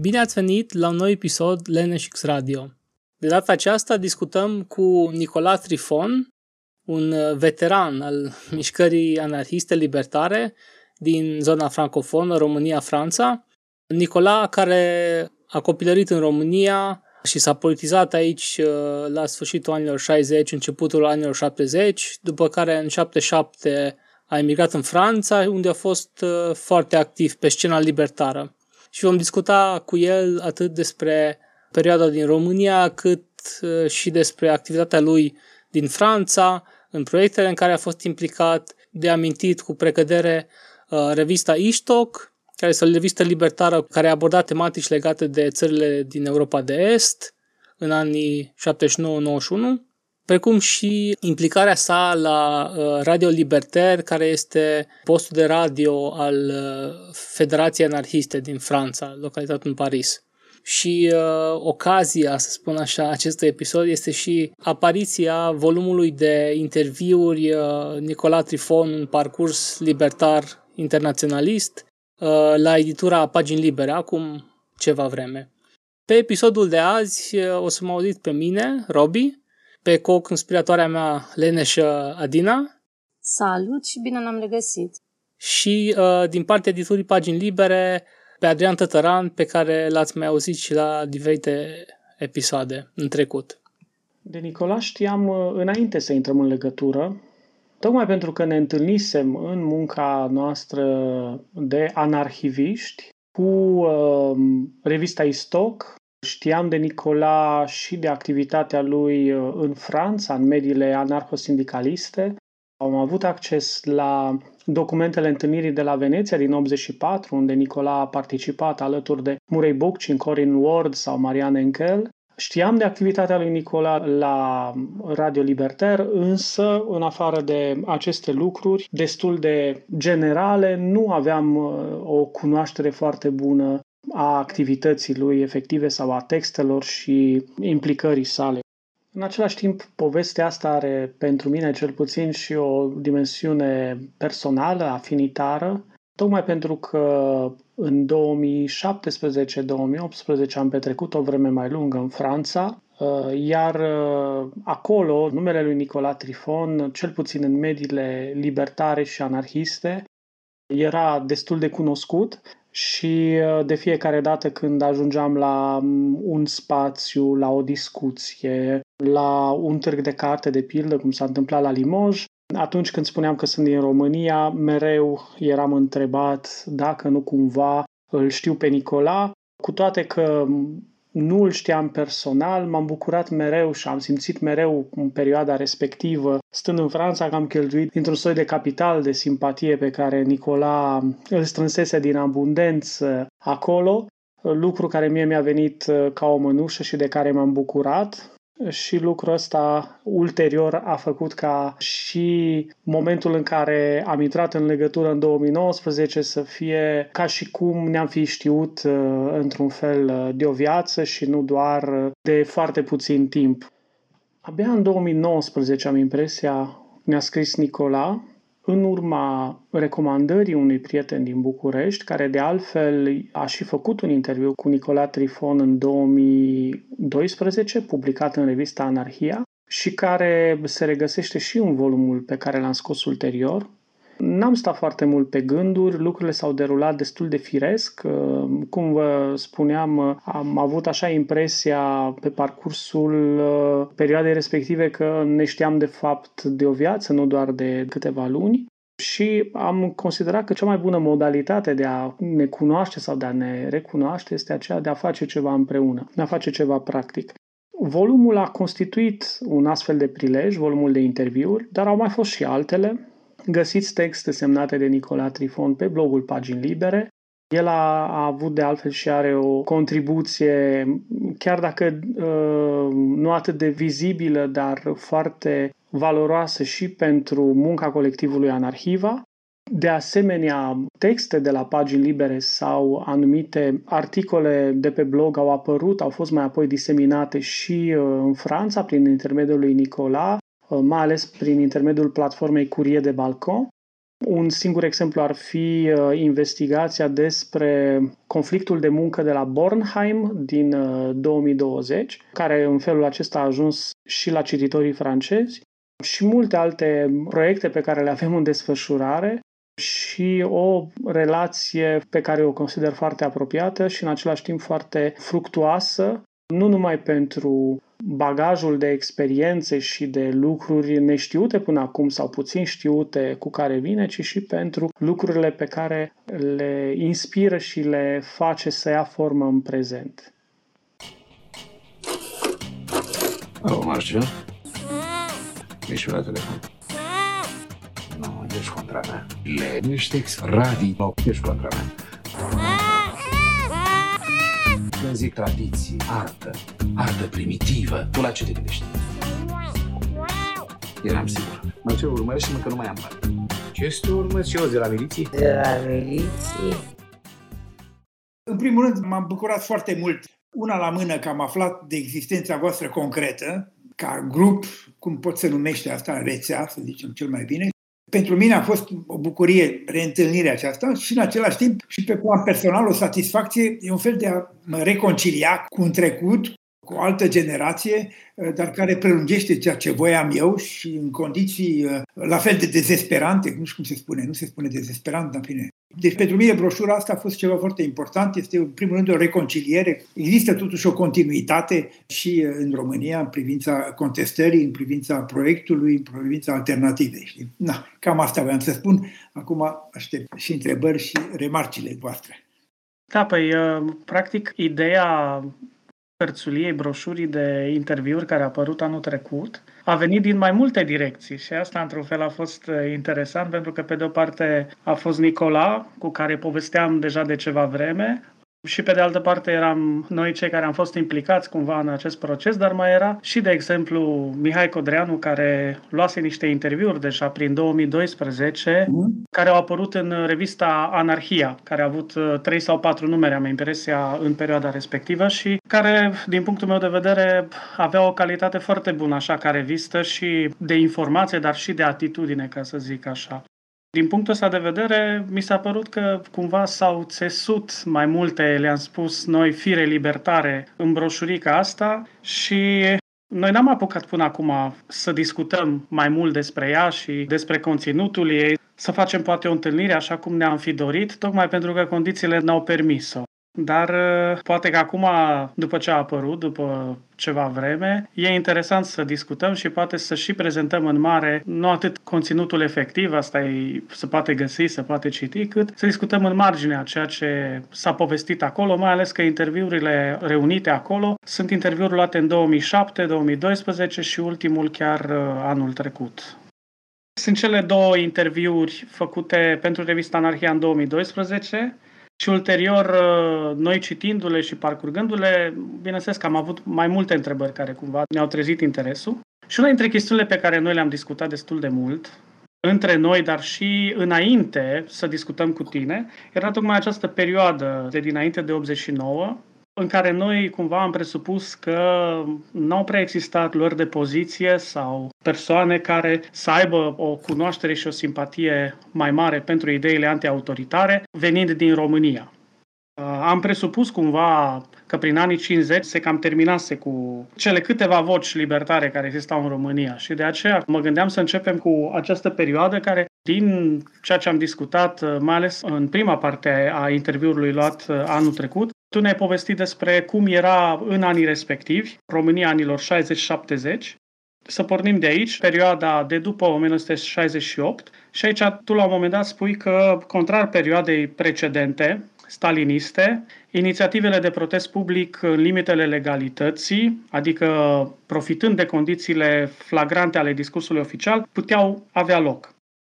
Bine ați venit la un nou episod Leneșix Radio. De data aceasta discutăm cu Nicola Trifon, un veteran al mișcării anarhiste libertare din zona francofonă, România-Franța. Nicola, care a copilărit în România și s-a politizat aici uh, la sfârșitul anilor 60, începutul anilor 70, după care în 77 a emigrat în Franța, unde a fost uh, foarte activ pe scena libertară. Și vom discuta cu el atât despre perioada din România, cât uh, și despre activitatea lui din Franța, în proiectele în care a fost implicat, de amintit cu precădere uh, revista Ishtok, care este o revistă libertară care a abordat tematici legate de țările din Europa de Est în anii 79-91 precum și implicarea sa la uh, Radio Libertaire, care este postul de radio al uh, Federației Anarhiste din Franța, localitat în Paris. Și uh, ocazia, să spun așa, acestui episod este și apariția volumului de interviuri uh, Nicola Trifon, un parcurs libertar internaționalist, uh, la editura Pagini Libere, acum ceva vreme. Pe episodul de azi uh, o să mă audit pe mine, Robbie, pe co-conspiratoarea mea Leneșă Adina. Salut și bine ne-am regăsit! Și uh, din partea editurii Pagini Libere pe Adrian Tătăran, pe care l-ați mai auzit și la diferite episoade în trecut. De Nicola știam uh, înainte să intrăm în legătură, tocmai pentru că ne întâlnisem în munca noastră de anarhiviști cu uh, revista Istoc, Știam de Nicola și de activitatea lui uh, în Franța, în mediile anarhosindicaliste. Am avut acces la documentele întâlnirii de la Veneția din 84, unde Nicola a participat alături de Murray Bookchin, Corin Ward sau Marianne Enkel. Știam de activitatea lui Nicola la Radio Libertar, însă, în afară de aceste lucruri, destul de generale, nu aveam uh, o cunoaștere foarte bună a activității lui efective sau a textelor și implicării sale. În același timp, povestea asta are pentru mine cel puțin și o dimensiune personală, afinitară, tocmai pentru că în 2017-2018 am petrecut o vreme mai lungă în Franța, uh, iar uh, acolo numele lui Nicola Trifon, cel puțin în mediile libertare și anarhiste, era destul de cunoscut și uh, de fiecare dată când ajungeam la um, un spațiu, la o discuție, la un târg de carte, de pildă, cum s-a întâmplat la Limoges, atunci când spuneam că sunt din România, mereu eram întrebat dacă nu cumva îl știu pe Nicola, cu toate că nu îl știam personal, m-am bucurat mereu și am simțit mereu în perioada respectivă, stând în Franța, că am cheltuit dintr-un soi de capital de simpatie pe care Nicola îl strânsese din abundență acolo, lucru care mie mi-a venit ca o mănușă și de care m-am bucurat și lucrul ăsta ulterior a făcut ca și momentul în care am intrat în legătură în 2019 să fie ca și cum ne-am fi știut uh, într-un fel uh, de o viață și nu doar uh, de foarte puțin timp. Abia în 2019 am impresia, ne-a scris Nicola, în urma recomandării unui prieten din București, care de altfel a și făcut un interviu cu Nicola Trifon în 2012, publicat în revista Anarhia, și care se regăsește și în volumul pe care l-am scos ulterior, N-am stat foarte mult pe gânduri, lucrurile s-au derulat destul de firesc. Uh, cum vă spuneam, uh, am avut așa impresia pe parcursul uh, perioadei respective că ne știam de fapt de o viață, nu doar de câteva luni. Și am considerat că cea mai bună modalitate de a ne cunoaște sau de a ne recunoaște este aceea de a face ceva împreună, de a face ceva practic. Volumul a constituit un astfel de prilej, volumul de interviuri, dar au mai fost și altele. Găsiți texte semnate de Nicola Trifon pe blogul Pagini Libere. El a, a avut de altfel și are o contribuție, chiar dacă uh, nu atât de vizibilă, dar foarte valoroasă și pentru munca colectivului Anarhiva. De asemenea, texte de la pagini libere sau anumite articole de pe blog au apărut, au fost mai apoi diseminate și uh, în Franța prin intermediul lui Nicola, Uh, mai ales prin intermediul platformei Curie de Balcon. Un singur exemplu ar fi uh, investigația despre conflictul de muncă de la Bornheim din 2020, uh, care în felul acesta a ajuns și la cititorii francezi și multe alte proiecte pe care le avem în desfășurare și o relație pe care o consider foarte apropiată și în același timp foarte fructuoasă, nu numai pentru bagajul de experiențe și de lucruri neștiute până acum sau puțin știute cu care vine, ci și pentru lucrurile pe care le inspiră și le face să ia formă în prezent. Alo, Marcel? Ești la telefon? Nu, ești contra mea. Liniște-ți radio, ești contra mea. Când zic tradiție, artă, artă primitivă, tu la ce te gândești? Eram sigur. Mă ce urmărește-mă că nu mai am bani. Ce este urmă? Ce de la miliție? De la miliție? În primul rând, m-am bucurat foarte mult, una la mână, că am aflat de existența voastră concretă, ca grup, cum pot să numește asta, rețea, să zicem cel mai bine. Pentru mine a fost o bucurie reîntâlnirea aceasta și în același timp și pe plan personal o satisfacție, e un fel de a mă reconcilia cu un trecut, cu o altă generație, dar care prelungește ceea ce voiam eu și în condiții uh, la fel de dezesperante, nu știu cum se spune, nu se spune dezesperant, dar fine, deci pentru mine broșura asta a fost ceva foarte important, este în primul rând o reconciliere. Există totuși o continuitate și în România în privința contestării, în privința proiectului, în privința alternativei. Știi? Na, cam asta vreau să spun. Acum aștept și întrebări și remarcile voastre. Da, păi, uh, practic, ideea hărțuliei, broșurii de interviuri care a apărut anul trecut, a venit din mai multe direcții și asta într-un fel a fost uh, interesant pentru că pe de o parte a fost Nicola cu care povesteam deja de ceva vreme, și pe de altă parte eram noi cei care am fost implicați cumva în acest proces, dar mai era și, de exemplu, Mihai Codreanu, care luase niște interviuri deja prin 2012, mm. care au apărut în revista Anarhia, care a avut uh, trei sau patru numere, am impresia, în perioada respectivă și care, din punctul meu de vedere, avea o calitate foarte bună, așa, ca revistă și de informație, dar și de atitudine, ca să zic așa. Din punctul ăsta de vedere, mi s-a părut că cumva s-au țesut mai multe, le-am spus noi, fire libertare în broșurica asta și noi n-am apucat până acum să discutăm mai mult despre ea și despre conținutul ei, să facem poate o întâlnire așa cum ne-am fi dorit, tocmai pentru că condițiile n-au permis-o. Dar uh, poate că acum, după ce a apărut, după ceva vreme, e interesant să discutăm și poate să și prezentăm în mare nu atât conținutul efectiv, asta e, se poate găsi, se poate citi, cât să discutăm în marginea ceea ce s-a povestit acolo, mai ales că interviurile reunite acolo sunt interviuri luate în 2007, 2012 și ultimul chiar uh, anul trecut. Sunt cele două interviuri făcute pentru revista Anarhia în 2012, și ulterior, uh, noi citindu-le și parcurgându-le, bineînțeles că am avut mai multe întrebări care cumva ne-au trezit interesul. Și una dintre chestiunile pe care noi le-am discutat destul de mult, între noi, dar și înainte să discutăm cu tine, era tocmai această perioadă de dinainte de 89, în care noi cumva am presupus că n-au prea existat luări de poziție sau persoane care să aibă o cunoaștere și o simpatie mai mare pentru ideile antiautoritare venind din România. Uh, am presupus cumva că prin anii 50 se cam terminase cu cele câteva voci libertare care existau în România și de aceea mă gândeam să începem cu această perioadă care din ceea ce am discutat, uh, mai ales în prima parte a interviului luat uh, anul trecut, tu ne-ai povestit despre cum era în anii respectivi, România anilor 60-70. Să pornim de aici, perioada de după 1968 și aici tu la un moment dat spui că, contrar perioadei precedente, staliniste, inițiativele de protest public în limitele legalității, adică profitând de condițiile flagrante ale discursului oficial, puteau avea loc.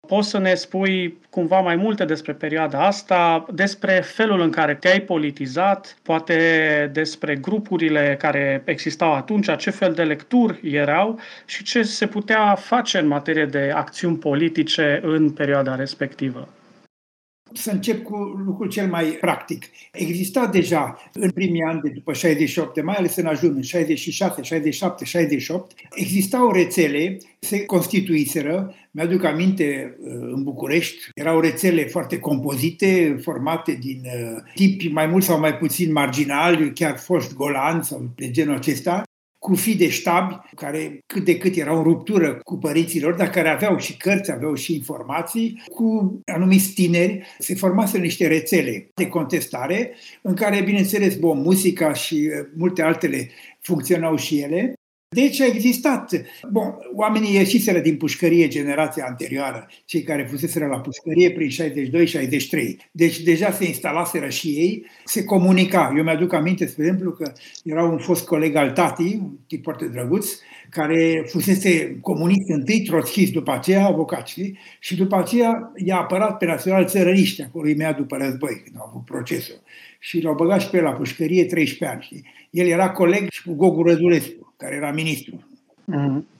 Poți să ne spui cumva mai multe despre perioada asta, despre felul în care te-ai politizat, poate despre grupurile care existau atunci, ce fel de lecturi erau și ce se putea face în materie de acțiuni politice în perioada respectivă. Să încep cu lucrul cel mai practic. Exista deja în primii ani de după 68, mai ales în ajun, în 66, 67, 68, existau rețele, se constituiseră, mi-aduc aminte uh, în București, erau rețele foarte compozite, formate din uh, tipi mai mult sau mai puțin marginali, chiar foști golan sau de genul acesta, cu fi de ștabi, care cât de cât erau în ruptură cu părinților, dar care aveau și cărți, aveau și informații, cu anumiți tineri, se formase niște rețele de contestare, în care, bineînțeles, bom, muzica și uh, multe altele funcționau și ele, deci a existat. Bun, oamenii ieșiseră din pușcărie generația anterioară, cei care fuseseră la pușcărie prin 62-63. Deci deja se instalaseră și ei, se comunica. Eu mi-aduc aminte, spre exemplu, că era un fost coleg al tati, un tip foarte drăguț, care fusese comunist întâi, trotschist după aceea, avocat, știi? Și după aceea i-a apărat pe național țărăriști, acolo imediat după război, când au avut procesul. Și l-au băgat și pe la pușcărie 13 ani, știi? El era coleg și cu Gogu Rădulescu, care era ministru. Mm-hmm.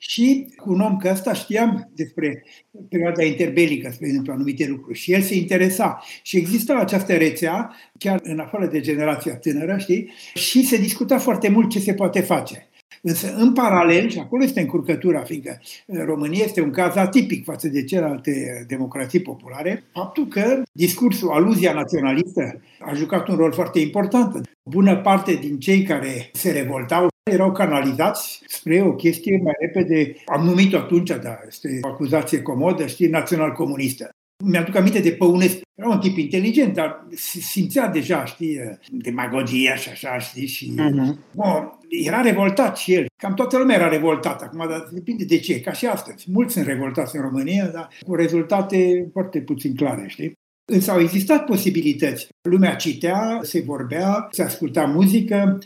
Și cu un om că ăsta știam despre perioada interbelică, spre exemplu, anumite lucruri. Și el se interesa. Și exista această rețea, chiar în afară de generația tânără, știi? Și se discuta foarte mult ce se poate face. Însă, în paralel, și acolo este încurcătura, fiindcă România este un caz atipic față de celelalte democrații populare, faptul că discursul, aluzia naționalistă a jucat un rol foarte important. Bună parte din cei care se revoltau erau canalizați spre o chestie mai repede, am numit-o atunci, dar este o acuzație comodă, știi, național-comunistă. Mi-aduc aminte de Păunescu. Era un tip inteligent, dar simțea deja, știi, demagogia și așa, știi, și... Uh-huh. Bun, era revoltat și el. Cam toată lumea era revoltată acum, dar depinde de ce, ca și astăzi. Mulți sunt revoltați în România, dar cu rezultate foarte puțin clare, știi? Însă au existat posibilități. Lumea citea, se vorbea, se asculta muzică,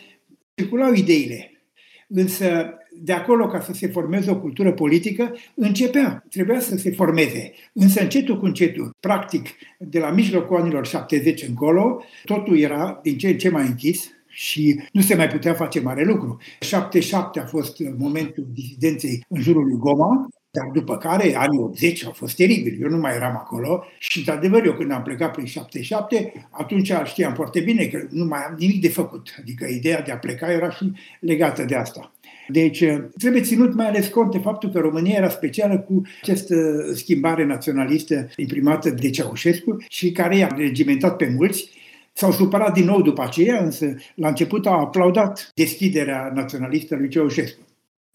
circulau ideile. Însă de acolo ca să se formeze o cultură politică, începea, trebuia să se formeze. Însă încetul cu încetul, practic, de la mijlocul anilor 70 încolo, totul era din ce în ce mai închis, și nu se mai putea face mare lucru. 77 a fost momentul disidenței în jurul lui Goma, dar după care, anii 80 au fost teribili. Eu nu mai eram acolo și, într-adevăr, eu când am plecat prin 77, atunci știam foarte bine că nu mai am nimic de făcut. Adică ideea de a pleca era și legată de asta. Deci trebuie ținut mai ales cont de faptul că România era specială cu această schimbare naționalistă imprimată de Ceaușescu și care i-a regimentat pe mulți S-au supărat din nou după aceea, însă la început au aplaudat deschiderea naționalistă lui Ceaușescu.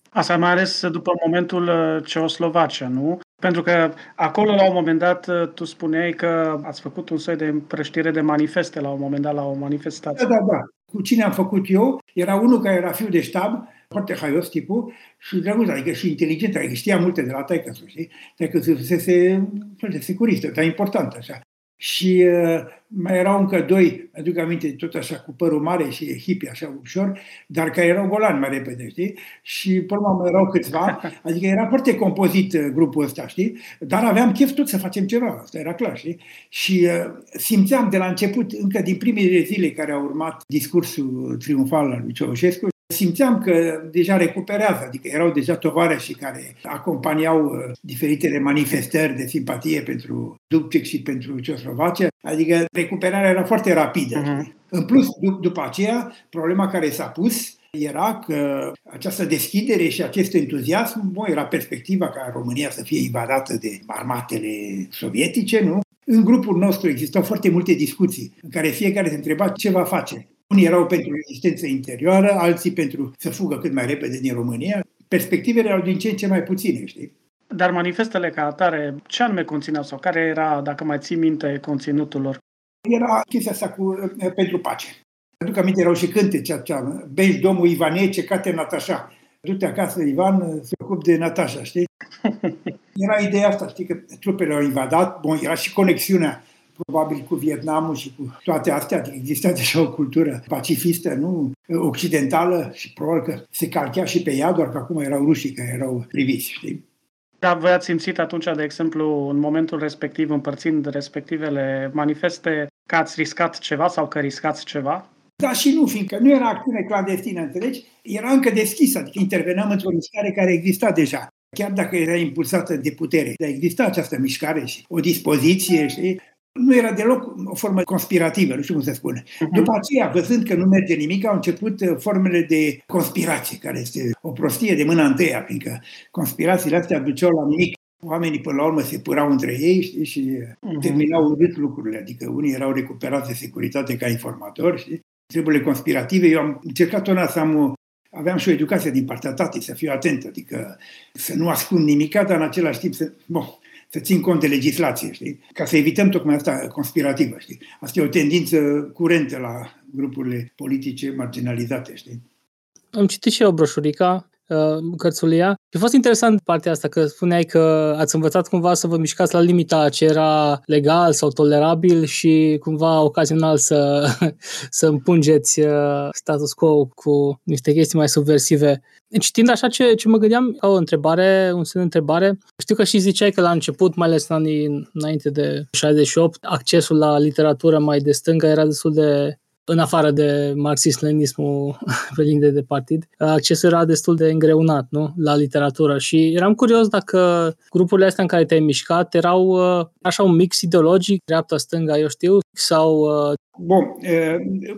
Asta mai ales după momentul uh, Ceoslovacia, nu? Pentru că acolo, la un moment dat, uh, tu spuneai că ați făcut un soi de împrăștire de manifeste la un moment dat, la o manifestație. Da, da, da. Cu cine am făcut eu? Era unul care era fiu de ștab, foarte haios tipul și drăguț, adică și inteligent, adică știa multe de la taică știi? Taică fusese fel de securistă, dar important așa și uh, mai erau încă doi, aduc aminte, tot așa cu părul mare și hippie, așa ușor, dar care erau golani mai repede, știi? Și până mai erau câțiva, adică era foarte compozit uh, grupul ăsta, știi? Dar aveam chef tot să facem ceva, asta era clar, știi? Și uh, simțeam de la început, încă din primele zile care au urmat discursul triumfal al lui Ceaușescu, simțeam că deja recuperează, adică erau deja tovarășii care acompaniau uh, diferitele manifestări de simpatie pentru Dubcek și pentru Ceoslovacia, adică recuperarea era foarte rapidă. Uh-huh. În plus, d- după aceea, problema care s-a pus era că această deschidere și acest entuziasm, bă, era perspectiva ca România să fie invadată de armatele sovietice, nu? În grupul nostru existau foarte multe discuții în care fiecare se întreba ce va face. Unii erau pentru rezistență interioară, alții pentru să fugă cât mai repede din România. Perspectivele erau din ce în ce mai puține, știi? Dar manifestele ca atare, ce anume conțineau sau care era, dacă mai ții minte, conținutul lor? Era chestia asta cu, eh, pentru pace. Aduc aminte, erau și cântece aceea, Benci domnul Ivane, ce cate Natașa. Du-te acasă, Ivan, se ocup de Natasha, știi? Era ideea asta, știi, că trupele au invadat, bun, era și conexiunea probabil cu Vietnamul și cu toate astea, exista deja o cultură pacifistă, nu occidentală și probabil că se calchea și pe ea, doar că acum erau rușii care erau priviți, știi? Dar voi ați simțit atunci, de exemplu, în momentul respectiv, împărțind respectivele manifeste, că ați riscat ceva sau că riscați ceva? Da și nu, fiindcă nu era acțiune clandestină, înțelegi? Era încă deschisă, adică interveneam într-o mișcare care exista deja. Chiar dacă era impulsată de putere, dar exista această mișcare și o dispoziție, știi? Nu era deloc o formă conspirativă, nu știu cum se spune. Uh-huh. După aceea, văzând că nu merge nimic, au început uh, formele de conspirație, care este o prostie de mâna întâia, fiindcă conspirațiile astea duceau la nimic. Oamenii, până la urmă, se părau între ei știi, și uh-huh. terminau urât lucrurile. Adică unii erau recuperați de securitate ca informatori, știi? treburile conspirative. Eu am încercat una să am aveam și o educație din partea tatei, să fiu atent, adică să nu ascund nimic, dar în același timp să, bon, să țin cont de legislație, știi? Ca să evităm tocmai asta conspirativă, știi? Asta e o tendință curentă la grupurile politice marginalizate, știi? Am citit și eu broșurica Uh, cărțulia. A fost interesant partea asta, că spuneai că ați învățat cumva să vă mișcați la limita ce era legal sau tolerabil și cumva ocazional să, să împungeți uh, status quo cu niște chestii mai subversive. Citind așa ce, ce mă gândeam, o întrebare, un semn de întrebare. Știu că și ziceai că la început, mai ales în anii înainte de 68, accesul la literatură mai de stânga era destul de în afară de marxism-leninismul pe linie de partid, accesul era destul de îngreunat nu? la literatură și eram curios dacă grupurile astea în care te-ai mișcat erau uh, așa un mix ideologic, dreapta-stânga, eu știu, sau... Uh, Bun,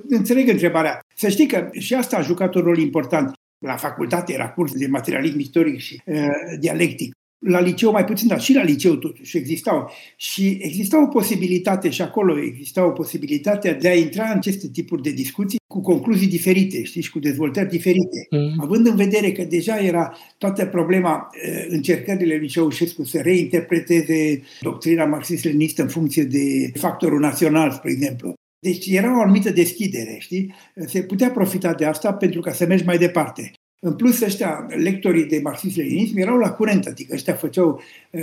înțeleg întrebarea. Să știi că și asta a jucat un rol important. La facultate era curs de materialism istoric și uh, dialectic la liceu mai puțin, dar și la liceu totuși existau. Și exista o posibilitate și acolo exista o posibilitate de a intra în aceste tipuri de discuții cu concluzii diferite, știi, și cu dezvoltări diferite. Mm. Având în vedere că deja era toată problema încercările lui Ceaușescu să reinterpreteze doctrina marxist-leninistă în funcție de factorul național, spre exemplu. Deci era o anumită deschidere, știi? Se putea profita de asta pentru ca să mergi mai departe. În plus, ăștia, lectorii de marxism-leninism, erau la curent, adică ăștia făceau uh,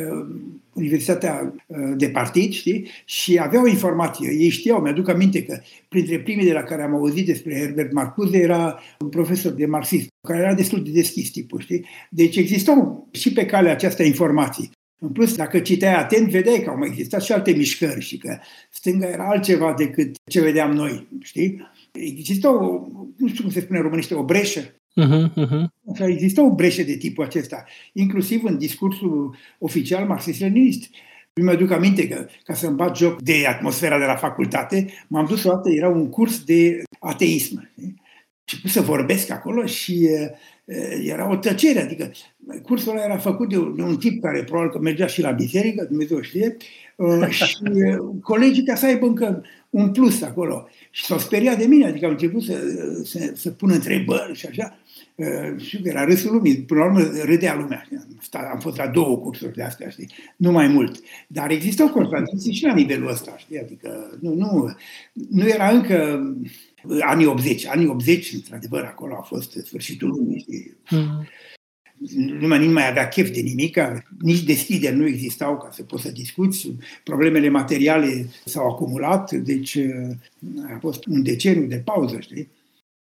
universitatea uh, de partid, știi, și aveau informație. Ei știau, mi-aduc aminte că printre primii de la care am auzit despre Herbert Marcuse era un profesor de marxism, care era destul de deschis tipul, știi? Deci existau și pe calea aceasta informații. În plus, dacă citeai atent, vedeai că au mai existat și alte mișcări și că stânga era altceva decât ce vedeam noi, știi? Există o, nu știu cum se spune în românește, o breșă Uh-huh, uh-huh. Există o breșă de tipul acesta, inclusiv în discursul oficial marxist-leninist. Mi aduc aminte că, ca să-mi bat joc de atmosfera de la facultate, m-am dus o dată, era un curs de ateism. Și pus să vorbesc acolo și uh, era o tăcere, adică cursul ăla era făcut de un, de un tip care probabil că mergea și la biserică, Dumnezeu știe, uh, și uh, colegii ca să aibă încă un plus acolo. Și s-au speriat de mine, adică au început să, să, să pună întrebări și așa. Uh, știu că era râsul lumii, până la urmă râdea lumea. Am fost la două cursuri de astea, știi? Nu mai mult. Dar existau contradicții și la nivelul ăsta, știi? Adică nu, nu, nu era încă anii 80. Anii 80, într-adevăr, acolo a fost sfârșitul lumii, știi? Mm. Lumea nu mai avea chef de nimic, nici deschideri nu existau ca să poți să discuți, problemele materiale s-au acumulat, deci uh, a fost un deceniu de pauză, știi?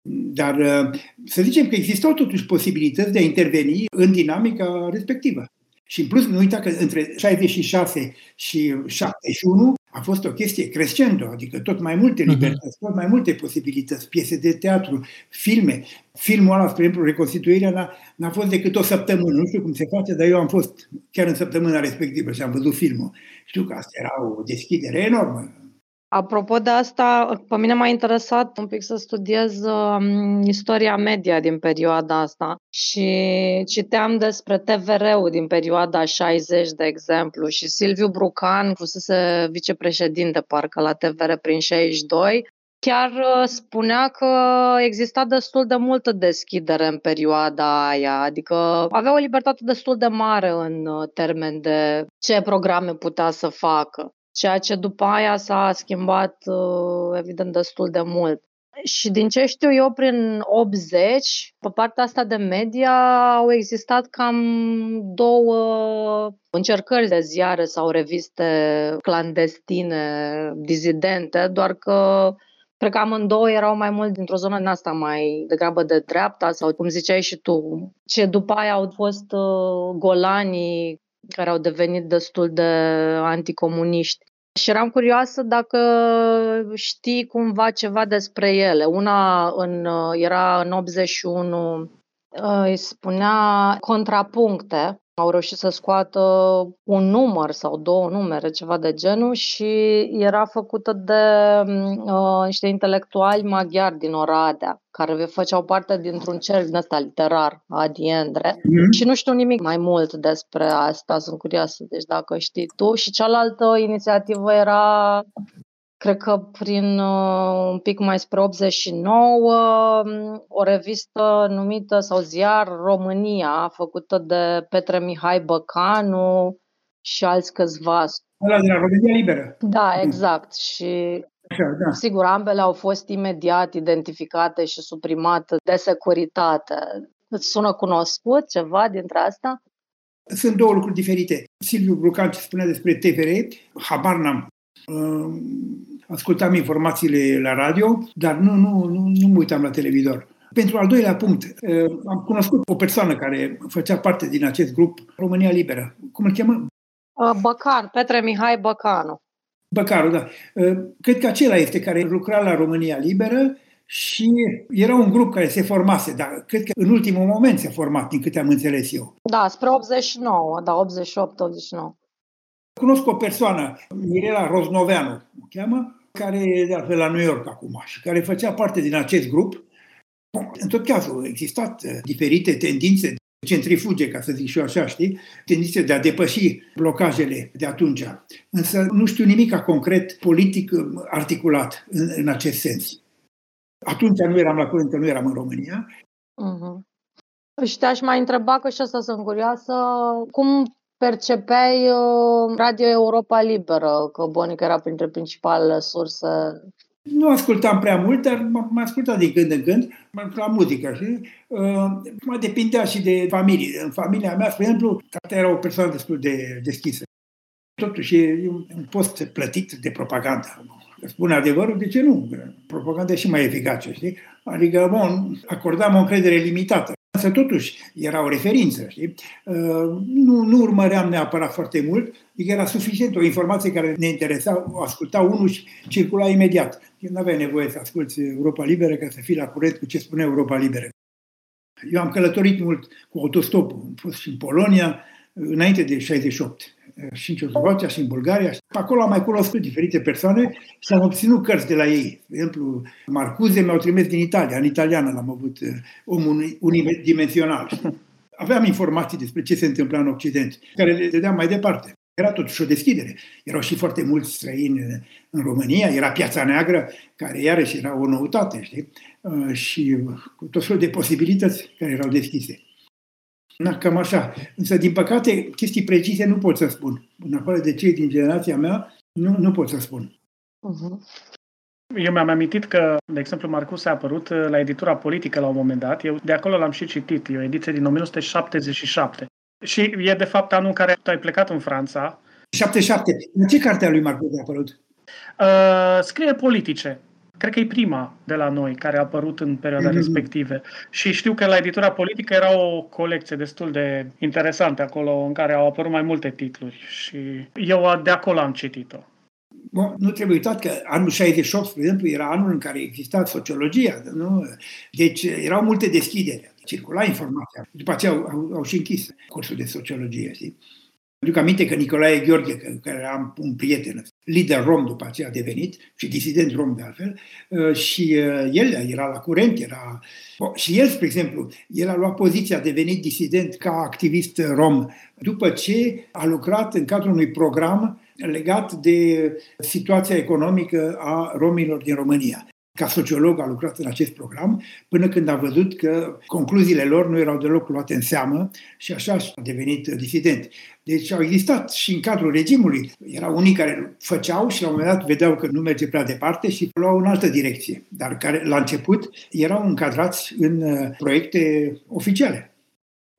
Dar uh, să zicem că existau totuși posibilități de a interveni în dinamica respectivă. Și în plus, nu uita că între 66 și 71 a fost o chestie crescendo, adică tot mai multe mhm. libertăți, tot mai multe posibilități, piese de teatru, filme. Filmul ăla, spre exemplu, Reconstituirea n-a, n-a fost decât o săptămână. Nu știu cum se face, dar eu am fost chiar în săptămâna respectivă și am văzut filmul. Știu că asta era o deschidere enormă Apropo de asta, pe mine m-a interesat un pic să studiez um, istoria media din perioada asta și citeam despre TVR-ul din perioada 60, de exemplu, și Silviu Brucan fusese vicepreședinte parcă la TVR prin 62 chiar uh, spunea că exista destul de multă deschidere în perioada aia, adică avea o libertate destul de mare în uh, termen de ce programe putea să facă ceea ce după aia s-a schimbat uh, evident destul de mult. Și din ce știu eu, prin 80, pe partea asta de media, au existat cam două încercări de ziare sau reviste clandestine, dizidente, doar că cred că amândouă erau mai mult dintr-o zonă din asta mai degrabă de dreapta sau cum ziceai și tu. Ce după aia au fost uh, golanii care au devenit destul de anticomuniști. Și eram curioasă dacă știi cumva ceva despre ele. Una în, era în 81, îi spunea contrapuncte au reușit să scoată un număr sau două numere, ceva de genul, și era făcută de uh, niște intelectuali maghiari din Oradea, care făceau parte dintr-un cerc din ăsta literar, Adi Endre. Mm-hmm. Și nu știu nimic mai mult despre asta, sunt curioasă, deci dacă știi tu. Și cealaltă inițiativă era cred că prin uh, un pic mai spre 89, um, o revistă numită sau ziar România, făcută de Petre Mihai Băcanu și alți câțiva. Ăla de la România Liberă. Da, exact. Și Așa, da. sigur, ambele au fost imediat identificate și suprimate de securitate. Îți sună cunoscut ceva dintre asta? Sunt două lucruri diferite. Silviu Brucan ce spunea despre TVR, habar n-am ascultam informațiile la radio, dar nu, nu, nu, nu mă uitam la televizor. Pentru al doilea punct, am cunoscut o persoană care făcea parte din acest grup, România Liberă. Cum îl cheamă? Băcan, Petre Mihai Băcanu. Băcaru, da. Cred că acela este care lucra la România Liberă și era un grup care se formase, dar cred că în ultimul moment s-a format, din câte am înțeles eu. Da, spre 89, da, 88-89. Cunosc o persoană, Mirela Roznoveanu, o cheamă, care e de altfel la New York acum și care făcea parte din acest grup. Bun, în tot cazul au existat uh, diferite tendințe centrifuge, ca să zic și eu așa, știi, tendințe de a depăși blocajele de atunci. Însă nu știu nimic concret politic uh, articulat în, în acest sens. Atunci nu eram la curent, că nu eram în România. Uh-huh. Și te-aș mai întreba, că și asta sunt curioasă, cum percepeai uh, Radio Europa Liberă, că Bonic era printre principalele surse? Nu ascultam prea mult, dar m-am ascultat din când în când, la muzică. Și, uh, mă depindea și de familie. În familia mea, spre exemplu, tata era o persoană destul de deschisă. Totuși, e un post plătit de propagandă. Spun adevărul, de ce nu? Propaganda e și mai eficace, știi? Adică, bun, acordam o încredere limitată. Însă totuși era o referință, știi? Uh, nu, nu urmăream neapărat foarte mult, adică era suficient o informație care ne interesa, o asculta unul și circula imediat. Nu aveai nevoie să asculti Europa Liberă ca să fii la curent cu ce spune Europa Liberă. Eu am călătorit mult cu autostopul, am fost și în Polonia, înainte de 68 și în Ceoslovacia și în Bulgaria. Acolo am mai cunoscut diferite persoane și am obținut cărți de la ei. De exemplu, Marcuze mi-au trimis din Italia, în italiană l-am avut, uh, omul unidimensional. Aveam informații despre ce se întâmpla în Occident, care le dădeam mai departe. Era totuși o deschidere. Erau și foarte mulți străini în România, era Piața Neagră, care iarăși era o noutate, știi? Uh, și cu tot felul de posibilități care erau deschise. Na, cam așa. Însă, din păcate, chestii precise nu pot să spun. În afară de cei din generația mea, nu, nu pot să spun. Uh-huh. Eu mi-am amintit că, de exemplu, Marcus a apărut uh, la editura politică la un moment dat. Eu de acolo l-am și citit. E o ediție din 1977. Și e, de fapt, anul în care tu ai plecat în Franța. 77. În ce carte a lui Marcus a apărut? Uh, scrie politice. Cred că e prima de la noi care a apărut în perioada mm-hmm. respectivă. Și știu că la editura politică era o colecție destul de interesantă acolo, în care au apărut mai multe titluri. Și eu de acolo am citit-o. Bun, nu trebuie uitat că anul 68, de exemplu, era anul în care exista sociologia. Nu? Deci erau multe deschideri. Circula informația. După aceea au, au, au și închis cursul de sociologie. Știi? Aduc aminte că Nicolae Gheorghe, care era un prieten, lider rom după aceea a devenit și disident rom de altfel, uh, și uh, el era la curent, era... Și el, spre exemplu, el a luat poziția, a devenit disident ca activist rom după ce a lucrat în cadrul unui program legat de situația economică a romilor din România ca sociolog a lucrat în acest program, până când a văzut că concluziile lor nu erau deloc luate în seamă și așa a devenit disident. Deci au existat și în cadrul regimului. Erau unii care făceau și la un moment dat vedeau că nu merge prea departe și luau în altă direcție, dar care la început erau încadrați în uh, proiecte oficiale.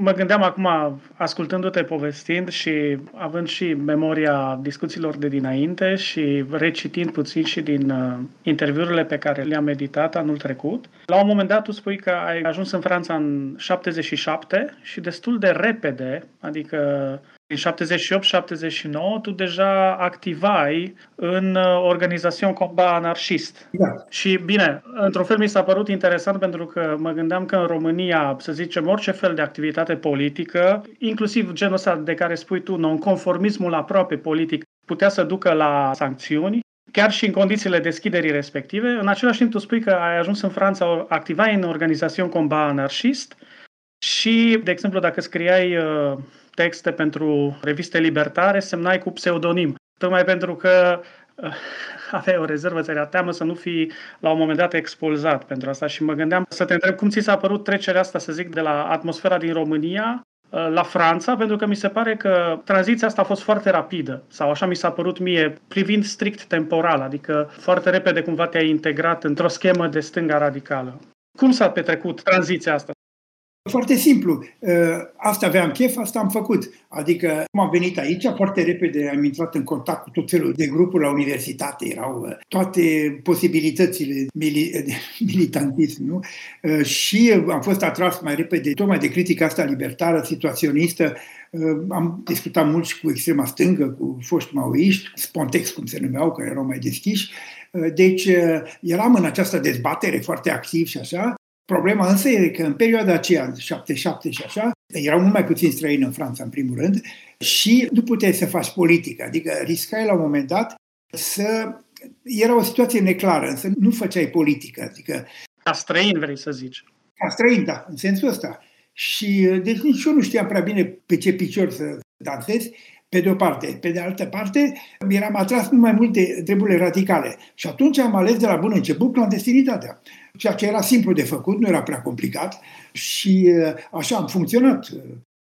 Mă gândeam acum, ascultându-te povestind și având și memoria discuțiilor de dinainte și recitind puțin și din uh, interviurile pe care le-am meditat anul trecut, la un moment dat tu spui că ai ajuns în Franța în 77 și destul de repede, adică În 78-79 tu deja activai în uh, organizațion combat anarhist. Da. Și bine, într-un fel mi s-a părut interesant pentru că mă gândeam că în România, să zicem, orice fel de activitate politică, inclusiv genul ăsta de care spui tu, nonconformismul aproape politic, putea să ducă la sancțiuni, chiar și în condițiile deschiderii respective. În același timp, tu spui că ai ajuns în Franța, activai în organizațion combat anarhist și, de exemplu, dacă scriai uh, texte pentru reviste libertare, semnai cu pseudonim. Tocmai pentru că uh, aveai o rezervă, ți era teamă să nu fii la un moment dat expulzat pentru asta și mă gândeam să te întreb cum ți s-a părut trecerea asta, să zic, de la atmosfera din România uh, la Franța, pentru că mi se pare că tranziția asta a fost foarte rapidă, sau așa mi s-a părut mie, privind strict temporal, adică foarte repede cumva te-ai integrat într-o schemă de stânga radicală. Cum s-a petrecut tranziția asta? Foarte simplu. Ă, asta aveam chef, asta am făcut. Adică cum am venit aici, foarte repede am intrat în contact cu tot felul de grupuri la universitate. Erau ă, toate posibilitățile de militantism. Nu? Ă, și am fost atras mai repede tocmai de critica asta libertară, situaționistă. Am discutat mult și cu extrema stângă, cu foști maoiști, spontex, cum se numeau, care erau mai deschiși. Deci eram în această dezbatere foarte activ și așa Problema însă e că în perioada aceea, 77 și așa, erau mult mai puțin străini în Franța, în primul rând, și nu puteai să faci politică. Adică riscai la un moment dat să... Era o situație neclară, însă nu făceai politică. Adică... Ca străin, vrei să zici. Ca străin, da, în sensul ăsta. Și deci nici eu nu știam prea bine pe ce picior să dansez, pe de o parte. Pe de altă parte, eram atras mult mai mult de treburile radicale. Și atunci am ales de la bun început clandestinitatea ceea ce era simplu de făcut, nu era prea complicat și uh, așa am funcționat.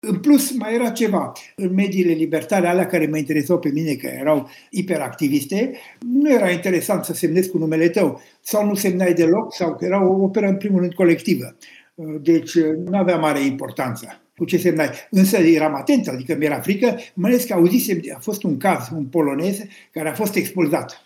În plus, mai era ceva. În mediile libertare, alea care mă interesau pe mine, că erau hiperactiviste, nu era interesant să semnezi cu numele tău. Sau nu semnai deloc, sau că era o operă, în primul rând, colectivă. Uh, deci, uh, nu avea mare importanță cu ce semnai. Însă eram atent, adică mi-era frică, mai ales că auzisem, a fost un caz, un polonez, care a fost expulzat.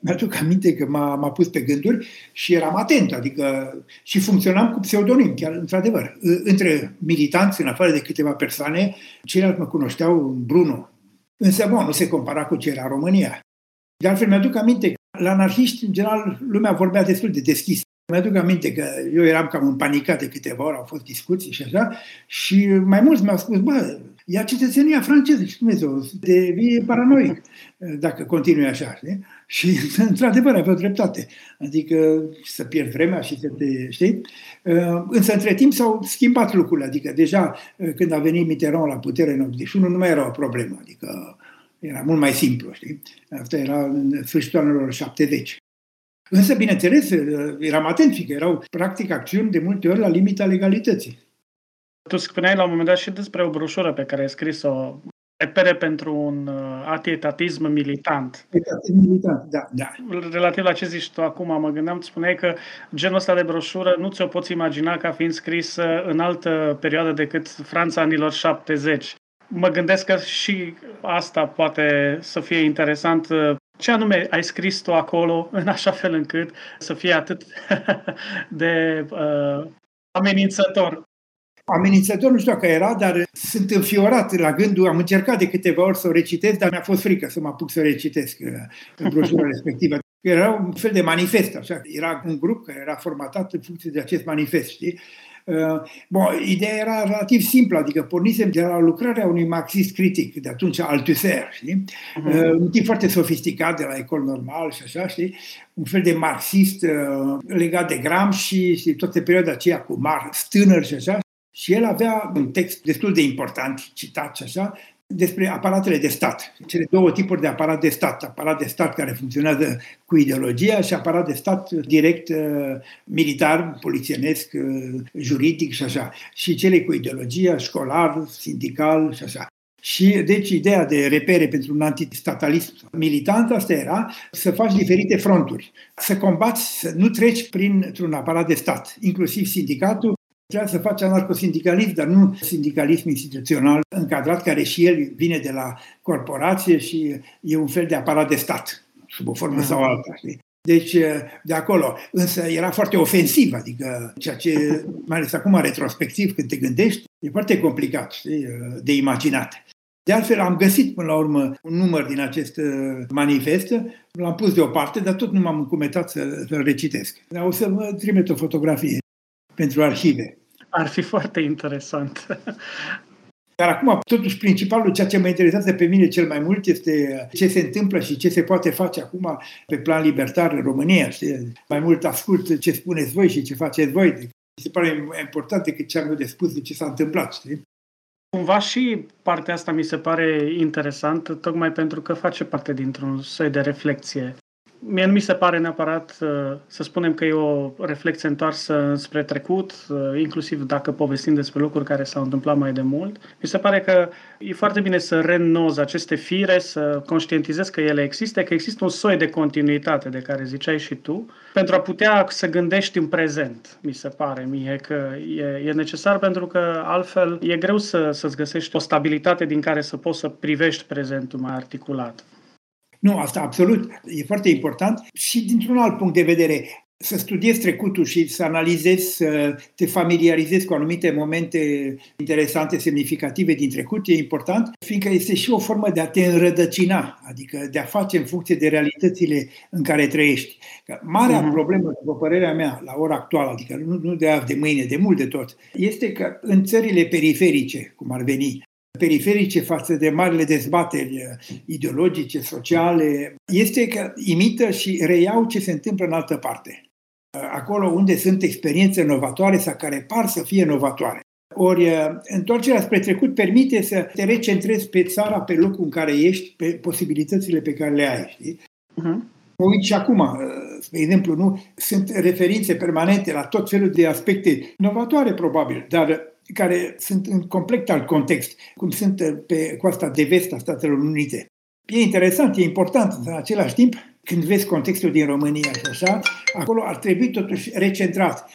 Mi-aduc aminte că m-a, m-a pus pe gânduri și eram atent, adică și funcționam cu pseudonim, chiar într-adevăr. Între militanți, în afară de câteva persoane, ceilalți mă cunoșteau Bruno. Însă, bun, nu se compara cu ce era România. De altfel, mi-aduc aminte că la anarhiști, în general, lumea vorbea destul de deschis. Mi-aduc aminte că eu eram cam împanicat de câteva ori, au fost discuții și așa, și mai mulți mi-au spus, bă, ia cetățenia franceză și Dumnezeu, devii paranoic dacă continui așa. Știi? Și, într-adevăr, avea dreptate. Adică să pierzi vremea și să te, știi? Însă, între timp, s-au schimbat lucrurile. Adică, deja, când a venit Mitterrand la putere în 81, nu mai era o problemă. Adică, era mult mai simplu, știi? Asta era în sfârșitul anilor 70. Însă, bineînțeles, eram atent, că erau practic acțiuni de multe ori la limita legalității. Tu spuneai la un moment dat și despre o broșură pe care ai scris-o, repere pentru un uh, atietatism militant. Atietatism militant, da, da. Relativ la ce zici tu acum, mă gândeam, spuneai că genul ăsta de broșură nu ți-o poți imagina ca fiind scrisă în altă perioadă decât Franța anilor 70. Mă gândesc că și asta poate să fie interesant ce anume ai scris tu acolo în așa fel încât să fie atât de uh, amenințător? Amenințător nu știu dacă era, dar sunt înfiorat la gândul, am încercat de câteva ori să o recitesc, dar mi-a fost frică să mă apuc să o recitesc în broșura respectivă. Era un fel de manifest, așa. Era un grup care era formatat în funcție de acest manifest, știi? Uh, bun, ideea era relativ simplă, adică pornisem de la lucrarea unui marxist critic, de atunci Althusser, știi? Uh-huh. Un tip foarte sofisticat de la ecol normal și așa, știi? Un fel de marxist uh, legat de Gramsci și toată perioada aceea cu Marx, tânăr și așa. Și el avea un text destul de important, citat și așa, despre aparatele de stat. Cele două tipuri de aparat de stat. Aparat de stat care funcționează cu ideologia și aparat de stat direct uh, militar, polițienesc, uh, juridic și așa. Și cele cu ideologia, școlar, sindical și așa. Și deci ideea de repere pentru un antistatalism militant, asta era să faci diferite fronturi, să combați, să nu treci printr-un aparat de stat, inclusiv sindicatul, Trebuie să faci anarcosindicalism, dar nu sindicalism instituțional încadrat, care și el vine de la corporație și e un fel de aparat de stat, sub o formă sau alta. Știi? Deci, de acolo. Însă era foarte ofensiv, adică ceea ce, mai ales acum retrospectiv, când te gândești, e foarte complicat știi, de imaginat. De altfel, am găsit până la urmă un număr din acest uh, manifest, l-am pus deoparte, dar tot nu m-am încumetat să, să-l recitesc. Dar o să vă trimit o fotografie pentru arhive. Ar fi foarte interesant. Dar acum, totuși, principalul, ceea ce mă interesează pe mine cel mai mult este ce se întâmplă și ce se poate face acum pe plan libertar în România. Știi? Mai mult ascult ce spuneți voi și ce faceți voi. Mi se pare mai important decât ce am eu de spus de ce s-a întâmplat. Știi? Cumva și partea asta mi se pare interesantă, tocmai pentru că face parte dintr-un soi de reflexie Mie nu mi se pare neapărat uh, să spunem că e o reflexie întoarsă spre trecut, uh, inclusiv dacă povestim despre lucruri care s-au întâmplat mai de mult. Mi se pare că e foarte bine să reînnozi aceste fire, să conștientizezi că ele există, că există un soi de continuitate de care ziceai și tu, pentru a putea să gândești în prezent, mi se pare mie că e, e necesar pentru că altfel e greu să, să-ți găsești o stabilitate din care să poți să privești prezentul mai articulat. Nu, asta absolut e foarte important și dintr-un alt punct de vedere. Să studiezi trecutul și să analizezi, să te familiarizezi cu anumite momente interesante, semnificative din trecut, e important, fiindcă este și o formă de a te înrădăcina, adică de a face în funcție de realitățile în care trăiești. Că marea uh-huh. problemă, după părerea mea, la ora actuală, adică nu, nu de azi, de mâine, de mult de tot, este că în țările periferice, cum ar veni, periferice față de marile dezbateri uh, ideologice, sociale, este că imită și reiau ce se întâmplă în altă parte. Uh, acolo unde sunt experiențe novatoare sau care par să fie novatoare. Ori uh, întoarcerea spre trecut permite să te recentrezi pe țara, pe locul în care ești, pe posibilitățile pe care le ai. Știi? Uh-huh. Mă uit și acum, spre exemplu, nu? sunt referințe permanente la tot felul de aspecte novatoare, probabil, dar care sunt în complet alt context, cum sunt uh, pe coasta de vest a Statelor Unite. E interesant, e important, în același timp, când vezi contextul din România și așa, acolo ar trebui totuși recentrat.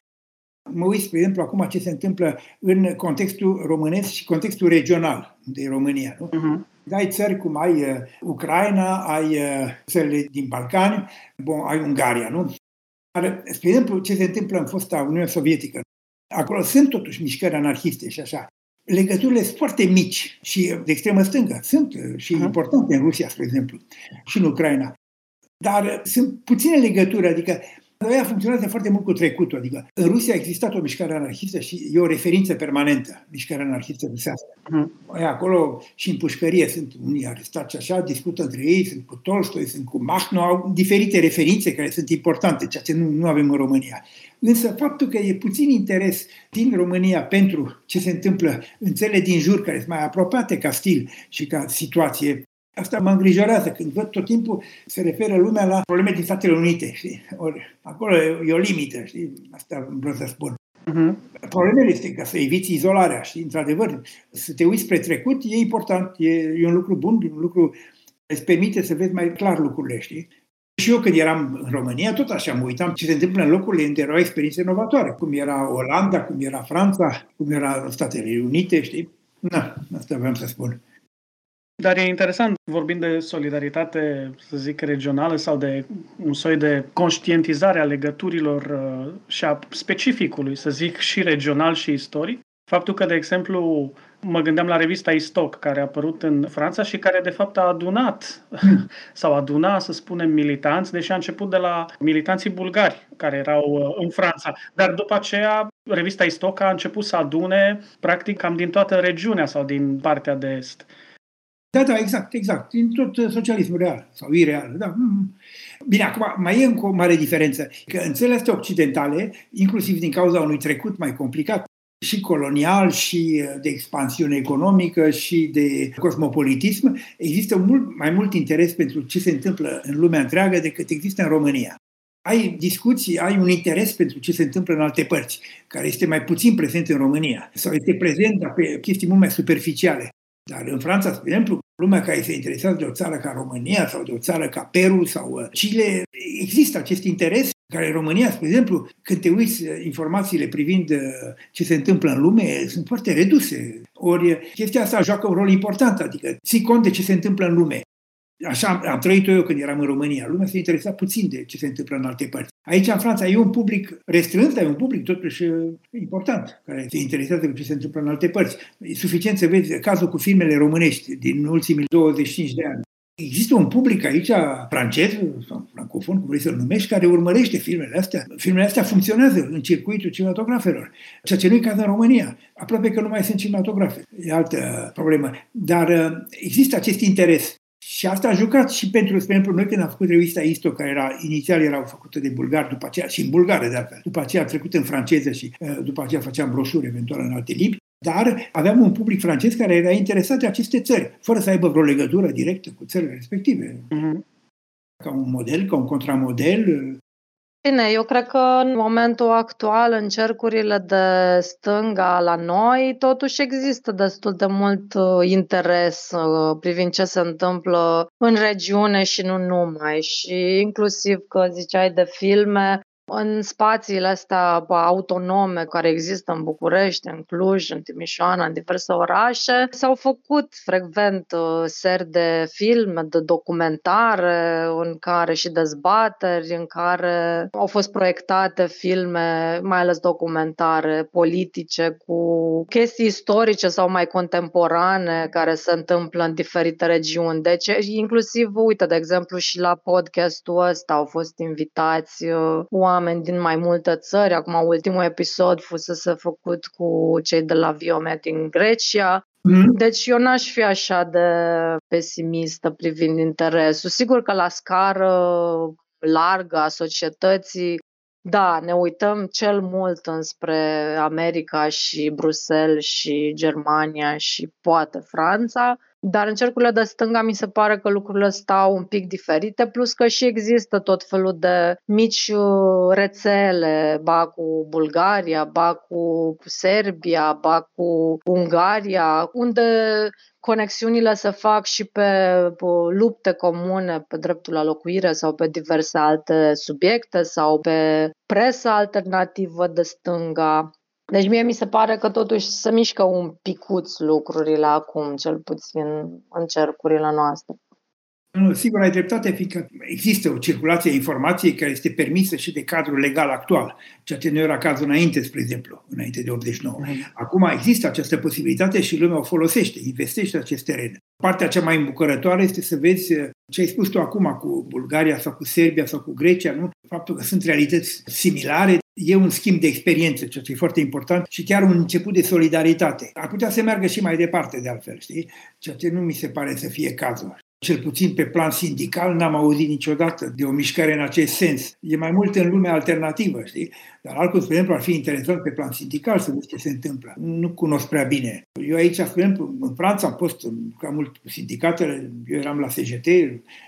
Mă uit, spre exemplu, acum ce se întâmplă în contextul românesc și contextul regional de România. Nu? Uh-huh. Ai țări cum ai uh, Ucraina, ai uh, țările din Balcani, bon, ai Ungaria, nu? Dar, spre exemplu, ce se întâmplă în fosta Uniune Sovietică, Acolo sunt totuși mișcări anarhiste și așa. Legăturile sunt foarte mici și de extremă stângă. Sunt uh, și importante în Rusia, spre exemplu, și în Ucraina. Dar uh, sunt puține legături, adică ea funcționează foarte mult cu trecutul. Adică în Rusia a existat o mișcare anarhistă și e o referință permanentă, mișcarea anarhistă rusească. Mm. Acolo și în pușcărie sunt unii arestați așa, discută între ei, sunt cu Tolstoi, sunt cu Mahno, au diferite referințe care sunt importante, ceea ce nu, nu avem în România. Însă faptul că e puțin interes din România pentru ce se întâmplă în țările din jur, care sunt mai apropiate ca stil și ca situație, Asta mă îngrijorează când văd tot timpul se referă lumea la probleme din Statele Unite. Știi? Ori, acolo e o limită, știi? asta vreau să spun. Uh-huh. Problemele este ca să eviți izolarea și, într-adevăr, să te uiți spre trecut e important, e, e un lucru bun, un lucru îți permite să vezi mai clar lucrurile, știi? Și eu când eram în România, tot așa mă uitam ce se întâmplă în locurile unde erau experiențe inovatoare, cum era Olanda, cum era Franța, cum era Statele Unite, știi? Na, asta vreau să spun. Dar e interesant, vorbind de solidaritate, să zic, regională sau de un soi de conștientizare a legăturilor uh, și a specificului, să zic, și regional și istoric. Faptul că, de exemplu, mă gândeam la revista Istoc, care a apărut în Franța și care, de fapt, a adunat sau aduna, să spunem, militanți, deși a început de la militanții bulgari care erau uh, în Franța. Dar după aceea, revista Istoc a început să adune, practic, cam din toată regiunea sau din partea de est. Da, da, exact, exact. Din tot uh, socialismul real sau ireal. Da. Mm. Bine, acum mai e încă o mare diferență. Că în țările astea occidentale, inclusiv din cauza unui trecut mai complicat, și colonial, și uh, de expansiune economică, și de cosmopolitism, există mult mai mult interes pentru ce se întâmplă în lumea întreagă decât există în România. Ai discuții, ai un interes pentru ce se întâmplă în alte părți, care este mai puțin prezent în România, sau este prezent dar pe chestii mult mai superficiale. Dar în Franța, spre exemplu, lumea care se interesează de o țară ca România sau de o țară ca Peru sau uh, Chile, există acest interes care în România, spre exemplu, când te uiți uh, informațiile privind uh, ce se întâmplă în lume, sunt foarte reduse. Ori chestia asta joacă un rol important, adică ții cont de ce se întâmplă în lume. Așa am trăit eu când eram în România. Lumea se interesa puțin de ce se întâmplă în alte părți. Aici, în Franța, e un public restrâns, dar e un public totuși important, care se interesează cu ce se întâmplă în alte părți. E suficient să vezi cazul cu filmele românești din ultimii 25 de ani. Există un public aici francez sau francofon, cum vrei să-l numești, care urmărește filmele astea. Filmele astea funcționează în circuitul cinematografelor, ceea ce nu e caz în România. Aproape că nu mai sunt cinematografe. E altă problemă. Dar uh, există acest interes. Și asta a jucat și pentru, spre exemplu, noi când am făcut revista Isto, care era, inițial era făcută de bulgar, după aceea, și în bulgară de altfel, după aceea a trecut în franceză și uh, după aceea făceam broșuri eventual în alte limbi, dar aveam un public francez care era interesat de aceste țări, fără să aibă vreo legătură directă cu țările respective. Mm-hmm. Ca un model, ca un contramodel. Bine, eu cred că în momentul actual, în cercurile de stânga la noi, totuși există destul de mult uh, interes uh, privind ce se întâmplă în regiune și nu numai. Și inclusiv că ziceai de filme, în spațiile astea autonome care există în București, în Cluj, în Timișoara, în diverse orașe, s-au făcut frecvent uh, seri de filme, de documentare, în care și dezbateri, în care au fost proiectate filme, mai ales documentare, politice, cu chestii istorice sau mai contemporane care se întâmplă în diferite regiuni. Deci, inclusiv, uite, de exemplu, și la podcastul ăsta au fost invitați oameni uh, oameni din mai multe țări. Acum, ultimul episod fusese făcut cu cei de la Viomet din Grecia. Mm. Deci eu n-aș fi așa de pesimistă privind interesul. Sigur că la scară largă a societății, da, ne uităm cel mult înspre America și Bruxelles și Germania și poate Franța, dar în cercurile de stânga mi se pare că lucrurile stau un pic diferite, plus că și există tot felul de mici uh, rețele, ba cu Bulgaria, ba cu Serbia, ba cu Ungaria, unde conexiunile se fac și pe lupte comune pe dreptul la locuire sau pe diverse alte subiecte sau pe presă alternativă de stânga. Deci mie mi se pare că totuși se mișcă un picuț lucrurile acum, cel puțin în cercurile noastre. Nu, sigur, ai dreptate, fiindcă există o circulație a informației care este permisă și de cadrul legal actual, ceea ce nu era cazul înainte, spre exemplu, înainte de 89. Mhm. Acum există această posibilitate și lumea o folosește, investește acest teren. Partea cea mai îmbucurătoare este să vezi uh, ce ai spus tu acum cu Bulgaria sau cu Serbia sau cu Grecia, nu? faptul că sunt realități similare, e un schimb de experiență, ceea ce e foarte important și chiar un început de solidaritate. Ar putea să meargă și mai departe, de altfel, știi? Ceea ce nu mi se pare să fie cazul cel puțin pe plan sindical, n-am auzit niciodată de o mișcare în acest sens. E mai mult în lumea alternativă, știi? Dar altfel, spre exemplu, ar fi interesant pe plan sindical să vezi ce se întâmplă. Nu cunosc prea bine. Eu aici, spre exemplu, în Franța am fost cam mult cu sindicatele, eu eram la SGT,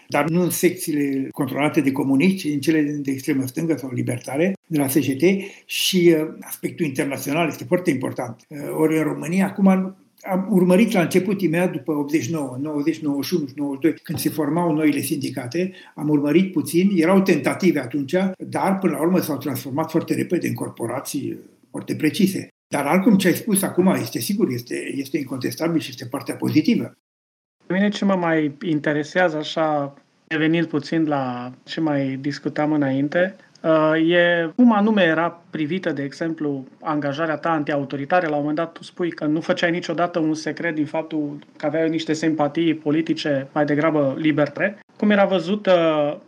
dar nu în secțiile controlate de comuniști, ci în cele de extremă stângă sau libertare, de la SGT și uh, aspectul internațional este foarte important. Uh, ori în România, acum am urmărit la început, imediat după 89, 90, 91 92, când se formau noile sindicate, am urmărit puțin, erau tentative atunci, dar până la urmă s-au transformat foarte repede în corporații foarte precise. Dar altcum ce ai spus acum este sigur, este, este incontestabil și este partea pozitivă. Pe mine ce mă mai interesează așa, revenind puțin la ce mai discutam înainte, Uh, e cum anume era privită, de exemplu, angajarea ta antiautoritară. La un moment dat tu spui că nu făceai niciodată un secret din faptul că aveai niște simpatii politice mai degrabă liberte. Cum era văzută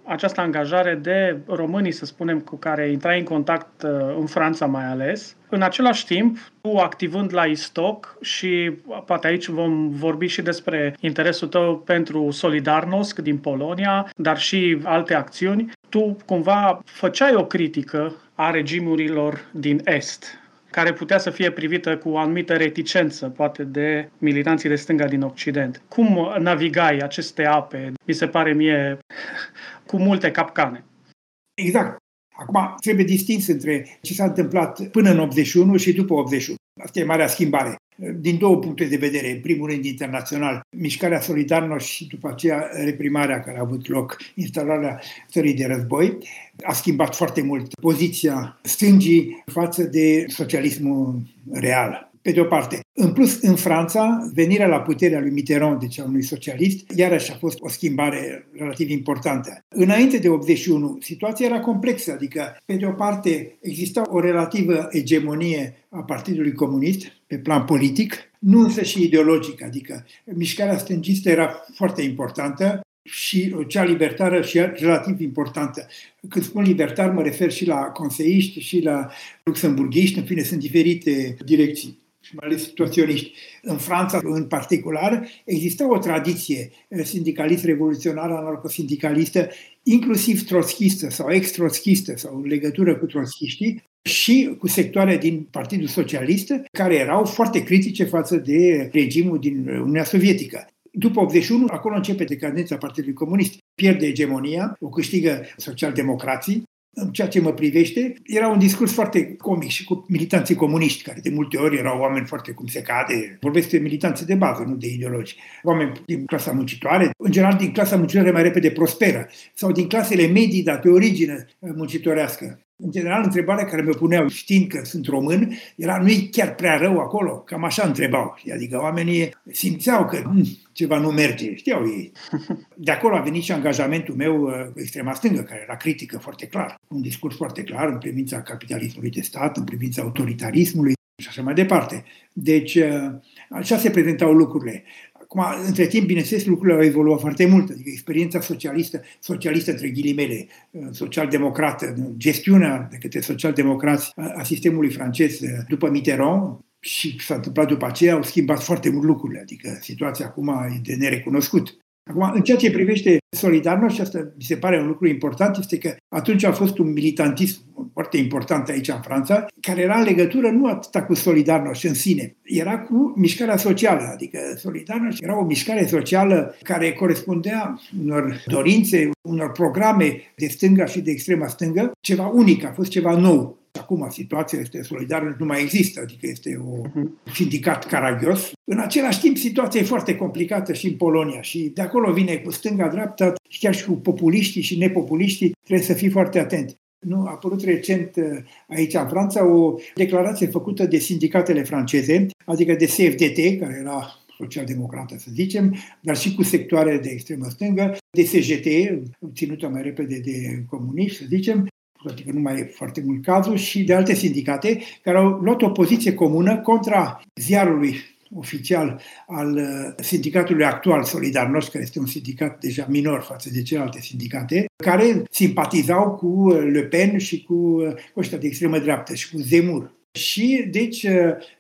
această angajare de românii, să spunem, cu care intrai în contact uh, în Franța mai ales, în același timp, tu activând la ISTOC și poate aici vom vorbi și despre interesul tău pentru Solidarnosc din Polonia, dar și alte acțiuni, tu cumva făceai o critică a regimurilor din Est, care putea să fie privită cu o anumită reticență, poate de militanții de stânga din Occident. Cum navigai aceste ape? Mi se pare mie cu multe capcane. Exact. Acum, trebuie distins între ce s-a întâmplat până în 81 și după 81. Asta e marea schimbare. Din două puncte de vedere. În primul rând, internațional, mișcarea Solidarno și după aceea reprimarea care a avut loc, instalarea țării de război, a schimbat foarte mult poziția stângii față de socialismul real pe de o parte. În plus, în Franța, venirea la puterea lui Mitterrand, deci a unui socialist, iarăși a fost o schimbare relativ importantă. Înainte de 81, situația era complexă, adică, pe de o parte, exista o relativă egemonie a Partidului Comunist pe plan politic, nu însă și ideologic, adică mișcarea stângistă era foarte importantă, și cea libertară și relativ importantă. Când spun libertar, mă refer și la conseiști și la luxemburghiști, în fine, sunt diferite direcții și mai ales situaționiști. În Franța, în particular, exista o tradiție sindicalist revoluționară, anarcosindicalistă, inclusiv trotschistă sau ex-trotschistă sau în legătură cu trotschiștii, și cu sectoare din Partidul Socialist care erau foarte critice față de regimul din Uniunea Sovietică. După 81, acolo începe decadența Partidului Comunist, pierde egemonia, o câștigă socialdemocrații. În ceea ce mă privește, era un discurs foarte comic și cu militanții comuniști, care de multe ori erau oameni foarte cum se cade. Vorbesc de militanții de bază, nu de ideologi. Oameni din clasa muncitoare, în general din clasa muncitoare mai repede prosperă, sau din clasele medii, dar pe origine muncitorească. În general, întrebarea care mi-o puneau știind că sunt român era nu-i chiar prea rău acolo? Cam așa întrebau. Adică oamenii simțeau că hm, ceva nu merge, știau ei. De acolo a venit și angajamentul meu uh, cu extrema stângă, care era critică foarte clar. Un discurs foarte clar în privința capitalismului de stat, în privința autoritarismului și așa mai departe. Deci, uh, așa se prezentau lucrurile. Acum, între timp, bineînțeles, lucrurile au evoluat foarte mult. Adică experiența socialistă, socialistă între ghilimele, uh, social-democrată, gestiunea de către social-democrați a sistemului francez uh, după Mitterrand, și s-a întâmplat după aceea, au schimbat foarte mult lucrurile, adică situația acum e de nerecunoscut. Acum, în ceea ce privește Solidarność, și asta mi se pare un lucru important, este că atunci a fost un militantism foarte important aici în Franța, care era în legătură nu atât cu Solidarność în sine, era cu mișcarea socială, adică Solidarność era o mișcare socială care corespundea unor dorințe, unor programe de stânga și de extrema stângă, ceva unic, a fost ceva nou. Acum situația este solidară, nu mai există, adică este un uh-huh. sindicat caragios. În același timp, situația e foarte complicată și în Polonia și de acolo vine cu stânga-dreapta, chiar și cu populiștii și nepopuliștii, trebuie să fii foarte atent. Nu, a apărut recent uh, aici în Franța o declarație făcută de sindicatele franceze, adică de CFDT, care era social-democrată, să zicem, dar și cu sectoare de extremă stângă, de CGT, ținută mai repede de comuniști, să zicem, poate că nu mai e foarte mult cazul, și de alte sindicate care au luat o poziție comună contra ziarului oficial al uh, sindicatului actual Solidarność, care este un sindicat deja minor față de celelalte sindicate, care simpatizau cu uh, Le Pen și cu, uh, cu ăștia de extremă dreaptă și cu Zemur. Și, deci,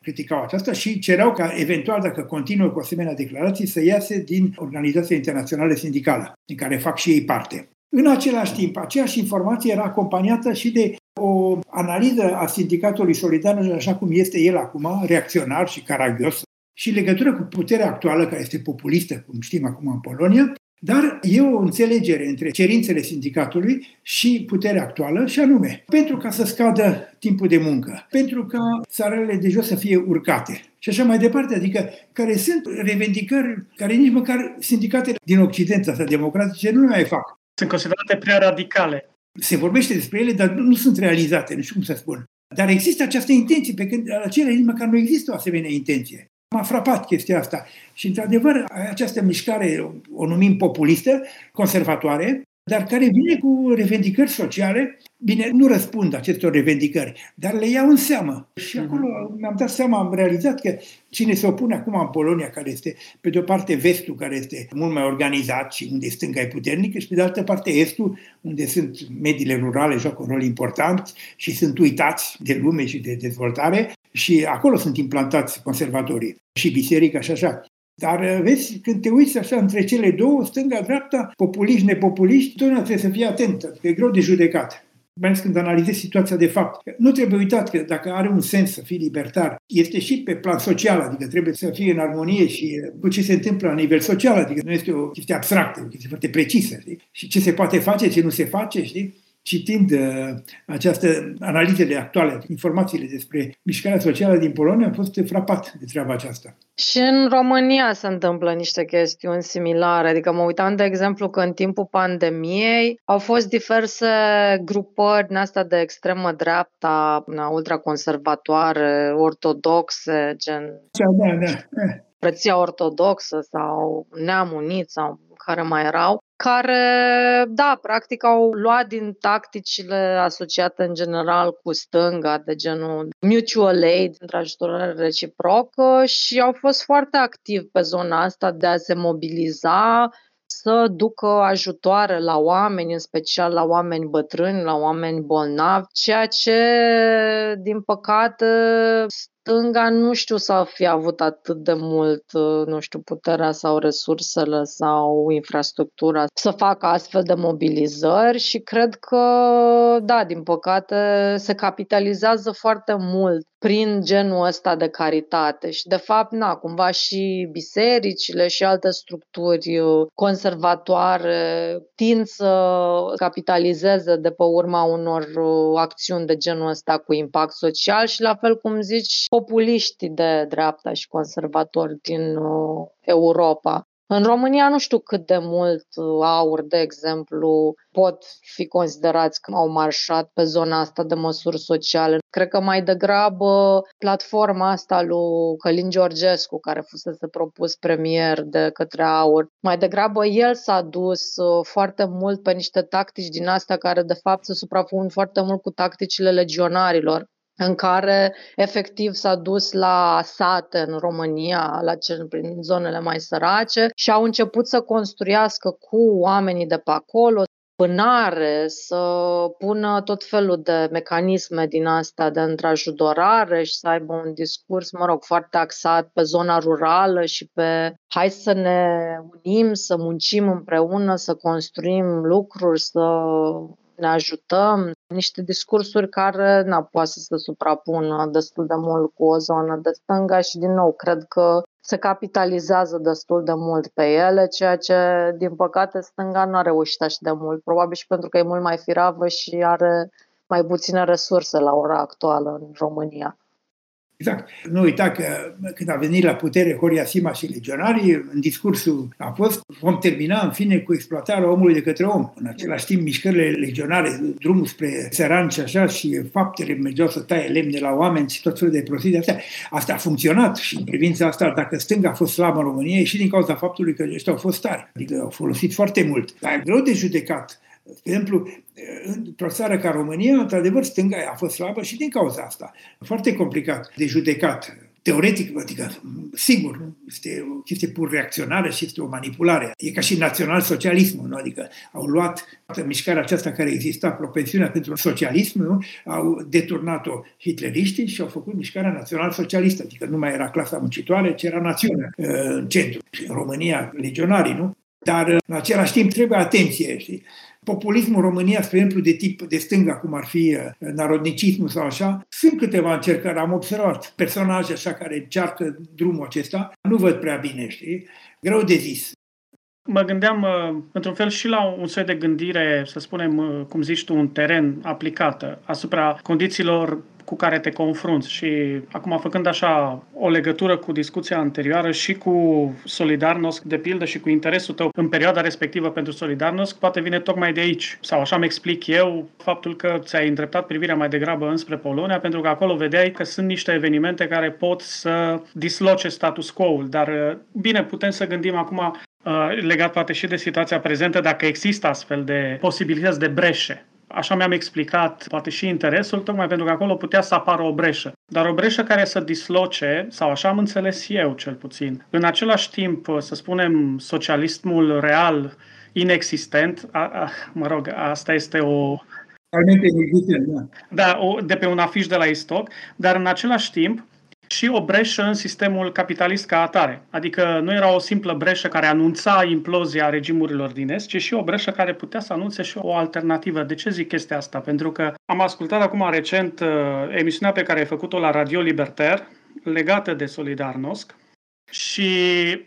criticau aceasta și cereau ca, eventual, dacă continuă cu asemenea declarații, să iasă din Organizația Internațională Sindicală, din care fac și ei parte. În același timp, aceeași informație era acompaniată și de o analiză a sindicatului solidar, așa cum este el acum, reacționar și caragios, și în legătură cu puterea actuală, care este populistă, cum știm acum în Polonia, dar e o înțelegere între cerințele sindicatului și puterea actuală, și anume, pentru ca să scadă timpul de muncă, pentru ca salariile de jos să fie urcate și așa mai departe, adică care sunt revendicări care nici măcar sindicatele din Occident, astea democratice, nu le mai fac. Sunt considerate prea radicale. Se vorbește despre ele, dar nu, nu sunt realizate, nu știu cum să spun. Dar există această intenție, pe când la cele nici măcar nu există o asemenea intenție. M-a frapat chestia asta. Și, într-adevăr, această mișcare, o numim populistă, conservatoare, dar care vine cu revendicări sociale. Bine, nu răspund acestor revendicări, dar le iau în seamă. Și mhm. acolo mi-am dat seama, am realizat că cine se opune acum în Polonia, care este, pe de o parte, vestul, care este mult mai organizat și unde stânga e puternică, și pe de altă parte, estul, unde sunt mediile rurale, joacă un rol important și sunt uitați de lume și de dezvoltare, și acolo sunt implantați conservatorii și biserica și așa. Dar uh, vezi, când te uiți așa între cele două, stânga-dreapta, populiști, nepopuliști, totdeauna trebuie să fii atent, că e greu de judecat. Mai ales când analizezi situația de fapt. Nu trebuie uitat că dacă are un sens să fii libertar, este și pe plan social, adică trebuie să fie în armonie și uh, cu ce se întâmplă la nivel social, adică nu este o chestie abstractă, o chestie foarte precisă, știi? Și ce se poate face, ce nu se face, știi? Citind uh, această analizele actuale, informațiile despre mișcarea socială din Polonia, am fost frapat de treaba aceasta. Și în România se întâmplă niște chestiuni similare. Adică mă uitam, de exemplu, că în timpul pandemiei au fost diverse grupări din asta de extremă dreapta, ultraconservatoare, ortodoxe, gen... Da, da. Frăția ortodoxă sau neamunit sau care mai erau, care, da, practic au luat din tacticile asociate în general cu stânga, de genul mutual aid, între ajutorare reciprocă și au fost foarte activi pe zona asta de a se mobiliza să ducă ajutoare la oameni, în special la oameni bătrâni, la oameni bolnavi, ceea ce, din păcate, stânga nu știu să fi avut atât de mult, uh, nu știu, puterea sau resursele sau infrastructura să facă astfel de mobilizări și cred că, da, din păcate, se capitalizează foarte mult prin genul ăsta de caritate și de fapt, na, cumva și bisericile și alte structuri uh, conservatoare tind să capitalizeze de pe urma unor uh, acțiuni de genul ăsta cu impact social și la fel cum zici, populiștii de dreapta și conservatori din uh, Europa. În România nu știu cât de mult uh, aur, de exemplu, pot fi considerați că au marșat pe zona asta de măsuri sociale. Cred că mai degrabă platforma asta lui Călin Georgescu, care fusese propus premier de către aur, mai degrabă el s-a dus uh, foarte mult pe niște tactici din astea care de fapt se suprapun foarte mult cu tacticile legionarilor în care efectiv s-a dus la sate în România, la cel, prin zonele mai sărace și au început să construiască cu oamenii de pe acolo pânare, să pună tot felul de mecanisme din asta de întrajutorare și să aibă un discurs, mă rog, foarte axat pe zona rurală și pe hai să ne unim, să muncim împreună, să construim lucruri, să ne ajutăm, niște discursuri care nu poate să se suprapună destul de mult cu o zonă de stânga și din nou cred că se capitalizează destul de mult pe ele, ceea ce, din păcate, stânga nu a reușit așa de mult. Probabil și pentru că e mult mai firavă și are mai puține resurse la ora actuală în România. Exact. Nu uita că când a venit la putere Horia Sima și legionarii, în discursul a fost vom termina în fine cu exploatarea omului de către om. În același timp, mișcările legionare, drumul spre țăran și așa și faptele mergeau să taie lemne la oameni și tot felul de prostii de astea. Asta a funcționat și în privința asta, dacă stânga a fost slabă în România, e și din cauza faptului că ăștia au fost tari. Adică au folosit foarte mult. Dar e greu de judecat de exemplu, într-o țară ca România, într-adevăr, stânga a fost slabă și din cauza asta. Foarte complicat de judecat. Teoretic, adică, sigur, este o chestie pur reacționară și este o manipulare. E ca și național-socialismul, nu? adică au luat mișcarea aceasta care exista, propensiunea pentru socialism, nu? au deturnat-o hitleriștii și au făcut mișcarea național-socialistă, adică nu mai era clasa muncitoare, ci era națiunea uh, în centru. Și în România, legionarii, nu? Dar în același timp trebuie atenție, știi? populismul România, spre exemplu, de tip de stânga, cum ar fi uh, narodnicismul sau așa, sunt câteva încercări. Am observat personaje așa care încearcă drumul acesta. Nu văd prea bine, știi? Greu de zis. Mă gândeam, uh, într-un fel, și la un soi de gândire, să spunem, uh, cum zici tu, un teren aplicată asupra condițiilor cu care te confrunți. Și acum, făcând așa o legătură cu discuția anterioară și cu Solidarnosc, de pildă, și cu interesul tău în perioada respectivă pentru Solidarnosc, poate vine tocmai de aici. Sau așa mi explic eu faptul că ți-ai îndreptat privirea mai degrabă înspre Polonia, pentru că acolo vedeai că sunt niște evenimente care pot să disloce status quo-ul. Dar bine, putem să gândim acum uh, legat poate și de situația prezentă, dacă există astfel de posibilități de breșe Așa mi-am explicat, poate și interesul, tocmai pentru că acolo putea să apară o breșă. Dar o breșă care să disloce, sau așa am înțeles eu cel puțin, în același timp, să spunem, socialismul real inexistent, a, a, mă rog, asta este o, Realmente inexistent, da. Da, o, de pe un afiș de la istoc, dar în același timp și o breșă în sistemul capitalist ca atare. Adică nu era o simplă breșă care anunța implozia regimurilor din Est, ci și o breșă care putea să anunțe și o alternativă. De ce zic chestia asta? Pentru că am ascultat acum recent uh, emisiunea pe care ai făcut-o la Radio Libertar, legată de Solidarnosc, și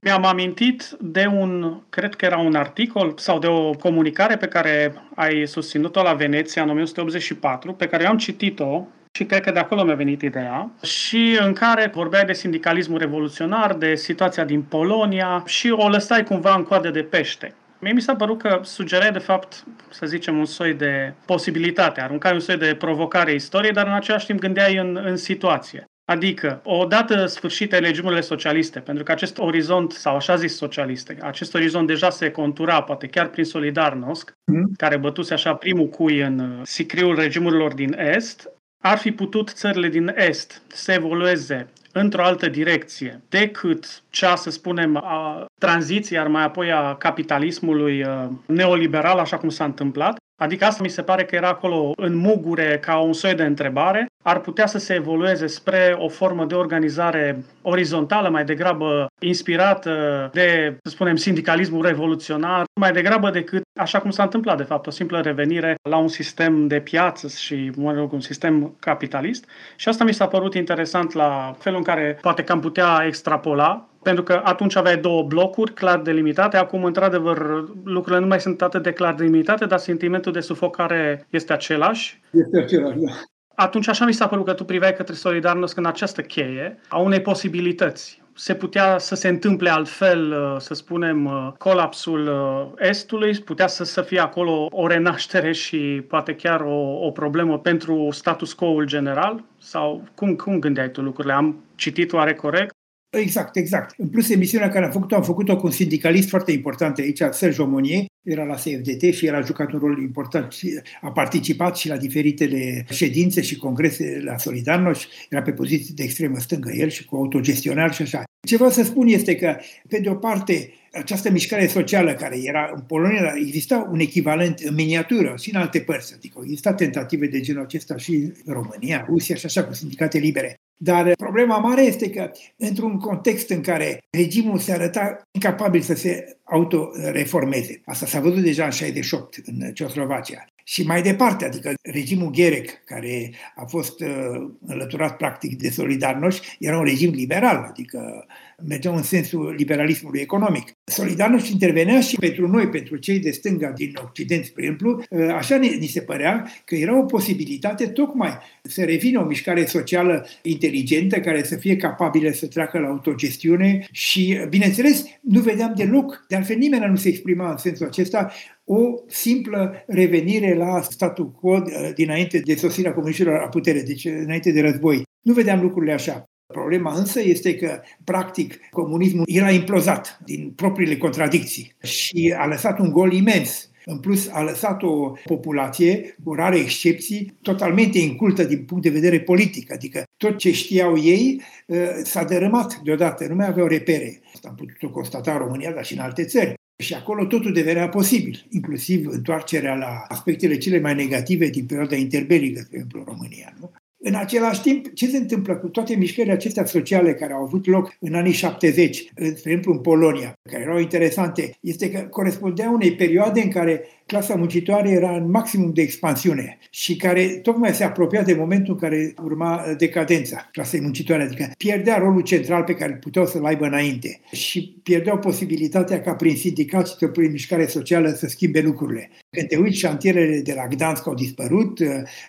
mi-am amintit de un, cred că era un articol sau de o comunicare pe care ai susținut-o la Veneția în 1984, pe care eu am citit-o și cred că de acolo mi-a venit ideea, și în care vorbeai de sindicalismul revoluționar, de situația din Polonia și o lăsai cumva în coadă de pește. Mie mi s-a părut că sugerai, de fapt, să zicem, un soi de posibilitate, aruncai un soi de provocare istoriei, dar în același timp gândeai în, în situație. Adică, odată sfârșite regimurile socialiste, pentru că acest orizont, sau așa zis socialiste, acest orizont deja se contura, poate chiar prin Solidarnosc, mm. care bătuse așa primul cui în uh, sicriul regimurilor din Est, ar fi putut țările din Est să evolueze într-o altă direcție decât cea, să spunem, a tranziției, iar mai apoi a capitalismului uh, neoliberal, așa cum s-a întâmplat. Adică asta mi se pare că era acolo în mugure ca un soi de întrebare. Ar putea să se evolueze spre o formă de organizare orizontală, mai degrabă inspirată de, să spunem, sindicalismul revoluționar, mai degrabă decât, așa cum s-a întâmplat, de fapt, o simplă revenire la un sistem de piață și, mă rog, un sistem capitalist. Și asta mi s-a părut interesant la felul în care poate că am putea extrapola pentru că atunci aveai două blocuri clar delimitate, acum, într-adevăr, lucrurile nu mai sunt atât de clar delimitate, dar sentimentul de sufocare este același. Este același, da. Atunci așa mi s-a părut că tu priveai către Solidarnosc în această cheie a unei posibilități. Se putea să se întâmple altfel, uh, să spunem, uh, colapsul uh, Estului, putea să, să fie acolo o renaștere și poate chiar o, o problemă pentru status quo-ul general? Sau cum, cum gândeai tu lucrurile? Am citit oare corect? Exact, exact. În plus, emisiunea care am făcut-o, am făcut-o cu un sindicalist foarte important aici, Serge Omonier, era la CFDT și el a jucat un rol important. A participat și la diferitele ședințe și congrese la Solidarność, era pe poziții de extremă stângă el și cu autogestionar și așa. Ce vreau să spun este că, pe de o parte, această mișcare socială care era în Polonia, exista un echivalent în miniatură și în alte părți, adică exista tentative de genul acesta și în România, Rusia și așa, cu sindicate libere. Dar problema mare este că, într-un context în care regimul se arăta incapabil să se autoreformeze, asta s-a văzut deja în 68 în Ceoslovacia, și mai departe, adică regimul Gherec, care a fost uh, înlăturat practic de Solidarność, era un regim liberal, adică mergeau în sensul liberalismului economic. Solidarność intervenea și pentru noi, pentru cei de stânga din Occident, spre exemplu, uh, așa ni, ni se părea că era o posibilitate tocmai să revină o mișcare socială inteligentă care să fie capabilă să treacă la autogestiune și, bineînțeles, nu vedeam deloc, de altfel nimeni nu se exprima în sensul acesta, o simplă revenire la statul quo uh, dinainte de sosirea comuniștilor la putere, deci înainte de război. Nu vedeam lucrurile așa. Problema însă este că, practic, comunismul era implozat din propriile contradicții și a lăsat un gol imens în plus, a lăsat o populație, cu rare excepții, totalmente incultă din punct de vedere politic. Adică tot ce știau ei uh, s-a dărâmat deodată, nu mai aveau repere. Asta am putut constata în România, dar și în alte țări. Și acolo totul devenea posibil, inclusiv întoarcerea la aspectele cele mai negative din perioada interbelică, de exemplu, în România. Nu? În același timp, ce se întâmplă cu toate mișcările acestea sociale care au avut loc în anii 70, de exemplu în Polonia, care erau interesante, este că corespundeau unei perioade în care clasa muncitoare era în maximum de expansiune și care tocmai se apropia de momentul în care urma decadența clasei muncitoare, adică pierdea rolul central pe care puteau să-l aibă înainte și pierdeau posibilitatea ca prin sindicat și prin mișcare socială să schimbe lucrurile. Când te uiți, șantierele de la Gdansk au dispărut,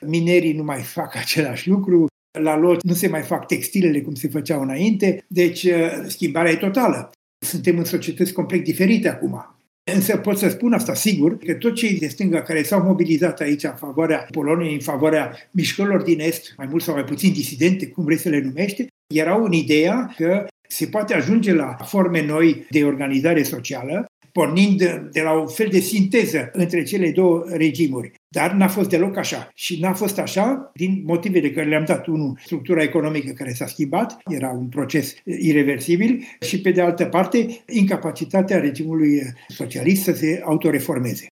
minerii nu mai fac același lucru, la lot nu se mai fac textilele cum se făceau înainte, deci schimbarea e totală. Suntem în societăți complet diferite acum. Însă pot să spun asta sigur, că toți cei de stânga care s-au mobilizat aici în favoarea Poloniei, în favoarea mișcărilor din Est, mai mult sau mai puțin disidente, cum vrei să le numești, erau în ideea că se poate ajunge la forme noi de organizare socială pornind de la un fel de sinteză între cele două regimuri. Dar n-a fost deloc așa. Și n-a fost așa din motivele care le-am dat. Unul, structura economică care s-a schimbat, era un proces irreversibil, și pe de altă parte, incapacitatea regimului socialist să se autoreformeze.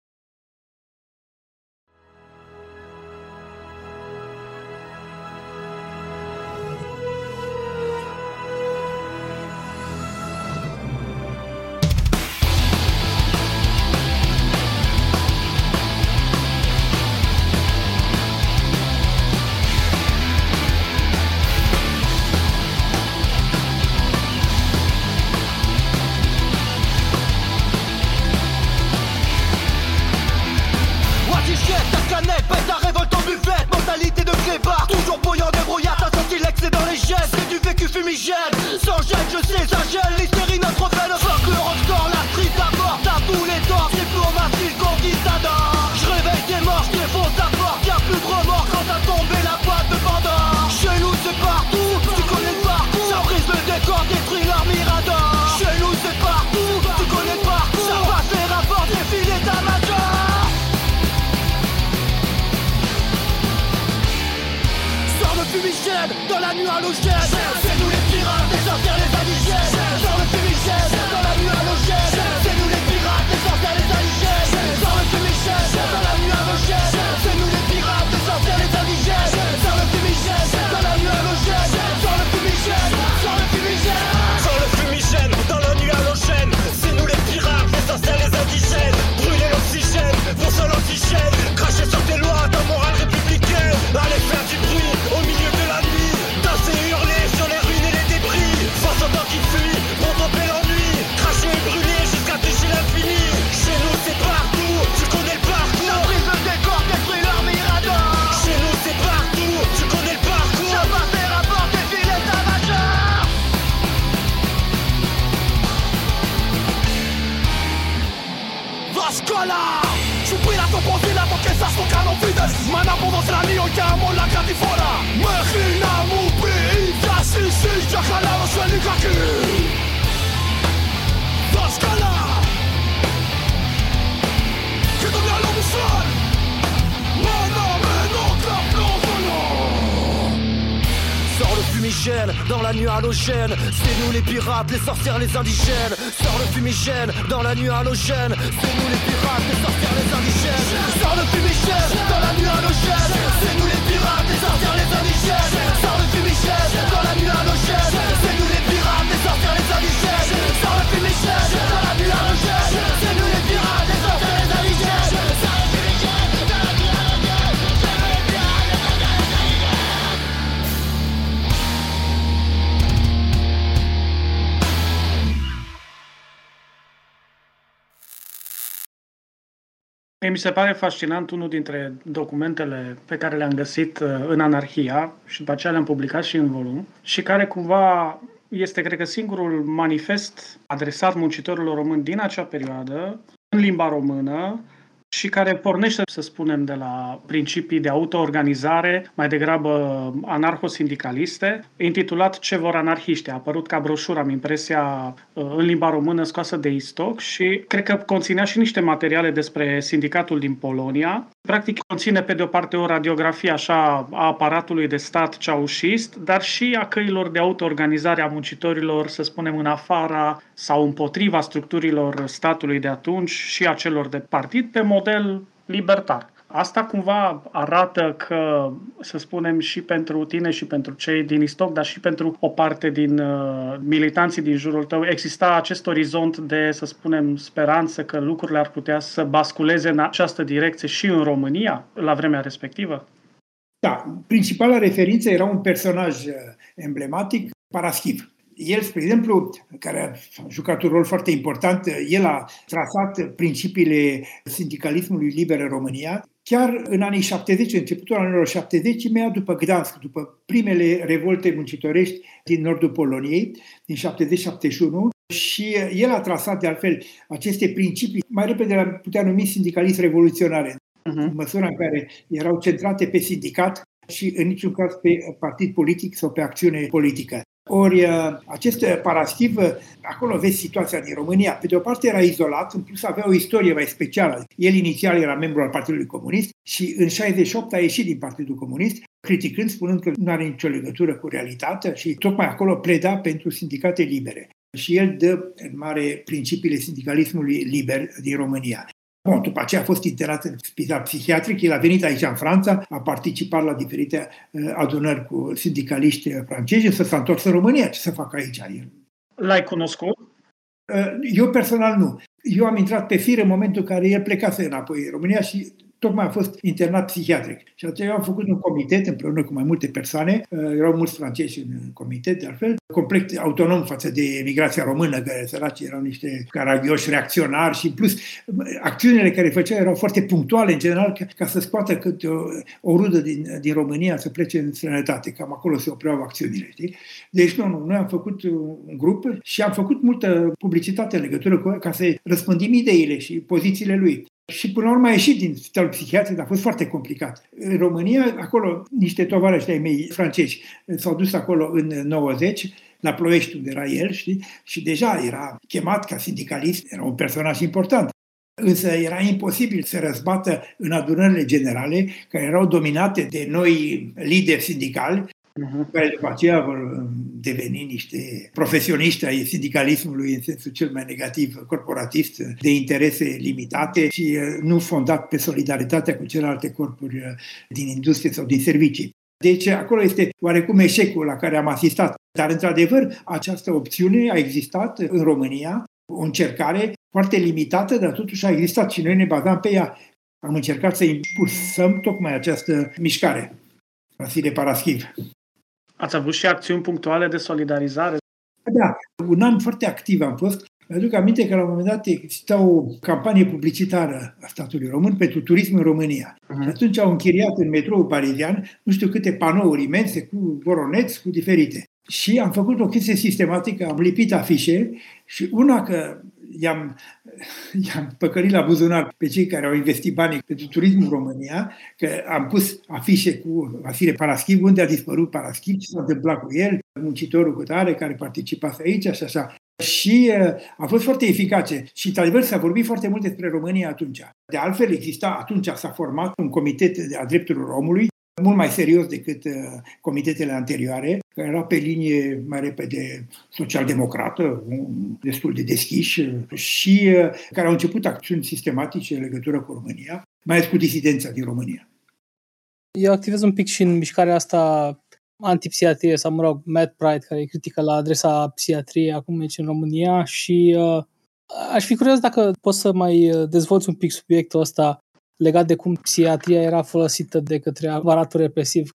Ta canette, pète ta révolte en buvette. Mentalité de clébard, toujours bouillant, débrouillard T'as senti l'excès dans les jets, c'est du vécu fumigène Sans gêne, je sais, ça gèle, l'hystérie notre veine Fuck le rockstar, la street, porte, à tous les torts C'est pour ma fille Je réveille la nuit à l'OGS La catifora, mais rien à moupir. Si si, j'ai à la reçu à l'incraqué. Dans ce cas-là, qui devient un cap le dans la nuit halogène C'est nous les pirates, les sorcières, les indigènes. Sors le fumigène dans la nuit halogène C'est nous les pirates, les sorcières, les indigènes. Sors le fumigène dans la nuit halogène C'est nous les pirates, les sorcières, les indigènes. Sors le fumigène dans la nuit halogène C'est nous les pirates, les sorcières, les indigènes. Sors le fumigène Mie mi se pare fascinant unul dintre documentele pe care le-am găsit uh, în Anarhia și după aceea le-am publicat și în volum și care cumva este, cred că, singurul manifest adresat muncitorilor români din acea perioadă, în limba română, și care pornește, să spunem, de la principii de autoorganizare, mai degrabă anarho-sindicaliste, intitulat Ce vor anarhiști. A apărut ca broșură, am impresia, în limba română scoasă de istoc și cred că conținea și niște materiale despre sindicatul din Polonia. Practic conține pe de o parte o radiografie așa a aparatului de stat ceaușist, dar și a căilor de autoorganizare a muncitorilor, să spunem, în afara sau împotriva structurilor statului de atunci și a celor de partid pe model libertar. Asta cumva arată că, să spunem, și pentru tine și pentru cei din istoc, dar și pentru o parte din uh, militanții din jurul tău, exista acest orizont de, să spunem, speranță că lucrurile ar putea să basculeze în această direcție și în România la vremea respectivă? Da, principala referință era un personaj uh, emblematic, Paraschiv. El, spre exemplu, care a jucat un rol foarte important, el a trasat principiile sindicalismului liber în România. Chiar în anii 70, începutul anilor 70, imediat după Gdansk, după primele revolte muncitorești din nordul Poloniei, din 70-71, și el a trasat, de altfel, aceste principii, mai repede le-am putea numi sindicalism revoluționare, în măsura în care erau centrate pe sindicat și în niciun caz pe partid politic sau pe acțiune politică. Ori acest parastiv, acolo vezi situația din România. Pe de o parte era izolat, în plus avea o istorie mai specială. El inițial era membru al Partidului Comunist și în 68 a ieșit din Partidul Comunist, criticând, spunând că nu are nicio legătură cu realitatea și tocmai acolo pleda pentru sindicate libere. Și el dă în mare principiile sindicalismului liber din România. Bun, după aceea a fost internat în spital psihiatric, el a venit aici în Franța, a participat la diferite uh, adunări cu sindicaliști francezi, însă s-a întors în România. Ce să facă aici el? L-ai cunoscut? Uh, eu personal nu. Eu am intrat pe fir în momentul în care el plecase înapoi în România și tocmai a fost internat psihiatric. Și atunci eu am făcut un comitet împreună cu mai multe persoane, uh, erau mulți francezi în comitet, de altfel, complet autonom față de emigrația română, care săraci erau niște caragioși reacționari și în plus acțiunile care făceau erau foarte punctuale în general ca, ca să scoată câte o, o rudă din, din România să plece în străinătate, cam acolo se opreau acțiunile, știi? Deci nu, nu, noi am făcut un grup și am făcut multă publicitate în legătură cu ca să răspândim ideile și pozițiile lui. Și până la urmă a ieșit din spitalul psihiatric, a fost foarte complicat. În România, acolo, niște tovarăși ai mei francezi s-au dus acolo în 90, la Ploiești, unde era el, știi? și deja era chemat ca sindicalist, era un personaj important. Însă era imposibil să răzbată în adunările generale, care erau dominate de noi lideri sindicali, uh-huh. care după aceea vor deveni niște profesioniști ai sindicalismului în sensul cel mai negativ corporatist, de interese limitate și uh, nu fondat pe solidaritatea cu celelalte corpuri uh, din industrie sau din servicii. Deci acolo este oarecum eșecul la care am asistat. Dar, într-adevăr, această opțiune a existat în România, o încercare foarte limitată, dar totuși a existat și noi ne bazam pe ea. Am încercat să impulsăm tocmai această mișcare. Vasile Paraschiv. Ați avut și acțiuni punctuale de solidarizare? Da, un an foarte activ am fost. Mi-aduc aminte că la un moment dat exista o campanie publicitară a statului român pentru turism în România. Uh-huh. Și atunci au închiriat în metrou parizian nu știu câte panouri imense cu voroneți, cu diferite. Și am făcut o chestie sistematică, am lipit afișe și una că i-am, i-am păcălit la buzunar pe cei care au investit banii pentru turismul în România, că am pus afișe cu Vasile Paraschiv, unde a dispărut Paraschiv, ce s-a întâmplat cu el, muncitorul cu tare care participa aici și așa. Și a fost foarte eficace și, într-adevăr, s-a vorbit foarte mult despre România atunci. De altfel, exista, atunci s-a format un comitet a drepturilor omului mult mai serios decât uh, comitetele anterioare, care era pe linie mai repede social-democrată, destul de deschiși și uh, care au început acțiuni sistematice în legătură cu România, mai ales cu disidența din România. Eu activez un pic și în mișcarea asta antipsiatrie sau, mă rog, Matt Pride, care e critică la adresa psihiatriei acum aici în România și uh, aș fi curios dacă poți să mai uh, dezvolți un pic subiectul ăsta legat de cum psihiatria era folosită de către aparatul represiv.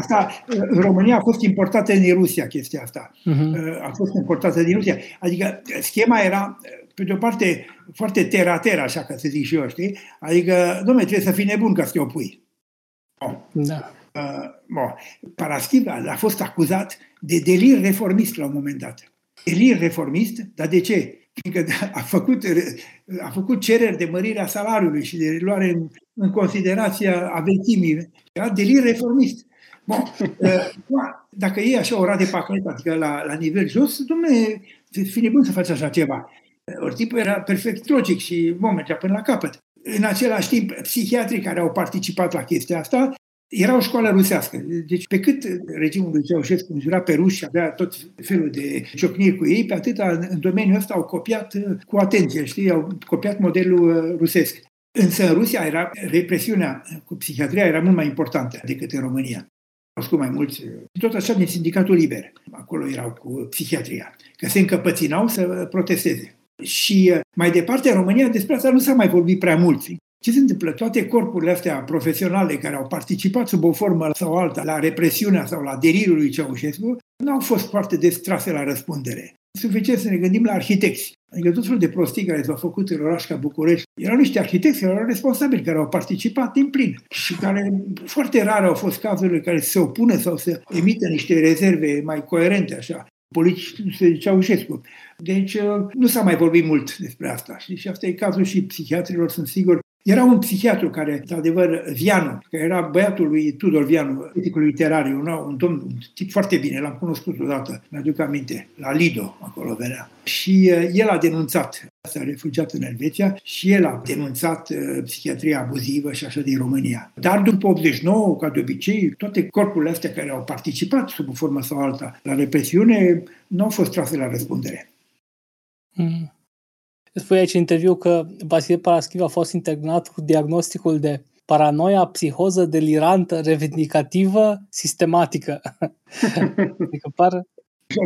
Asta, în România a fost importată din Rusia chestia asta. Uh-huh. A fost importată din Rusia. Adică schema era, pe de o parte, foarte tera-tera, așa ca să zic și eu, știi? Adică, domnule, trebuie să fii nebun ca să te opui. Oh. Da. Uh, bon. Paraschiv a fost acuzat de delir reformist la un moment dat. Delir reformist, dar de ce? Fiindcă a făcut, a făcut cereri de mărire a salariului și de luare în, în considerație a vechimii. Era delir reformist. Bun. Uh, dacă e așa o rade pachet, adică la, la nivel jos, domnule, fi nebun să faci așa ceva. Ori tipul era perfect logic și bun, mergea până la capăt. În același timp, psihiatrii care au participat la chestia asta era o școală rusească. Deci pe cât regimul lui Ceaușescu înjura pe ruși și avea tot felul de ciocniri cu ei, pe atâta în domeniul ăsta au copiat uh, cu atenție, știi, au copiat modelul uh, rusesc. Însă în Rusia era represiunea cu psihiatria era mult mai importantă decât în România. Au spus mai mulți, tot așa din Sindicatul Liber. Acolo erau cu psihiatria, că se încăpăținau să protesteze. Și uh, mai departe, în România, despre asta nu s-a mai vorbit prea mult. Ce se întâmplă? Toate corpurile astea profesionale care au participat sub o formă sau alta la represiunea sau la delirul lui Ceaușescu nu au fost foarte des trase la răspundere. Suficient să ne gândim la arhitecți. Adică tot felul de prostii care s-au făcut în oraș ca București. Erau niște arhitecți care erau responsabili, care au participat din plin și care foarte rare au fost cazurile care se opună sau să emită niște rezerve mai coerente, așa politici Ceaușescu. Deci nu s-a mai vorbit mult despre asta. Și asta e cazul și psihiatrilor, sunt sigur, era un psihiatru care, într-adevăr, Vianu, care era băiatul lui Tudor Vianu, criticul literar, un, un domn, un tip foarte bine, l-am cunoscut odată, mi-aduc aminte, la Lido, acolo venea. Și uh, el a denunțat, s-a refugiat în Elveția și el a denunțat uh, psihiatria abuzivă și așa din România. Dar după 89, ca de obicei, toate corpurile astea care au participat sub o formă sau alta la represiune nu au fost trase la răspundere. Mm. Spui aici în interviu că Vasile Paraschiv a fost internat cu diagnosticul de paranoia, psihoză delirantă, revendicativă, sistematică. adică par...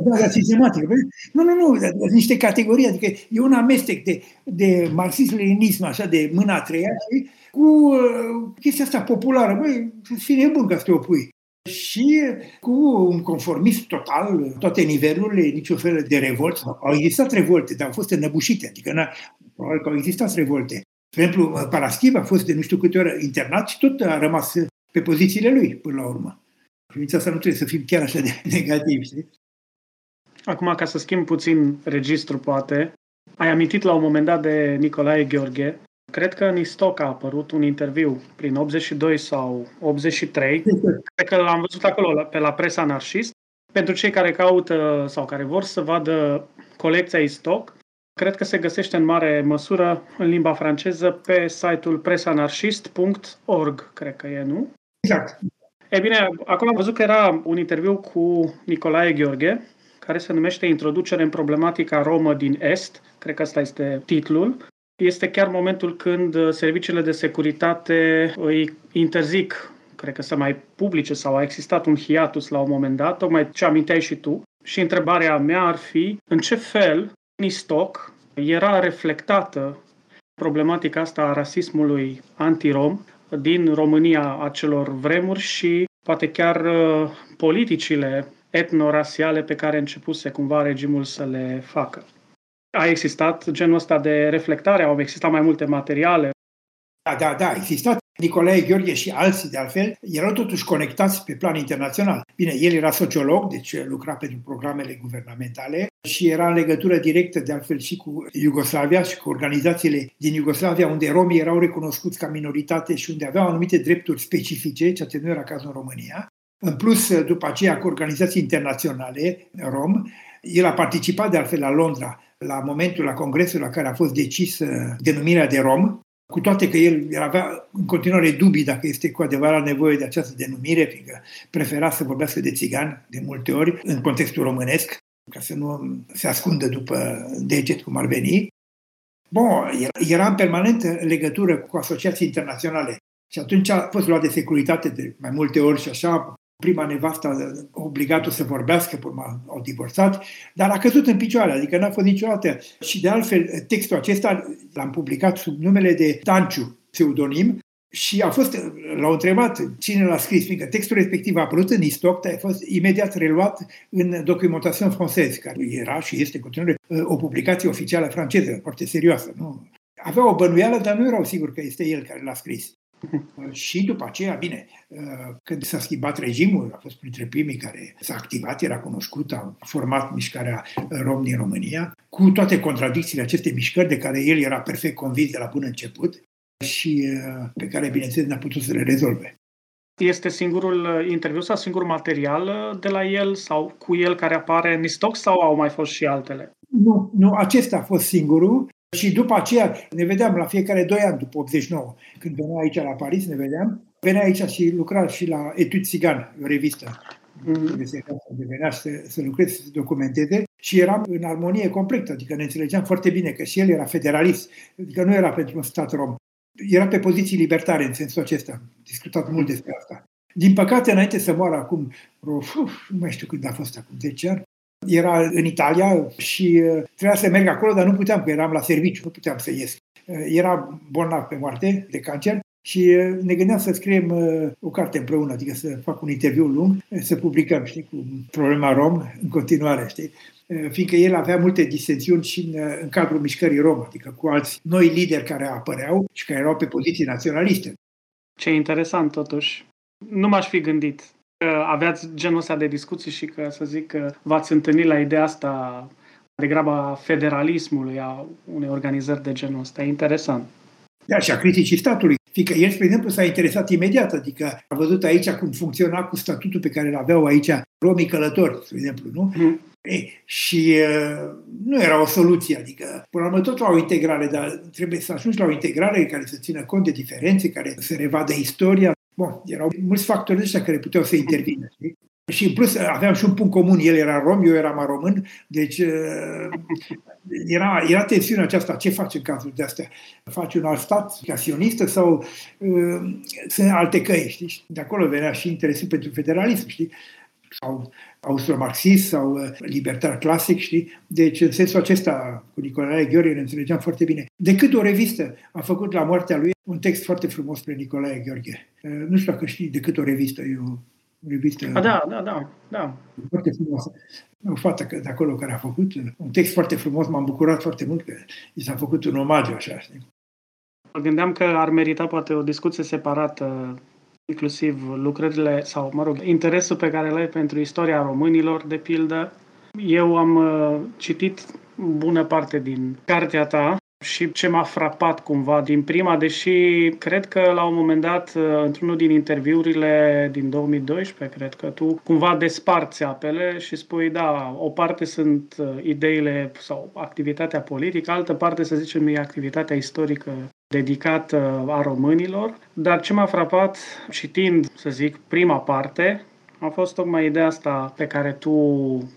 da, da, sistematic. Nu, nu, nu, da, niște categorii, adică e un amestec de, de marxism-leninism, așa, de mâna a treia, știi? cu uh, chestia asta populară. Băi, fi nebun ca să te opui. Și cu un conformism total, toate nivelurile, niciun fel de revolt. Au existat revolte, dar au fost înăbușite. Adică, na, probabil că au existat revolte. De exemplu, Paraschiv a fost de nu știu câte ori internat și tot a rămas pe pozițiile lui până la urmă. Privința asta nu trebuie să fim chiar așa de negativ, știi? Acum, ca să schimb puțin registru, poate, ai amintit la un moment dat de Nicolae Gheorghe. Cred că în Istoc a apărut un interviu prin 82 sau 83. Cred că l-am văzut acolo pe la presa anarșist. Pentru cei care caută sau care vor să vadă colecția Istoc, cred că se găsește în mare măsură în limba franceză pe site-ul presanarșist.org, cred că e, nu? Exact. E bine, acolo am văzut că era un interviu cu Nicolae Gheorghe, care se numește Introducere în problematica romă din Est, cred că ăsta este titlul. Este chiar momentul când serviciile de securitate îi interzic, cred că să mai publice sau a existat un hiatus la un moment dat, tocmai ce aminteai și tu. Și întrebarea mea ar fi în ce fel în istoc era reflectată problematica asta a rasismului antirom din România acelor vremuri și poate chiar uh, politicile etnorasiale pe care începuse cumva regimul să le facă. A existat genul ăsta de reflectare, au existat mai multe materiale. Da, da, da, a existat. Nicolae Gheorghe și alții, de altfel, erau totuși conectați pe plan internațional. Bine, el era sociolog, deci lucra pentru programele guvernamentale și era în legătură directă, de altfel, și cu Iugoslavia și cu organizațiile din Iugoslavia, unde romii erau recunoscuți ca minoritate și unde aveau anumite drepturi specifice, ceea ce nu era cazul în România. În plus, după aceea, cu organizații internaționale rom, el a participat, de altfel, la Londra, la momentul, la congresul la care a fost decis uh, denumirea de rom, cu toate că el avea în continuare dubii dacă este cu adevărat nevoie de această denumire, fiindcă prefera să vorbească de țigan de multe ori în contextul românesc, ca să nu se ascundă după deget cum ar veni. Bun, era în permanentă legătură cu asociații internaționale și atunci a fost luat de securitate de mai multe ori și așa, prima nevastă a obligat-o să vorbească, pe urmă au divorțat, dar a căzut în picioare, adică n-a fost niciodată. Și de altfel, textul acesta l-am publicat sub numele de Tanciu, pseudonim, și a fost, l-au întrebat cine l-a scris, fiindcă textul respectiv a apărut în istoc, a fost imediat reluat în Documentation Française, care era și este în continuare o publicație oficială franceză, foarte serioasă. Nu? Avea o bănuială, dar nu erau sigur că este el care l-a scris. Și după aceea, bine, uh, când s-a schimbat regimul, a fost printre primii care s-a activat, era cunoscut, a format mișcarea rom din România, cu toate contradicțiile acestei mișcări de care el era perfect convins de la bun început și uh, pe care, bineînțeles, n-a putut să le rezolve. Este singurul uh, interviu sau singurul material de la el sau cu el care apare în stoc sau au mai fost și altele? Nu, nu, acesta a fost singurul. Și după aceea ne vedeam la fiecare doi ani, după 89, când venea aici la Paris, ne vedeam. Venea aici și lucra și la Etude Țigan, o revistă. Mm. Se venea să, să lucreze, să se documenteze și eram în armonie completă, adică ne înțelegeam foarte bine că și el era federalist, adică nu era pentru un stat rom. Era pe poziții libertare în sensul acesta. Am discutat mult despre asta. Din păcate, înainte să moară acum, uf, nu mai știu când a fost, acum 10 ani, era în Italia și uh, trebuia să merg acolo, dar nu puteam, că eram la serviciu, nu puteam să ies. Uh, era bolnav pe moarte de cancer și uh, ne gândeam să scriem o carte împreună, adică să fac un interviu lung, să publicăm, știi, cu problema rom în continuare, știi? Fiindcă el avea multe disensiuni și în, în cadrul mișcării rom, adică cu alți noi lideri care apăreau și care erau pe poziții naționaliste. Ce interesant, totuși. Nu m-aș fi gândit că aveați genul ăsta de discuții și că, să zic, că v-ați întâlnit la ideea asta degrabă a federalismului, a unei organizări de genul ăsta. E interesant. Da, și a criticii statului. Fiindcă el, spre exemplu, s-a interesat imediat, adică a văzut aici cum funcționa cu statutul pe care îl aveau aici romii călători, spre exemplu, nu? Mm. E, și uh, nu era o soluție, adică, până la urmă, tot la o integrare, dar trebuie să ajungi la o integrare care să țină cont de diferențe, care să revadă istoria, Bun, erau mulți factori ăștia care puteau să intervină. Știi? Și în plus aveam și un punct comun, el era rom, eu eram român, deci uh, era, era tensiunea aceasta, ce faci în cazul de astea? Faci un alt stat, ca sionistă sau uh, sunt alte căi, știi? De acolo venea și interesul pentru federalism, știi? Sau austromarxist sau uh, libertar clasic, știi? Deci, în sensul acesta, cu Nicolae Gheorghe ne înțelegeam foarte bine. Decât o revistă a făcut la moartea lui un text foarte frumos spre Nicolae Gheorghe. Uh, nu știu dacă știi decât o revistă, e o revistă A, da, da, da, da. foarte frumoasă. O fată de acolo care a făcut un text foarte frumos, m-am bucurat foarte mult că i s-a făcut un omagiu așa, știi? Mă gândeam că ar merita poate o discuție separată inclusiv lucrările sau, mă rog, interesul pe care îl ai pentru istoria românilor, de pildă. Eu am uh, citit bună parte din cartea ta și ce m-a frapat cumva din prima, deși cred că la un moment dat, uh, într-unul din interviurile din 2012, cred că tu cumva desparți apele și spui, da, o parte sunt uh, ideile sau activitatea politică, altă parte, să zicem, e activitatea istorică dedicată a românilor. Dar ce m-a frapat citind, să zic, prima parte, a fost tocmai ideea asta pe care tu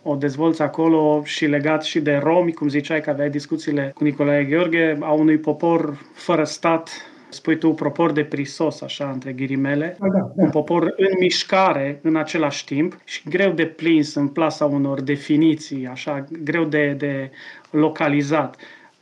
o dezvolți acolo și legat și de romi, cum ziceai că aveai discuțiile cu Nicolae Gheorghe, a unui popor fără stat, spui tu, popor de prisos, așa, între ghirimele, Da, da, da. un popor în mișcare în același timp și greu de plins în plasa unor definiții, așa, greu de, de localizat.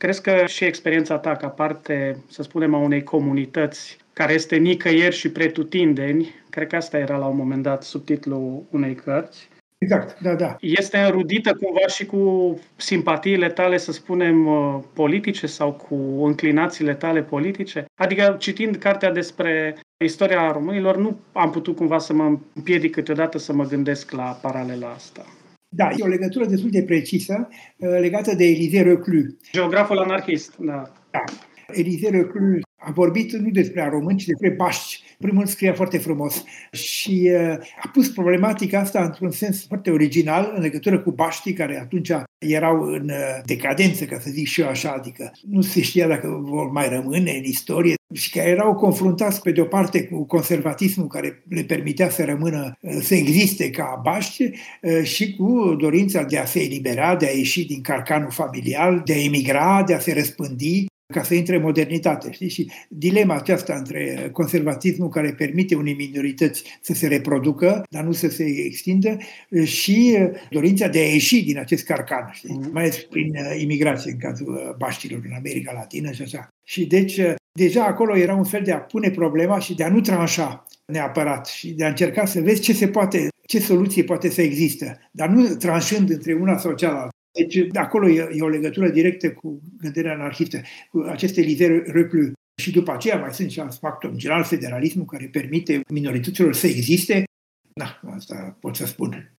Crezi că și experiența ta ca parte, să spunem, a unei comunități care este nicăieri și pretutindeni, cred că asta era la un moment dat subtitlul unei cărți, Exact, da, da. este înrudită cumva și cu simpatiile tale, să spunem, uh, politice sau cu înclinațiile tale politice? Adică, citind cartea despre istoria românilor, nu am putut cumva să mă împiedic câteodată să mă gândesc la paralela asta. Da, e o legătură destul de precisă uh, legată de Elisée Reclus. Geograful anarhist, da. Da. Elisée Reclus a vorbit nu despre români, ci despre baști. Primul scria foarte frumos și uh, a pus problematica asta într-un sens foarte original în legătură cu baștii care atunci erau în uh, decadență, ca să zic și eu așa, adică nu se știa dacă vor mai rămâne în istorie și care erau confruntați pe de-o parte cu conservatismul care le permitea să rămână, uh, să existe ca baști uh, și cu dorința de a se elibera, de a ieși din carcanul familial, de a emigra, de a se răspândi ca să intre în modernitate. Știi? Și dilema aceasta între conservatismul care permite unei minorități să se reproducă, dar nu să se extindă, și dorința de a ieși din acest carcan, știi? mai ales prin uh, imigrație în cazul uh, baștilor în America Latină și așa. Și deci uh, deja acolo era un fel de a pune problema și de a nu tranșa neapărat și de a încerca să vezi ce se poate, ce soluție poate să există, dar nu tranșând între una sau cealaltă. Deci de acolo e, e o legătură directă cu gândirea anarhistă, cu aceste lideri reclus. Și după aceea mai sunt și alți factori, în general federalismul care permite minorităților să existe. Da, asta pot să spun.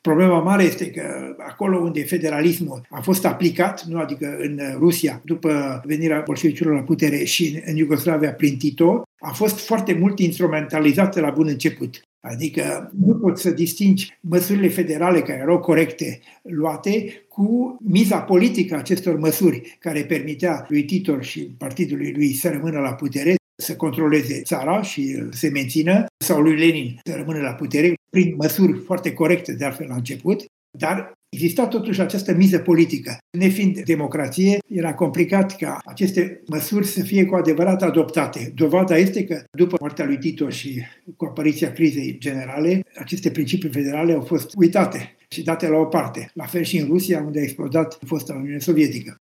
Problema mare este că acolo unde federalismul a fost aplicat, nu adică în Rusia, după venirea bolșevicilor la putere și în Iugoslavia prin Tito, a fost foarte mult instrumentalizată la bun început. Adică nu poți să distingi măsurile federale care erau corecte luate cu miza politică a acestor măsuri care permitea lui Titor și partidului lui să rămână la putere, să controleze țara și să mențină, sau lui Lenin să rămână la putere, prin măsuri foarte corecte de altfel la început, dar exista totuși această miză politică. Nefiind democrație, era complicat ca aceste măsuri să fie cu adevărat adoptate. Dovada este că după moartea lui Tito și cu apariția crizei generale, aceste principii federale au fost uitate și date la o parte. La fel și în Rusia, unde a explodat fosta Uniune Sovietică.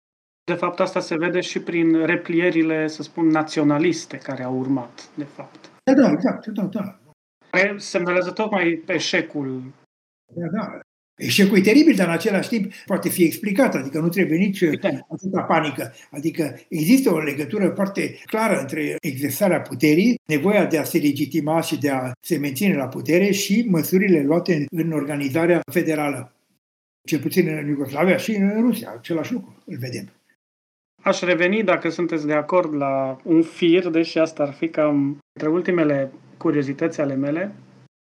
De fapt, asta se vede și prin replierile, să spun, naționaliste care au urmat, de fapt. Da, da, exact, da, da. Care semnalează tocmai eșecul Da, da. Eșecul e teribil, dar în același timp poate fi explicat, adică nu trebuie nici Evident. atâta panică. Adică există o legătură foarte clară între exersarea puterii, nevoia de a se legitima și de a se menține la putere și măsurile luate în organizarea federală. Cel puțin în Iugoslavia și în Rusia, același lucru îl vedem. Aș reveni, dacă sunteți de acord, la un fir, deși asta ar fi cam între ultimele curiozități ale mele.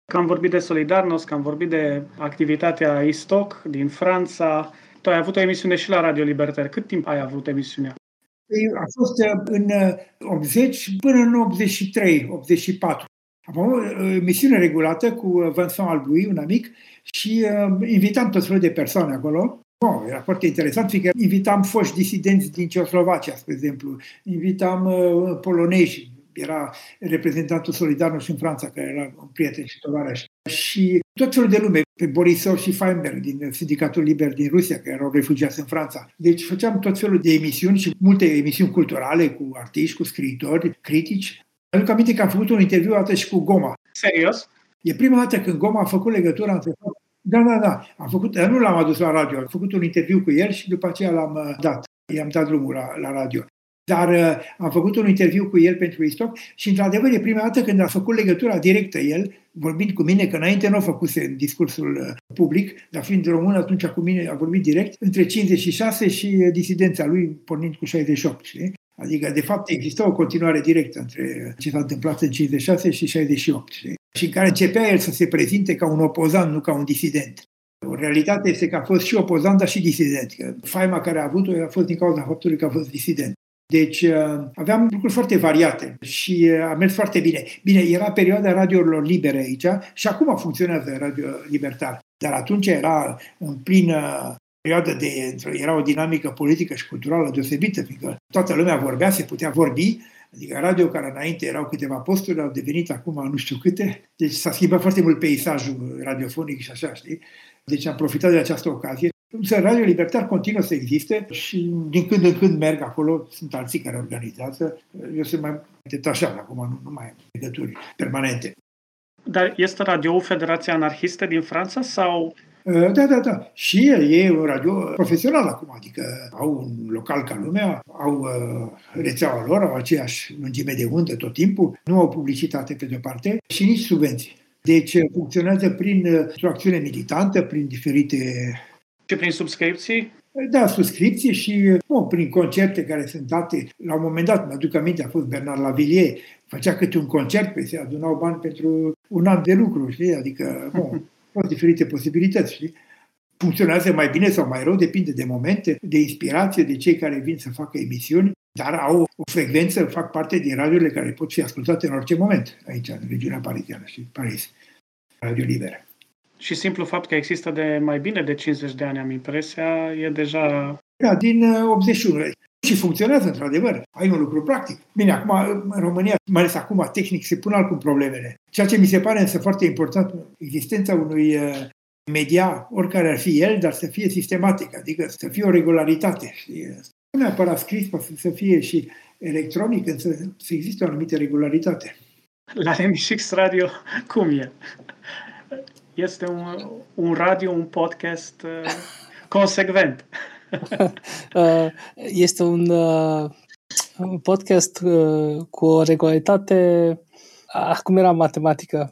Că am vorbit de Solidarnos, că am vorbit de activitatea ISTOC din Franța. Tu ai avut o emisiune și la Radio Libertar. Cât timp ai avut emisiunea? Ei, A fost uh, în uh, 80 până în 83, 84. Am avut o emisiune regulată cu uh, Vincent Albui, un amic, și uh, invitam tot felul de persoane acolo. Oh, era foarte interesant, fiindcă invitam foști disidenți din Ceoslovacia, spre exemplu, invitam uh, polonezi, era reprezentantul Solidarnos în Franța, care era un prieten și tovarăș. Și tot felul de lume, pe Borisov și Feinberg din Sindicatul Liber din Rusia, care erau refugiați în Franța. Deci făceam tot felul de emisiuni și multe emisiuni culturale cu artiști, cu scriitori, critici. Aduc aminte că am făcut un interviu atât și cu Goma. Serios? E prima dată când Goma a făcut legătura între da, da, da. Am făcut, nu l-am adus la radio, am făcut un interviu cu el și după aceea l-am uh, dat. I-am dat drumul la, la radio. Dar uh, am făcut un interviu cu el pentru Istoc și, într-adevăr, e prima dată când a făcut legătura directă el, vorbind cu mine, că înainte nu a făcuse în discursul uh, public, dar fiind român, atunci cu mine a vorbit direct, între 56 și uh, disidența lui, pornind cu 68. Știi? Adică, de fapt, exista o continuare directă între ce s-a întâmplat în 56 și 68. Știi? Și în care începea el să se prezinte ca un opozant, nu ca un disident. O realitate este că a fost și opozant, dar și disident. Că faima care a avut-o a fost din cauza faptului că a fost disident. Deci uh, aveam lucruri foarte variate și uh, a mers foarte bine. Bine, era perioada radiourilor libere aici și acum funcționează Radio Libertar. Dar atunci era în plină perioadă de... era o dinamică politică și culturală deosebită, fiindcă toată lumea vorbea, se putea vorbi, Adică radio care înainte erau câteva posturi, au devenit acum nu știu câte. Deci s-a schimbat foarte mult peisajul radiofonic și așa, știi? Deci am profitat de această ocazie. Însă Radio Libertar continuă să existe și din când în când merg acolo, sunt alții care organizează. Eu sunt mai detașat acum, nu, nu mai am legături permanente. Dar este radio Federația Anarhistă din Franța sau Uh, da, da, da. Și e un radio profesional acum, adică au un local ca lumea, au uh, rețeaua lor, au aceeași lungime de undă tot timpul, nu au publicitate pe de-o parte și nici subvenții. Deci uh, funcționează prin o acțiune militantă, prin diferite... Și prin subscripții? Da, subscripții și bun, prin concerte care sunt date. La un moment dat, mă aduc aminte, a fost Bernard Lavillier, făcea câte un concert, pe se adunau bani pentru un an de lucru, știi? Adică, bun, au diferite posibilități, știi? Funcționează mai bine sau mai rău, depinde de momente, de inspirație, de cei care vin să facă emisiuni, dar au o frecvență, fac parte din radiurile care pot fi ascultate în orice moment aici, în regiunea parisiană și Paris. Radio Liberă. Și simplu fapt că există de mai bine de 50 de ani, am impresia, e deja... Da, din 81. Uh, și funcționează, într-adevăr. Ai un lucru practic. Bine, acum, în România, mai ales acum, tehnic, se pun altcum problemele. Ceea ce mi se pare însă foarte important, existența unui uh, media, oricare ar fi el, dar să fie sistematic, adică să fie o regularitate. Nu neapărat scris, poate să fie și electronic, însă să existe o anumită regularitate. La MX Radio, cum e? Este un, un radio, un podcast uh, consecvent. Uh, este un uh, podcast uh, cu o regularitate. Acum era matematică.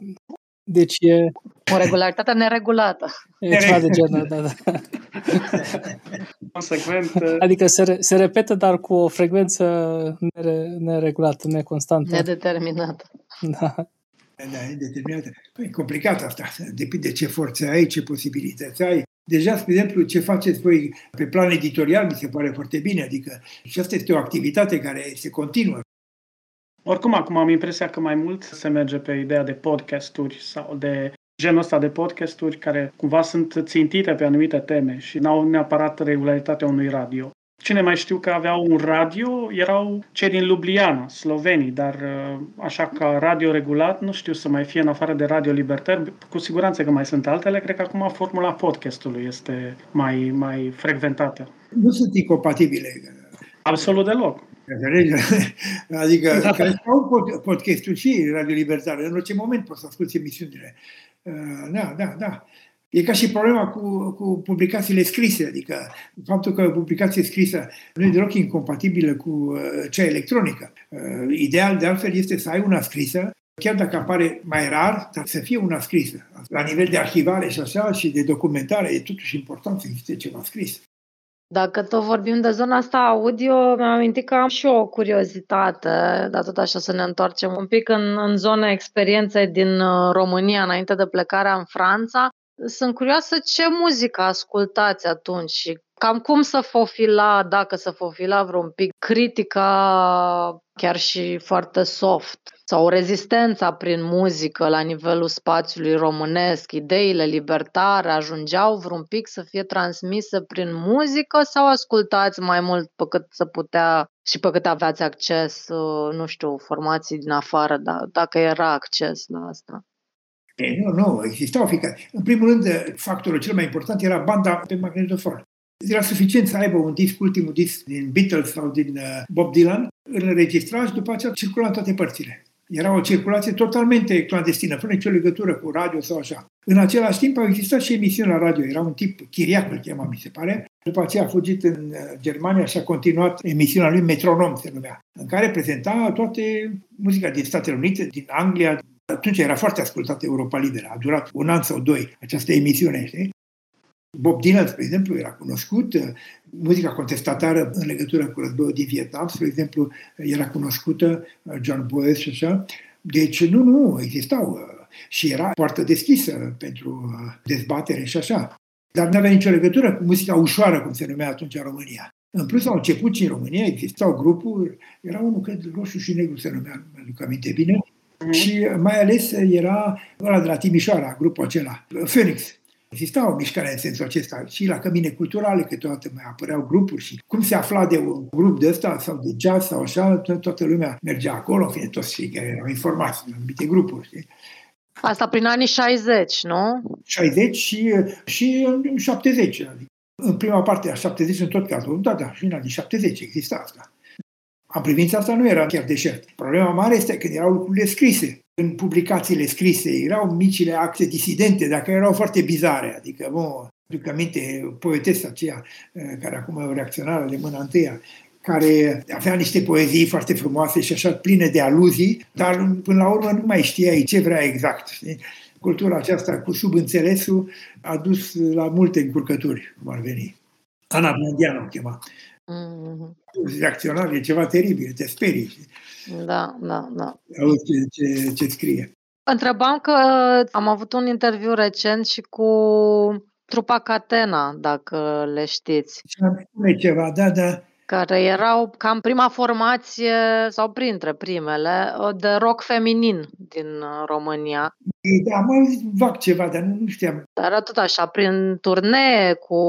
Deci e... O regularitate neregulată. E ceva de genul, da, da. Consecvent. Adică se, re, se repetă, dar cu o frecvență nere, neregulată, neconstantă. Nedeterminată. Da. Da, e determinată. Păi, e complicat asta. Depinde ce forțe ai, ce posibilități ai. Deja, spre exemplu, ce faceți voi pe plan editorial mi se pare foarte bine, adică și asta este o activitate care se continuă. Oricum, acum am impresia că mai mult se merge pe ideea de podcasturi sau de genul ăsta de podcasturi care cumva sunt țintite pe anumite teme și n-au neapărat regularitatea unui radio. Cine mai știu că aveau un radio erau cei din Ljubljana, slovenii, dar uh, așa ca radio regulat nu știu să mai fie în afară de radio libertar, cu siguranță că mai sunt altele, cred că acum formula podcastului este mai, mai frecventată. Nu sunt incompatibile. Absolut deloc. Adică, da. care au podcastul și Radio Libertar, în orice moment poți să asculti emisiunile. Uh, da, da, da. E ca și problema cu, cu publicațiile scrise, adică faptul că publicație scrisă nu e deloc incompatibilă cu uh, cea electronică. Uh, ideal, de altfel, este să ai una scrisă, chiar dacă apare mai rar, dar să fie una scrisă. La nivel de arhivare și așa și de documentare, e totuși important să existe ceva scris. Dacă tot vorbim de zona asta audio, mi-am amintit că am și o curiozitate, dar tot așa să ne întoarcem un pic în, în zona experienței din uh, România înainte de plecarea în Franța. Sunt curioasă ce muzică ascultați atunci și Cam cum să fofila, dacă să fofila vreun pic, critica chiar și foarte soft sau rezistența prin muzică la nivelul spațiului românesc, ideile libertare ajungeau vreun pic să fie transmise prin muzică sau ascultați mai mult pe cât să putea și pe cât aveați acces, uh, nu știu, formații din afară, da, dacă era acces la asta? E, nu, nu, existau fiecare. În primul rând, factorul cel mai important era banda pe magnetofon. Era suficient să aibă un disc, ultimul disc din Beatles sau din uh, Bob Dylan, îl înregistra și după aceea circula în toate părțile. Era o circulație totalmente clandestină, fără nicio legătură cu radio sau așa. În același timp au existat și emisiuni la radio. Era un tip, Chiriac îl chema, mi se pare. După aceea a fugit în uh, Germania și a continuat emisiunea lui Metronom, se numea, în care prezenta toate muzica din Statele Unite, din Anglia. Atunci era foarte ascultată Europa Liberă. A durat un an sau doi această emisiune, știi? Bob Dylan, spre exemplu, era cunoscut, muzica contestatară în legătură cu războiul din Vietnam, spre exemplu, era cunoscută, John Boyce și așa. Deci, nu, nu, existau și era foarte deschisă pentru dezbatere și așa. Dar nu avea nicio legătură cu muzica ușoară, cum se numea atunci în România. În plus, au început și în România, existau grupuri, era unul, cred, roșu și negru se numea, nu aduc aminte bine, mm. și mai ales era ăla de la Timișoara, grupul acela, Phoenix. Exista o mișcare în sensul acesta și la cămine culturale câteodată mai apăreau grupuri și cum se afla de un grup de ăsta sau de jazz sau așa, toată lumea mergea acolo, în fine, toți cei care erau informați în anumite grupuri. Știi? Asta prin anii 60, nu? 60 și, și 70. Adică în prima parte a 70 în tot cazul, da, da, și în anii 70 exista asta. În privința asta nu era chiar deșert. Problema mare este că erau lucrurile scrise în publicațiile scrise. Erau micile acte disidente, dacă erau foarte bizare. Adică, bă, duc aminte, poetesa aceea, eh, care acum e o reacționară de mâna întâia, care avea niște poezii foarte frumoase și așa pline de aluzii, dar până la urmă nu mai știai ce vrea exact. Știi? Cultura aceasta cu subînțelesul a dus la multe încurcături, cum ar veni. Ana Blandianu o chema. Mm-hmm. Reacționar e ceva teribil, te sperii. Da, da, da. Auzi ce, ce, ce scrie. Întrebam că am avut un interviu recent și cu trupa Catena, dacă le știți. Și am spune ceva, da, da. Care erau cam prima formație, sau printre primele, de rock feminin din România. Da, am auzit vag ceva, dar nu, nu știam. Dar tot așa, prin turnee cu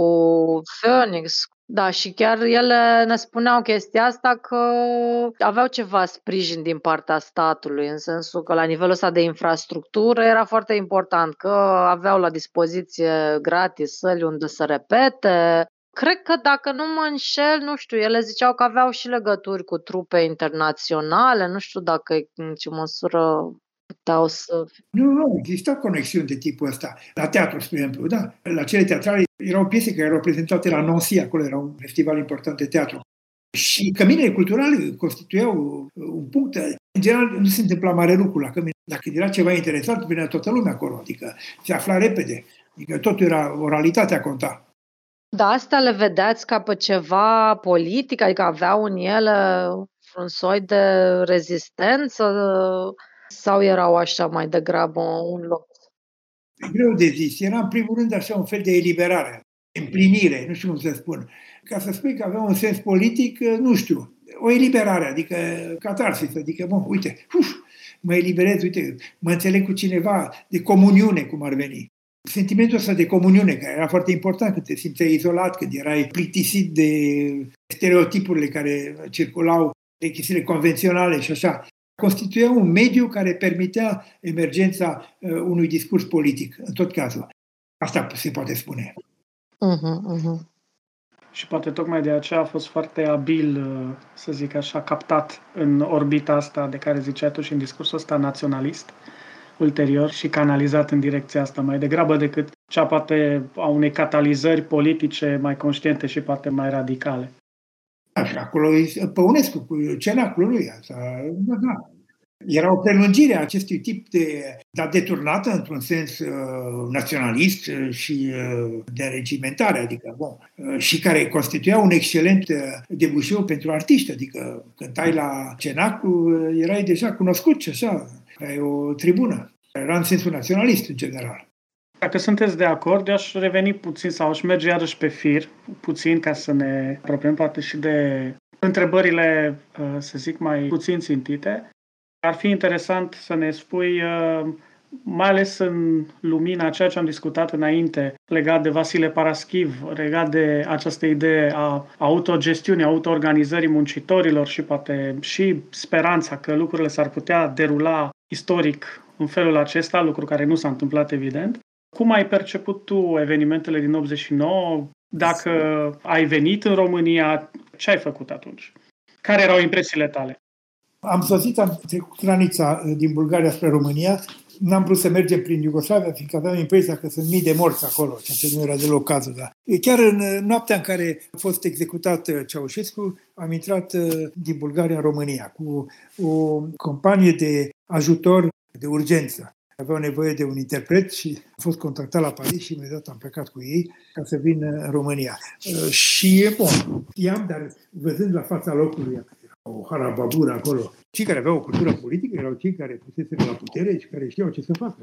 Phoenix, da, și chiar ele ne spuneau chestia asta că aveau ceva sprijin din partea statului, în sensul că la nivelul ăsta de infrastructură era foarte important, că aveau la dispoziție gratis săli unde să repete. Cred că dacă nu mă înșel, nu știu, ele ziceau că aveau și legături cu trupe internaționale, nu știu dacă în ce măsură puteau să... Nu, nu, exista conexiuni de tipul ăsta. La teatru, spre exemplu, da. La cele teatrale erau piese care erau prezentate la Nancy, acolo era un festival important de teatru. Și căminele culturale constituiau un punct. În general, nu se întâmpla mare lucru la cămine. Dacă era ceva interesant, venea toată lumea acolo, adică se afla repede. Adică totul era, oralitatea conta. Da, asta le vedeați ca pe ceva politic, adică aveau în ele un soi de rezistență sau erau așa mai degrabă un loc? E greu de zis. Era în primul rând așa un fel de eliberare, împlinire, nu știu cum să spun. Ca să spui că avea un sens politic, nu știu, o eliberare, adică catarsis, adică, bă, uite, uf, mă eliberez, uite, mă înțeleg cu cineva de comuniune, cum ar veni. Sentimentul ăsta de comuniune, care era foarte important când te simțeai izolat, când erai plictisit de stereotipurile care circulau, de chestiile convenționale și așa constituia un mediu care permitea emergența uh, unui discurs politic, în tot cazul. Asta se poate spune. Uh-huh, uh-huh. Și poate tocmai de aceea a fost foarte abil, uh, să zic așa, captat în orbita asta de care ziceai tu și în discursul ăsta naționalist ulterior și canalizat în direcția asta mai degrabă decât cea poate a unei catalizări politice mai conștiente și poate mai radicale. Așa, acolo Păunescu, cu cenacul lui. Asta, da, da. Era o prelungire a acestui tip de, dar deturnată într-un sens uh, naționalist și uh, de regimentare, adică, bun, uh, și care constituia un excelent uh, debușeu pentru artiști, adică cântai la Cenacu, uh, erai deja cunoscut și așa, ai o tribună. Era în sensul naționalist, în general. Dacă sunteți de acord, eu aș reveni puțin sau aș merge iarăși pe fir, puțin, ca să ne apropiem poate și de întrebările, uh, să zic, mai puțin țintite. Ar fi interesant să ne spui, uh, mai ales în lumina ceea ce am discutat înainte, legat de Vasile Paraschiv, legat de această idee a autogestiunii, autoorganizării muncitorilor și poate și speranța că lucrurile s-ar putea derula istoric în felul acesta, lucru care nu s-a întâmplat evident. Cum ai perceput tu evenimentele din 89? Dacă ai venit în România, ce ai făcut atunci? Care erau impresiile tale? Am sosit, am trecut granița uh, din Bulgaria spre România. N-am vrut să mergem prin Iugoslavia, fiindcă aveam impresia că sunt mii de morți acolo, ceea ce nu era deloc cazul. Da. Chiar în uh, noaptea în care a fost executat uh, Ceaușescu, am intrat din Bulgaria în România cu o companie de ajutor de urgență aveau nevoie de un interpret și am fost contactat la Paris și imediat am plecat cu ei ca să vin în România. Uh, și, bun, știam, dar văzând la fața locului, o harababură acolo. Cei care aveau o cultură politică erau cei care puseseră la putere și care știau ce să facă.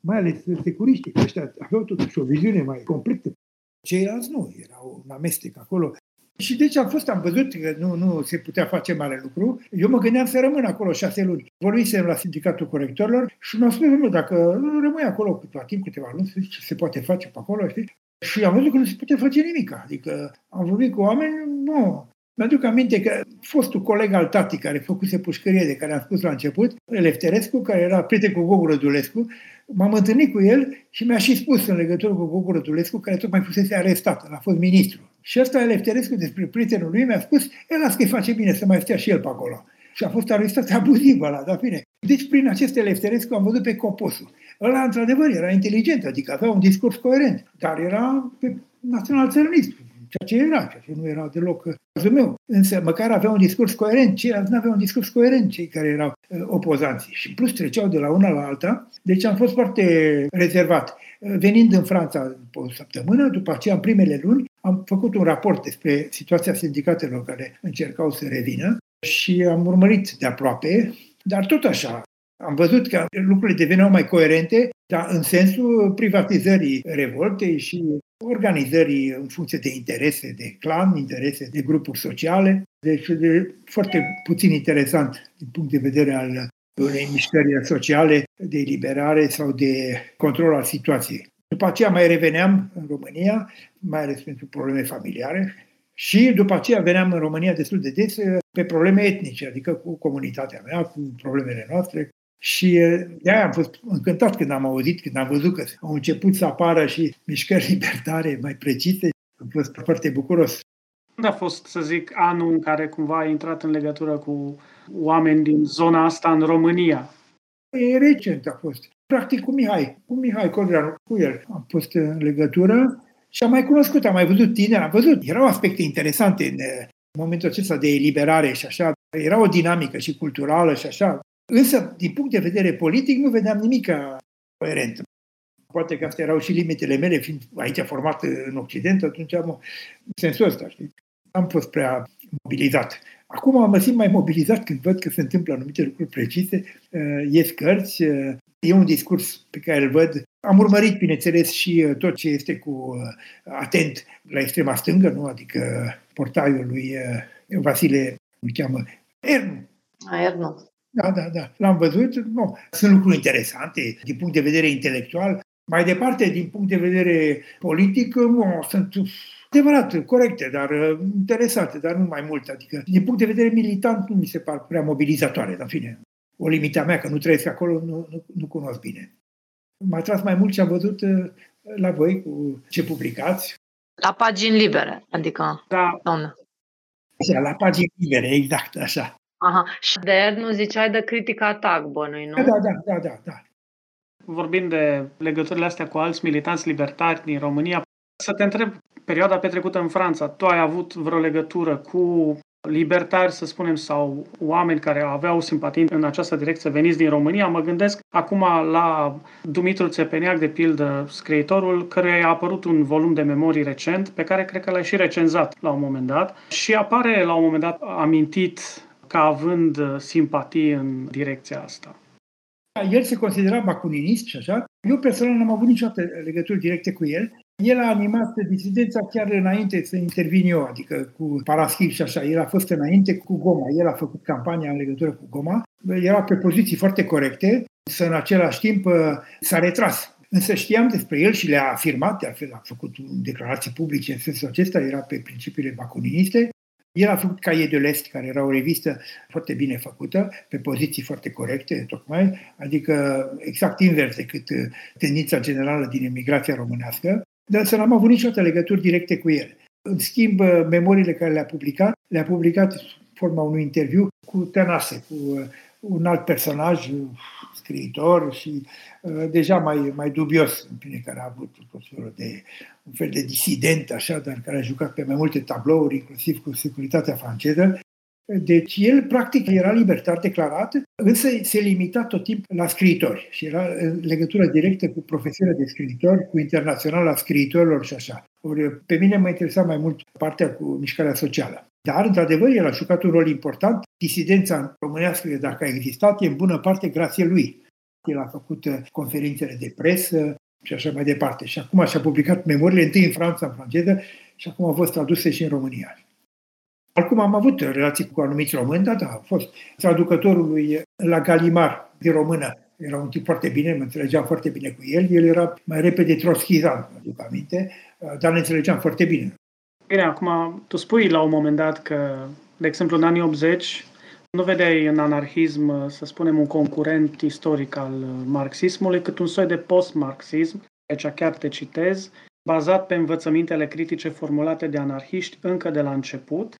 Mai ales securiștii, că ăștia aveau totuși o viziune mai completă. Ceilalți nu, era un amestec acolo. Și deci am fost, am văzut că nu, nu se putea face mare lucru. Eu mă gândeam să rămân acolo șase luni. Vorbisem la sindicatul corectorilor și mi-au spus, nu, dacă rămâi acolo câteva timp, câteva luni, să ce se poate face pe acolo, știi? Și am văzut că nu se putea face nimic. Adică am vorbit cu oameni, nu. Mi-aduc aminte că fostul coleg al tati care făcuse pușcărie de care am spus la început, Lefterescu, care era prieten cu Gogu Rădulescu, m-am întâlnit cu el și mi-a și spus în legătură cu Gogu Rădulescu, care tocmai fusese arestat, a fost ministru. Și ăsta Elefterescu despre prietenul lui mi-a spus, el las că îi face bine să mai stea și el pe acolo. Și a fost arestat abuziv ăla, dar bine. Deci prin acest Elefterescu am văzut pe Coposul. Ăla, într-adevăr, era inteligent, adică avea un discurs coerent, dar era pe național-țărănist, ceea ce era, ceea ce nu era deloc cazul meu. Însă măcar avea un discurs coerent, ceilalți nu aveau un discurs coerent, cei care erau uh, opozanții. Și plus treceau de la una la alta, deci am fost foarte rezervat. Uh, venind în Franța după o săptămână, după aceea, în primele luni, am făcut un raport despre situația sindicatelor care încercau să revină și am urmărit de aproape, dar tot așa, am văzut că lucrurile deveneau mai coerente, dar în sensul privatizării revoltei și organizării în funcție de interese de clan, interese de grupuri sociale. Deci de foarte puțin interesant din punct de vedere al unei mișcări sociale de eliberare sau de control al situației. După aceea mai reveneam în România, mai ales pentru probleme familiare, și după aceea veneam în România destul de des pe probleme etnice, adică cu comunitatea mea, cu problemele noastre. Și de aia am fost încântat când am auzit, când am văzut că au început să apară și mișcări libertare mai precise. Am fost foarte bucuros. Unde a fost, să zic, anul în care cumva ai intrat în legătură cu oameni din zona asta în România? E recent a fost. Practic cu Mihai, cu Mihai Codreanu, cu el am fost în legătură și am mai cunoscut, am mai văzut tineri, am văzut. Erau aspecte interesante în, în momentul acesta de eliberare și așa. Era o dinamică și culturală și așa. Însă, din punct de vedere politic, nu vedeam nimic coerent. Poate că astea erau și limitele mele, fiind aici format în Occident, atunci am sensul ăsta, știi? Am fost prea mobilizat. Acum mă simt mai mobilizat când văd că se întâmplă anumite lucruri precise, uh, ies cărți, uh, e un discurs pe care îl văd. Am urmărit, bineînțeles, și uh, tot ce este cu atent la extrema stângă, nu? adică portaiul lui Vasile, îl cheamă Ernu. Ernu. Da, da, da. L-am văzut. Nu. Sunt lucruri interesante din punct de vedere intelectual. Mai departe, din punct de vedere politic, nu, sunt adevărat, corecte, dar uh, interesante, dar nu mai mult. Adică, din punct de vedere militant, nu mi se par prea mobilizatoare, dar în fine. O limita mea, că nu trăiesc acolo, nu, nu, nu cunosc bine. M-a tras mai mult ce am văzut uh, la voi, cu ce publicați. La pagini libere, adică, da. doamnă. Așa, la pagini libere, exact, așa. Aha. Și de nu ziceai de critica atac, bănui, nu? Da, da, da, da, da. Vorbind de legăturile astea cu alți militanți libertari din România, să te întreb, perioada petrecută în Franța, tu ai avut vreo legătură cu libertari, să spunem, sau oameni care aveau simpatii în această direcție veniți din România. Mă gândesc acum la Dumitru Țepeniac, de pildă, scriitorul, căruia a apărut un volum de memorii recent, pe care cred că l-ai și recenzat la un moment dat. Și apare la un moment dat amintit ca având simpatii în direcția asta. El se considera bacuninist și așa. Eu personal n-am avut niciodată legături directe cu el. El a animat disidența chiar înainte să intervin eu, adică cu Paraschiv și așa. El a fost înainte cu Goma. El a făcut campania în legătură cu Goma. Era pe poziții foarte corecte, să în același timp s-a retras. Însă știam despre el și le-a afirmat, de altfel a făcut declarații publice în sensul acesta, era pe principiile bacuniniste. El a făcut Caie de l'Est, care era o revistă foarte bine făcută, pe poziții foarte corecte, tocmai, adică exact invers decât uh, tendința generală din emigrația românească, dar să n-am avut niciodată legături directe cu el. În schimb, uh, memoriile care le-a publicat, le-a publicat forma unui interviu cu Tenase, cu uh, un alt personaj, scriitor și uh, deja mai, mai dubios, în fine, care a avut tot felul de un fel de disident, așa, dar care a jucat pe mai multe tablouri, inclusiv cu securitatea franceză. Deci el, practic, era libertar declarat, însă se limita tot timpul la scriitori și era în legătură directă cu profesiunea de scriitor, cu internaționala scriitorilor și așa. Ori pe mine mă interesa mai mult partea cu mișcarea socială. Dar, într-adevăr, el a jucat un rol important. Disidența românească, dacă a existat, e în bună parte grație lui. El a făcut uh, conferințele de presă și așa mai departe. Și acum și-a publicat memoriile întâi în Franța, în franceză, și acum au fost traduse și în România. Acum am avut relații cu anumiți români, da, da, a fost traducătorul lui la Galimar, de română. Era un tip foarte bine, mă înțelegeam foarte bine cu el. El era mai repede troschizan, mă duc aminte, uh, dar ne înțelegeam foarte bine. Bine, acum tu spui la un moment dat că, de exemplu, în anii 80 nu vedeai în anarhism, să spunem, un concurent istoric al marxismului, cât un soi de post-marxism, aici chiar te citez, bazat pe învățămintele critice formulate de anarhiști încă de la început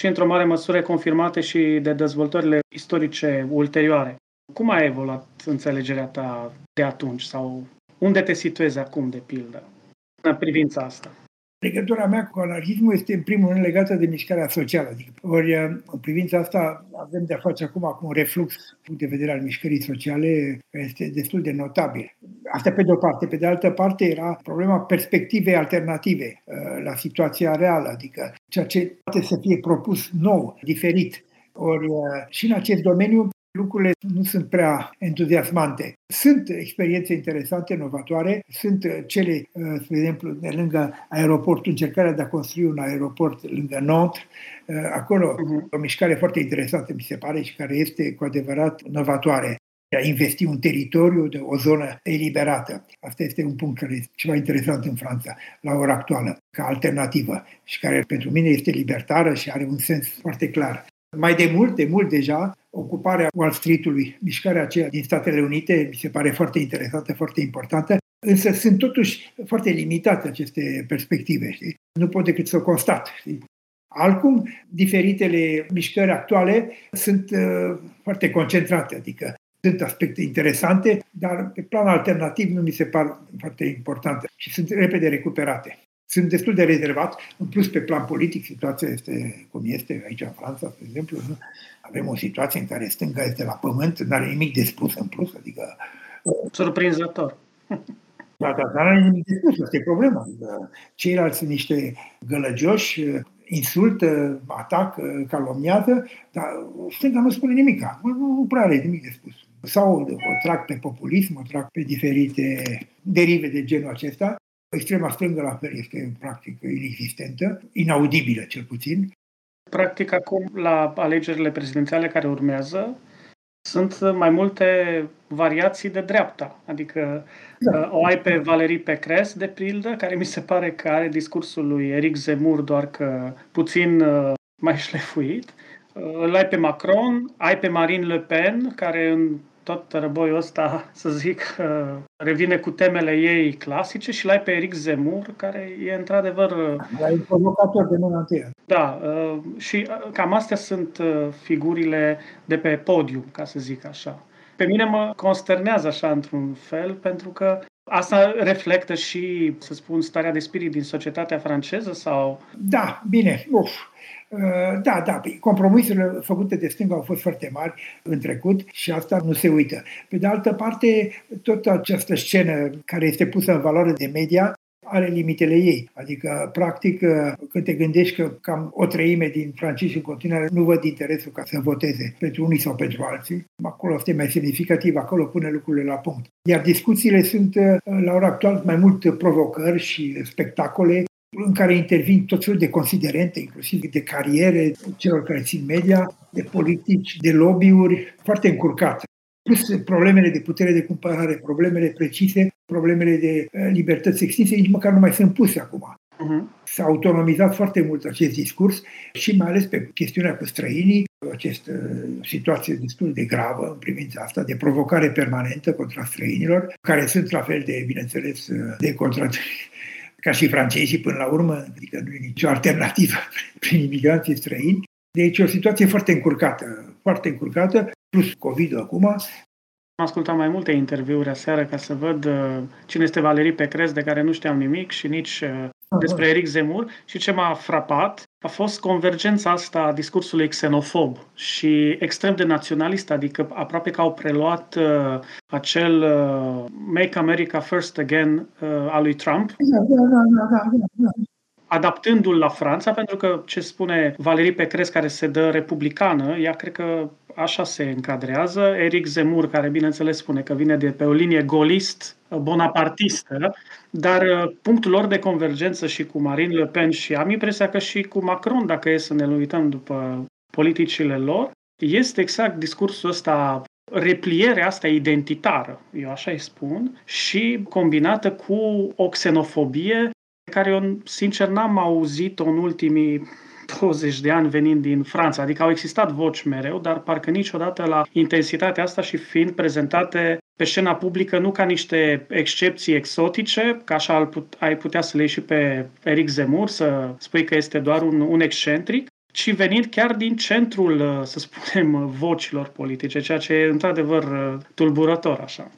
și într-o mare măsură confirmate și de dezvoltările istorice ulterioare. Cum a evoluat înțelegerea ta de atunci sau unde te situezi acum, de pildă, în privința asta? Legătura mea cu anarhismul este în primul rând legată de mișcarea socială. Adică, ori în privința asta avem de-a face acum cu un reflux punct de vedere al mișcării sociale care este destul de notabil. Asta pe de o parte. Pe de altă parte era problema perspectivei alternative uh, la situația reală, adică ceea ce poate să fie propus nou, diferit. Ori uh, și în acest domeniu lucrurile nu sunt prea entuziasmante. Sunt experiențe interesante, inovatoare, sunt uh, cele, uh, spre exemplu, de lângă aeroport, încercarea de a construi un aeroport lângă Nantes, uh, acolo uh-huh. o mișcare foarte interesantă, mi se pare, și care este cu adevărat inovatoare de a investi un teritoriu, de o zonă eliberată. Asta este un punct care este ceva interesant în Franța, la ora actuală, ca alternativă și care pentru mine este libertară și are un sens foarte clar. Mai de mult, de mult deja, ocuparea Wall Street-ului, mișcarea aceea din Statele Unite, mi se pare foarte interesantă, foarte importantă, însă sunt totuși foarte limitate aceste perspective. Știi? Nu pot decât să o constat. Știi? Alcum, diferitele mișcări actuale sunt uh, foarte concentrate, adică sunt aspecte interesante, dar pe plan alternativ nu mi se par foarte importante și sunt repede recuperate sunt destul de rezervat. În plus, pe plan politic, situația este cum este aici în Franța, de exemplu. Nu? Avem o situație în care stânga este la pământ, nu are nimic de spus în plus. Adică, Surprinzător. Da, da, dar nu are nimic de spus, asta e problema. Adică, ceilalți sunt niște gălăgioși, insultă, atacă, calomniază, dar stânga nu spune nimic. Nu, nu prea are nimic de spus. Sau o trag pe populism, o trag pe diferite derive de genul acesta Extrema stângă la fel este practic inexistentă, inaudibilă cel puțin. Practic acum la alegerile prezidențiale care urmează sunt mai multe variații de dreapta. Adică da. Uh, o ai pe Valerie Pecres, de pildă, care mi se pare că are discursul lui Eric Zemur, doar că puțin uh, mai șlefuit. Uh, îl ai pe Macron, ai pe Marine Le Pen, care în tot răboiul ăsta, să zic, revine cu temele ei clasice și l-ai pe Eric Zemur, care e într-adevăr... La provocator de mâna întâia. Da, și cam astea sunt figurile de pe podium, ca să zic așa. Pe mine mă consternează așa într-un fel, pentru că Asta reflectă și, să spun, starea de spirit din societatea franceză sau? Da, bine. Uf. Uh, da, da, păi, compromisurile făcute de stânga au fost foarte mari în trecut și asta nu se uită. Pe de altă parte, tot această scenă care este pusă în valoare de media are limitele ei. Adică, practic, când te gândești că cam o treime din franciși în continuare nu văd interesul ca să voteze pentru unii sau pentru alții, acolo este mai semnificativ, acolo pune lucrurile la punct. Iar discuțiile sunt, la ora actuală, mai mult provocări și spectacole în care intervin tot felul de considerente, inclusiv de cariere celor care țin media, de politici, de lobby-uri, foarte încurcate. Plus problemele de putere de cumpărare, problemele precise, problemele de eh, libertăți extinse, nici măcar nu mai sunt puse acum. Uh-huh. S-a autonomizat foarte mult acest discurs și mai ales pe chestiunea cu străinii, această situație destul de gravă în privința asta, de provocare permanentă contra străinilor, care sunt la fel de, bineînțeles, de contra ca și francezii până la urmă, adică nu e nicio alternativă prin imigranții străini. Deci o situație foarte încurcată, foarte încurcată, plus COVID acum. Am ascultat mai multe interviuri aseară ca să văd uh, cine este Valerii Pecres, de care nu știam nimic și nici uh, despre Eric Zemur și ce m-a frapat a fost convergența asta a discursului xenofob și extrem de naționalist, adică aproape că au preluat uh, acel uh, Make America First Again uh, al lui Trump. Da, da, da, da, da, da adaptându-l la Franța, pentru că ce spune Valerie Pecres, care se dă republicană, ea cred că așa se încadrează. Eric Zemur, care bineînțeles spune că vine de pe o linie golist, bonapartistă, dar uh, punctul lor de convergență și cu Marine Le Pen și am impresia că și cu Macron, dacă e să ne uităm după politicile lor, este exact discursul ăsta replierea asta identitară, eu așa îi spun, și combinată cu o xenofobie care eu, sincer, n-am auzit-o în ultimii 20 de ani venind din Franța. Adică au existat voci mereu, dar parcă niciodată la intensitatea asta și fiind prezentate pe scena publică nu ca niște excepții exotice, ca așa ai putea să le iei și pe Eric Zemur, să spui că este doar un, un excentric, ci venind chiar din centrul, să spunem, vocilor politice, ceea ce e într-adevăr tulburător așa.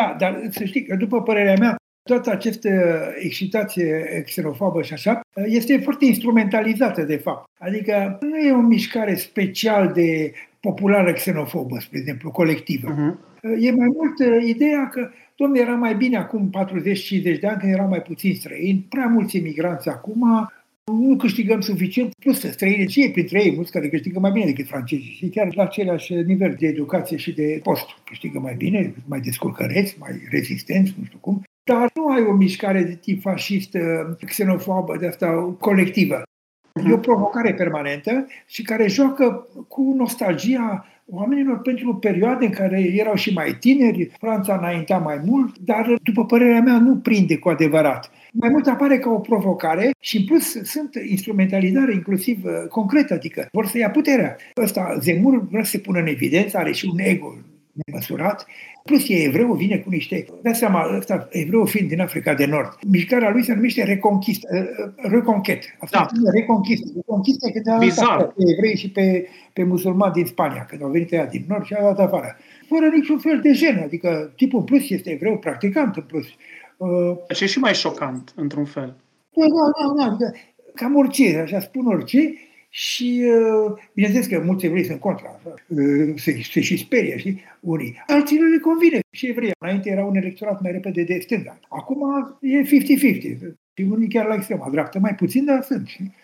Da, dar să știi că, după părerea mea, toată această excitație xenofobă și așa este foarte instrumentalizată, de fapt. Adică nu e o mișcare special de populară xenofobă, spre exemplu, colectivă. Uh-huh. E mai mult uh, ideea că, domnule, era mai bine acum 40-50 de ani, când erau mai puțini străini, prea mulți imigranți acum, nu câștigăm suficient, plus străini și ei printre ei, mulți care câștigă mai bine decât francezii și chiar la același nivel de educație și de post. Câștigă mai bine, mai descurcăreți, mai rezistenți, nu știu cum. Dar nu ai o mișcare de tip fascist, xenofobă, de asta colectivă. E o provocare permanentă și care joacă cu nostalgia oamenilor pentru perioade în care erau și mai tineri, Franța înaintea mai mult, dar, după părerea mea, nu prinde cu adevărat. Mai mult apare ca o provocare și, în plus, sunt instrumentalizare inclusiv uh, concretă, adică vor să ia puterea. Ăsta, Zemur, vrea să se pună în evidență, are și un ego nemăsurat, plus e evreu, vine cu niște... Dați seama, ăsta, evreu fiind din Africa de Nord, mișcarea lui se numește Reconquist, uh, uh, Reconchet. Asta da. Reconquist. Reconquist e când a pe evrei și pe, pe musulmani din Spania, când au venit ea din Nord și a dat afară. Fără niciun fel de jenă, adică tipul în plus este evreu practicant în plus. Uh, ce e și mai șocant, într-un fel. Da, da, da, da. Adică, cam orice, așa spun orice, și, uh, bineînțeles că mulți evrei sunt contra, uh, se, se și sperie, știi, unii. Alții nu le convine. Și evrei, înainte era un electorat mai repede de stânga. Acum e 50-50. Și unii chiar la extrema dreaptă, mai puțin, dar sunt. Știi?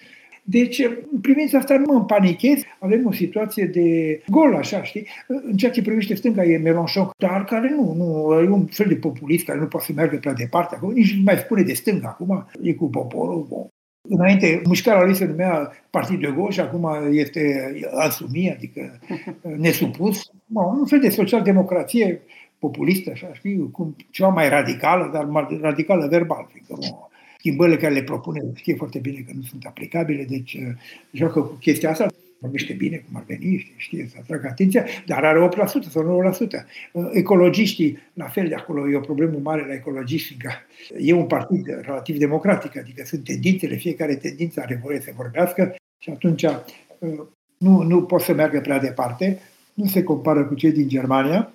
Deci, în privința asta nu mă împanichez, avem o situație de gol, așa, știi? În ceea ce privește stânga e Mélenchon, dar care nu, nu, e un fel de populist care nu poate să meargă prea departe, acum, nici nu mai spune de stânga, acum e cu poporul, bun. Înainte, mișcarea lui se numea Partid de Gauche, acum este asumie, adică nesupus. No, un fel de social-democrație populistă, așa, știi, cum, ceva mai radicală, dar mai radicală verbal. Fiindcă, no, schimbările care le propune știe foarte bine că nu sunt aplicabile, deci uh, joacă cu chestia asta vorbește bine cum ar veni, știe să atragă atenția, dar are 8% sau 9%. Uh, ecologiștii, la fel de acolo, e o problemă mare la ecologiști, fiindcă e un partid relativ democratic, adică sunt tendințele, fiecare tendință are voie să vorbească și atunci uh, nu, nu pot să meargă prea departe, nu se compară cu cei din Germania.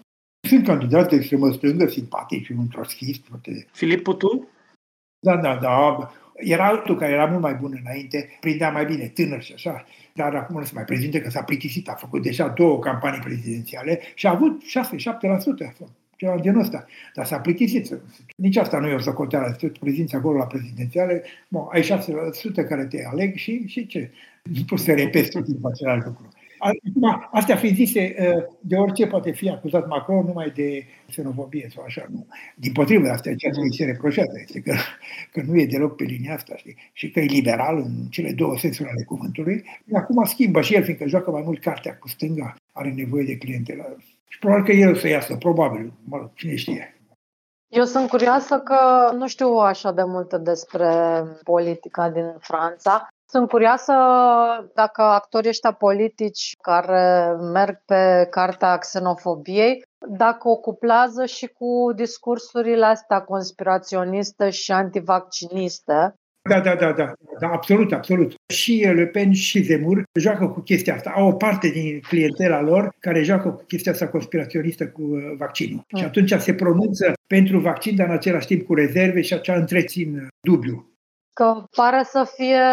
Sunt candidați de extremă stângă, simpatici, un trotskist. Filip Putu? Da, da, da. Era altul care era mult mai bun înainte, prindea mai bine, tânăr și așa, dar acum nu se mai prezinte că s-a plictisit, a făcut deja două campanii prezidențiale și a avut 6-7%. ceva în genul ăsta. Dar s-a plictisit. Nici asta nu e o socoteală. Să te prezinți acolo la prezidențiale, bun, ai 6% care te aleg și, și ce? Nu poți să repeți tot timpul același lucru. Acum, astea fiind zise, de orice poate fi acuzat Macron numai de xenofobie sau așa, nu. Din potrivă, asta e ceea ce îi se reproșează, este că, că nu e deloc pe linia asta, știi? Și că e liberal în cele două sensuri ale cuvântului. Acum schimbă și el, fiindcă joacă mai mult cartea cu stânga, are nevoie de clientele. Și probabil că el să iasă, probabil, mă rog, cine știe. Eu sunt curioasă că nu știu așa de multe despre politica din Franța. Sunt curioasă dacă actorii ăștia politici care merg pe cartea xenofobiei, dacă o cuplează și cu discursurile astea conspiraționiste și antivacciniste. Da, da, da, da, da, absolut, absolut. Și Le Pen și Zemur joacă cu chestia asta. Au o parte din clientela lor care joacă cu chestia asta conspiraționistă cu uh, vaccinul. Mm. Și atunci se pronunță pentru vaccin, dar în același timp cu rezerve și așa întrețin dubiu că pare să fie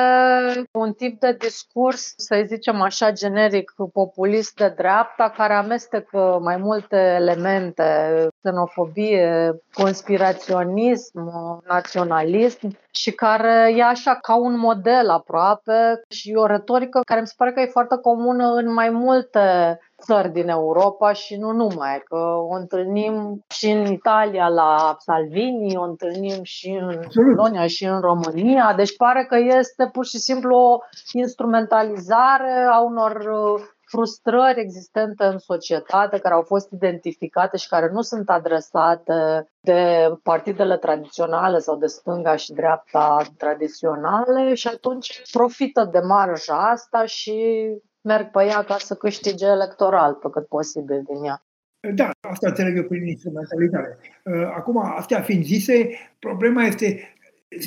un tip de discurs, să zicem așa generic, populist de dreapta, care amestecă mai multe elemente, xenofobie, conspiraționism, naționalism și care e așa ca un model aproape și o retorică care mi se pare că e foarte comună în mai multe țări din Europa și nu numai, că o întâlnim și în Italia la Salvini, o întâlnim și în Polonia și în România, deci pare că este pur și simplu o instrumentalizare a unor uh, frustrări existente în societate care au fost identificate și care nu sunt adresate de partidele tradiționale sau de stânga și dreapta tradiționale și atunci profită de marja asta și merg pe ea ca să câștige electoral pe cât posibil din ea. Da, asta înțeleg eu prin instrumentalizare. Uh, acum, astea fiind zise, problema este,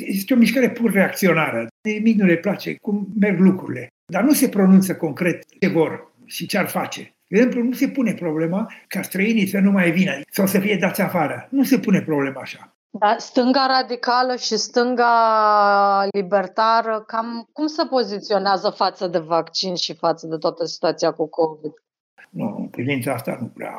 este o mișcare pur reacționară. Nimic nu le place cum merg lucrurile. Dar nu se pronunță concret ce vor și ce ar face. De exemplu, nu se pune problema ca străinii să nu mai vină sau să fie dați afară. Nu se pune problema așa. Da, stânga radicală și stânga libertară, cam cum se poziționează față de vaccin și față de toată situația cu COVID? Nu, în privința asta nu prea...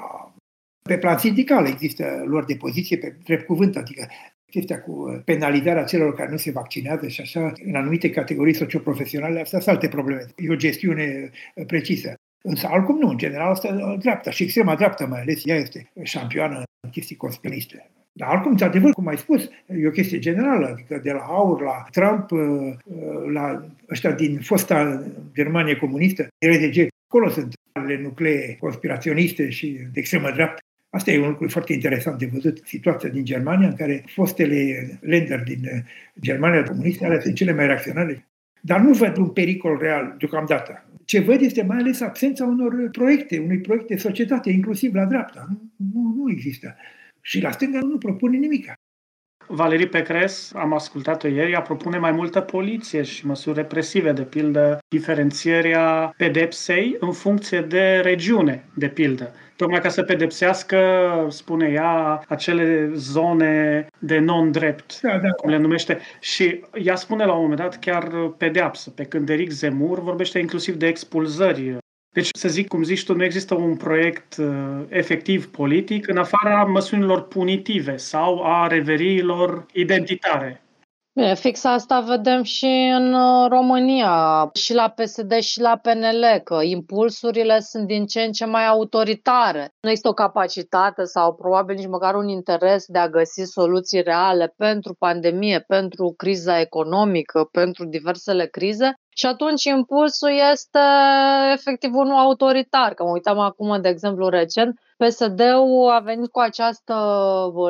Pe plan sindical există lor de poziție pe drept cuvânt, adică chestia cu penalizarea celor care nu se vaccinează și așa, în anumite categorii socioprofesionale, astea sunt alte probleme. E o gestiune precisă. Însă, oricum nu, în general, asta dreapta și extrema dreaptă mai ales, ea este șampioană în chestii conspiriste. Dar acum, într-adevăr, cum ai spus, e o chestie generală, adică de la Aur la Trump, uh, uh, la ăștia din fosta Germanie comunistă, RDG, acolo sunt ale nuclee conspiraționiste și de extremă dreaptă. Asta e un lucru foarte interesant de văzut, situația din Germania, în care fostele lender din uh, Germania comunistă, alea sunt cele mai reacționale. Dar nu văd un pericol real deocamdată. Ce văd este mai ales absența unor proiecte, unui proiect de societate, inclusiv la dreapta. Nu, nu, nu există. Și la stânga nu propune nimic. Valerii Pecres, am ascultat-o ieri, ea propune mai multă poliție și măsuri represive, de pildă diferențierea pedepsei în funcție de regiune, de pildă. Tocmai ca să pedepsească, spune ea, acele zone de non-drept, da, da. cum le numește. Și ea spune la un moment dat chiar pedeapsă, pe când Eric Zemur vorbește inclusiv de expulzări deci, să zic, cum zici tu, nu există un proiect uh, efectiv politic în afara măsurilor punitive sau a reveriilor identitare. Bine, fix asta vedem și în uh, România, și la PSD și la PNL, că impulsurile sunt din ce în ce mai autoritare. Nu există o capacitate sau probabil nici măcar un interes de a găsi soluții reale pentru pandemie, pentru criza economică, pentru diversele crize și atunci impulsul este efectiv unul autoritar. Că mă uitam acum, de exemplu, recent, PSD-ul a venit cu această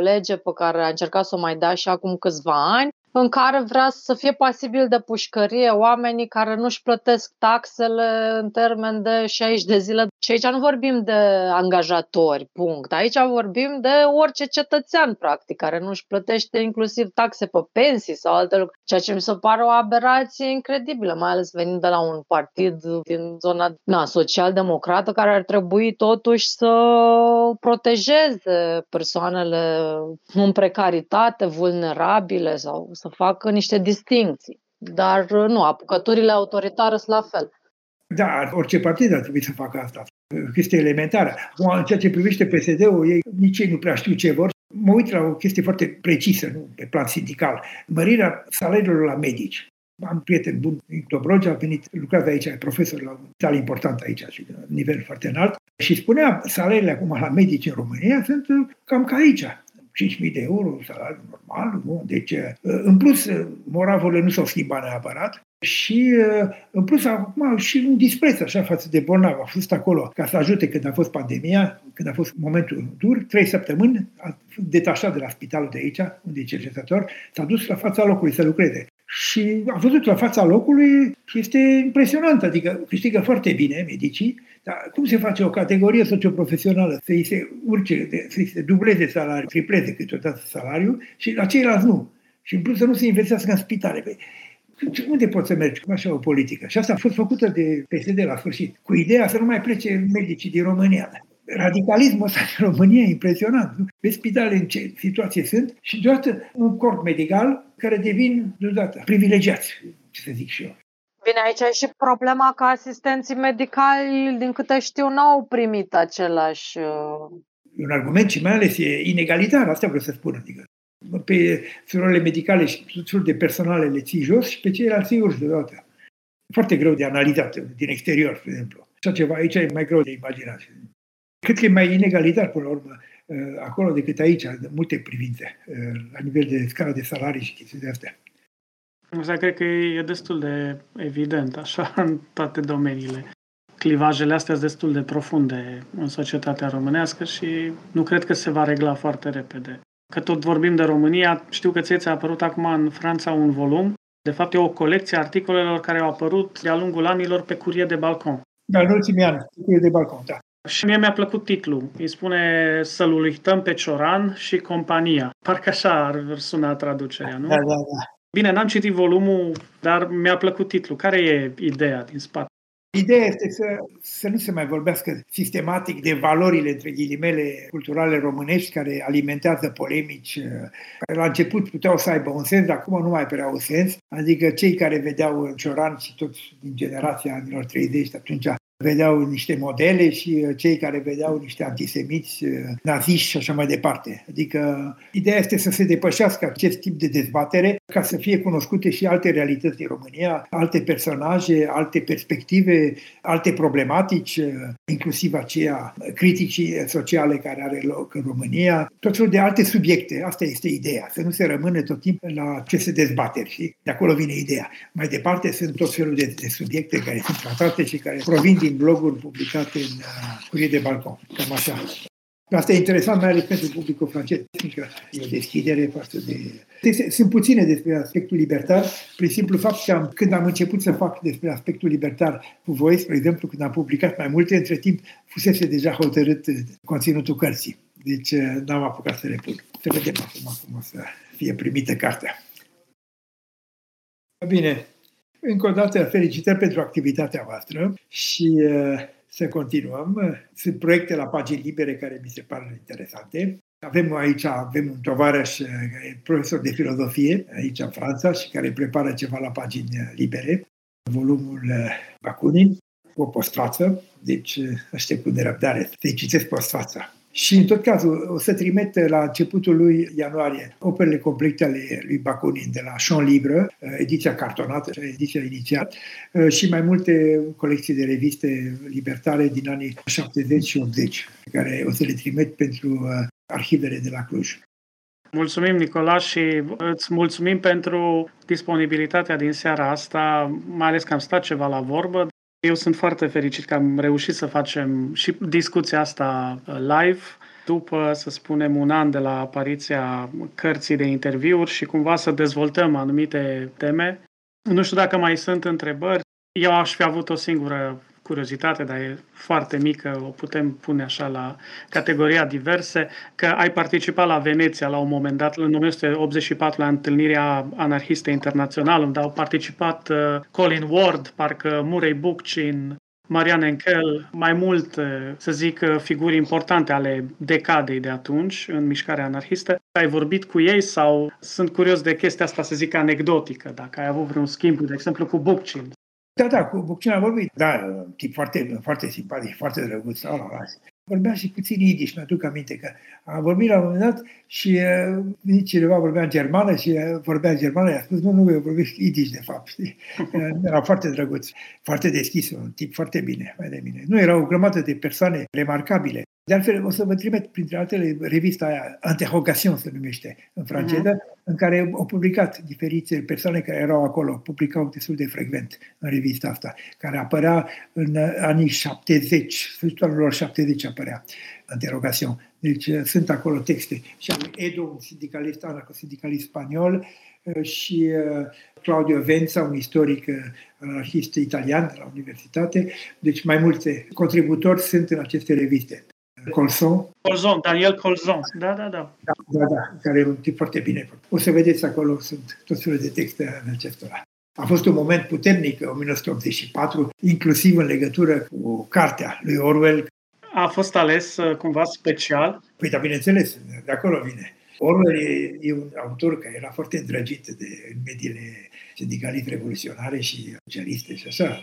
lege pe care a încercat să o mai dea și acum câțiva ani, în care vrea să fie pasibil de pușcărie oamenii care nu-și plătesc taxele în termen de 60 de zile. Și aici nu vorbim de angajatori, punct. Aici vorbim de orice cetățean, practic, care nu-și plătește inclusiv taxe pe pensii sau alte lucruri, ceea ce mi se pare o aberație incredibilă, mai ales venind de la un partid din zona na, social-democrată care ar trebui totuși să protejeze persoanele în precaritate, vulnerabile sau să facă niște distinții. Dar nu, apucăturile autoritare sunt la fel. Da, orice partid ar trebui să facă asta. Chestie elementară. Acum, în ceea ce privește PSD-ul, ei, nici ei nu prea știu ce vor. Mă uit la o chestie foarte precisă, nu pe plan sindical. Mărirea salariilor la medici. Am un prieten bun din Dobrogea, a venit, lucrează aici, e profesor la un spital important aici și de nivel foarte înalt și spunea salariile acum la medici în România sunt cam ca aici. 5.000 de euro, salariu normal, nu? Deci, în plus, moravurile nu s-au schimbat neapărat și, în plus, acum și un dispreț așa față de bolnav. A fost acolo ca să ajute când a fost pandemia, când a fost momentul dur, trei săptămâni, a detașat de la spitalul de aici, unde e cercetător, s-a dus la fața locului să lucreze. Și a văzut la fața locului și este impresionant, adică câștigă foarte bine medicii, dar cum se face o categorie socioprofesională să-i se urce, să-i se dubleze salariul, tripleze câteodată salariul și la ceilalți nu? Și în plus să nu se investească în spitale. Păi, unde poți să mergi cu așa o politică? Și asta a fost făcută de PSD la sfârșit, cu ideea să nu mai plece medicii din România. Radicalismul ăsta în România e impresionant. Nu? Vezi spitale în ce situație sunt și deodată un corp medical care devin deodată privilegiați, ce să zic și eu. Bine, aici e și problema că asistenții medicali, din câte știu, n-au primit același... Uh, E un argument și mai ales e inegalitar, asta vreau să spun. Adică pe surorile medicale și tot de personale le ții jos și pe ceilalți îi urci deodată. Foarte greu de analizat din exterior, de exemplu. Așa ceva aici e mai greu de imaginat. Cred că e mai inegalitar, până la urmă, uh, acolo decât aici, în multe privințe, uh, la nivel de scala de salarii și chestii de astea. Asta cred că e destul de evident, așa, în toate domeniile. Clivajele astea sunt destul de profunde în societatea românească și nu cred că se va regla foarte repede. Că tot vorbim de România, știu că ție ți-a apărut acum în Franța un volum. De fapt, e o colecție a articolelor care au apărut de-a lungul anilor pe curie de balcon. Dar în ultimii ani, curie de balcon, da. Și mie mi-a plăcut titlul. Îi spune să-l uităm pe Cioran și compania. Parcă așa ar suna traducerea, nu? Da, da, da. Bine, n-am citit volumul, dar mi-a plăcut titlul. Care e ideea din spate? Ideea este să, să nu se mai vorbească sistematic de valorile, între ghilimele, culturale românești care alimentează polemici, care la început puteau să aibă un sens, dar acum nu mai prea un sens. Adică cei care vedeau în Cioran și toți din generația anilor 30 atunci vedeau niște modele și uh, cei care vedeau niște antisemiți, uh, naziști și așa mai departe. Adică ideea este să se depășească acest tip de dezbatere ca să fie cunoscute și alte realități din România, alte personaje, alte perspective, alte problematici, uh, inclusiv aceea criticii sociale care are loc în România, tot felul de alte subiecte. Asta este ideea, să nu se rămână tot timpul la aceste dezbateri și de acolo vine ideea. Mai departe sunt tot felul de, de subiecte care sunt tratate și care provin din bloguri publicate în uh, curie de balcon. Cam așa. Asta e interesant, mai ales pentru publicul francez, fiindcă e o deschidere față de... Sunt puține despre aspectul libertar, prin simplu fapt că am, când am început să fac despre aspectul libertar cu voi, spre exemplu, când am publicat mai multe, între timp fusese deja hotărât uh, conținutul cărții. Deci uh, n-am apucat să le pun. Să vedem acum cum o să fie primită cartea. Bine, încă o dată, felicitări pentru activitatea voastră și uh, să continuăm. Sunt proiecte la pagini libere care mi se par interesante. Avem aici avem un tovarăș uh, profesor de filozofie aici în Franța și care prepară ceva la pagini libere, volumul uh, Bakunin, cu o postfață, deci aștept cu nerăbdare să-i citesc postfața. Și în tot cazul o să trimit la începutul lui ianuarie operele complete ale lui Bakunin de la Champ Libre, ediția cartonată, ediția inițial, și mai multe colecții de reviste libertare din anii 70 și 80, pe care o să le trimit pentru uh, arhivele de la Cluj. Mulțumim, Nicola, și îți mulțumim pentru disponibilitatea din seara asta, mai ales că am stat ceva la vorbă. Eu sunt foarte fericit că am reușit să facem și discuția asta uh, live după, să spunem, un an de la apariția cărții de interviuri și cumva să dezvoltăm anumite teme. Nu știu dacă mai sunt întrebări. Eu aș fi avut o singură curiozitate, dar e foarte mică, o putem pune așa la categoria diverse, că ai participat la Veneția la un moment dat, în 1984, la întâlnirea anarhiste internațională, unde au participat uh, Colin Ward, parcă Murray Bookchin, Marian Enkel, mai mult, uh, să zic, uh, figuri importante ale decadei de atunci în mișcarea anarhistă. Ai vorbit cu ei sau sunt curios de chestia asta, să zic, anecdotică, dacă ai avut vreun schimb, de exemplu, cu Bookchin Da, da, cu Buccin a vorbit. Da, un tip foarte, foarte simpatic, foarte drăguț. Oh, la, vorbea și puțin idiș, mi-aduc aminte că a vorbit la un moment dat și uh, cineva vorbea în germană și uh, vorbea în germană, i-a spus, nu, nu, eu vorbesc idiș de fapt, știi? Era foarte drăguț, foarte deschis, un tip foarte bine, mai de mine. Nu, erau o grămadă de persoane remarcabile. De altfel, o să vă trimit, printre altele, revista aia, Interrogation se numește în franceză, uh-huh. în care au publicat diferite persoane care erau acolo, publicau destul de frecvent în revista asta, care apărea în anii 70, sfârșitul anilor 70 apărea Interrogation. Deci uh, sunt acolo texte. Și am Edo, un sindicalist, sindicalist spaniol, uh, și uh, Claudio Venza, un istoric anarhist italian de la universitate. Deci mai multe contributori sunt în aceste reviste. Colson. Colson, Daniel Colson, da, da, da. Da, da, da, care e un tip foarte bine. O să vedeți acolo, sunt tot felul de texte în acestora. A fost un moment puternic, 1984, inclusiv în legătură cu cartea lui Orwell. A fost ales uh, cumva special? Păi da, bineînțeles, de acolo vine. Orwell e, e un autor care era foarte îndrăgit de mediile sindicaliste revoluționare și socialiste și așa.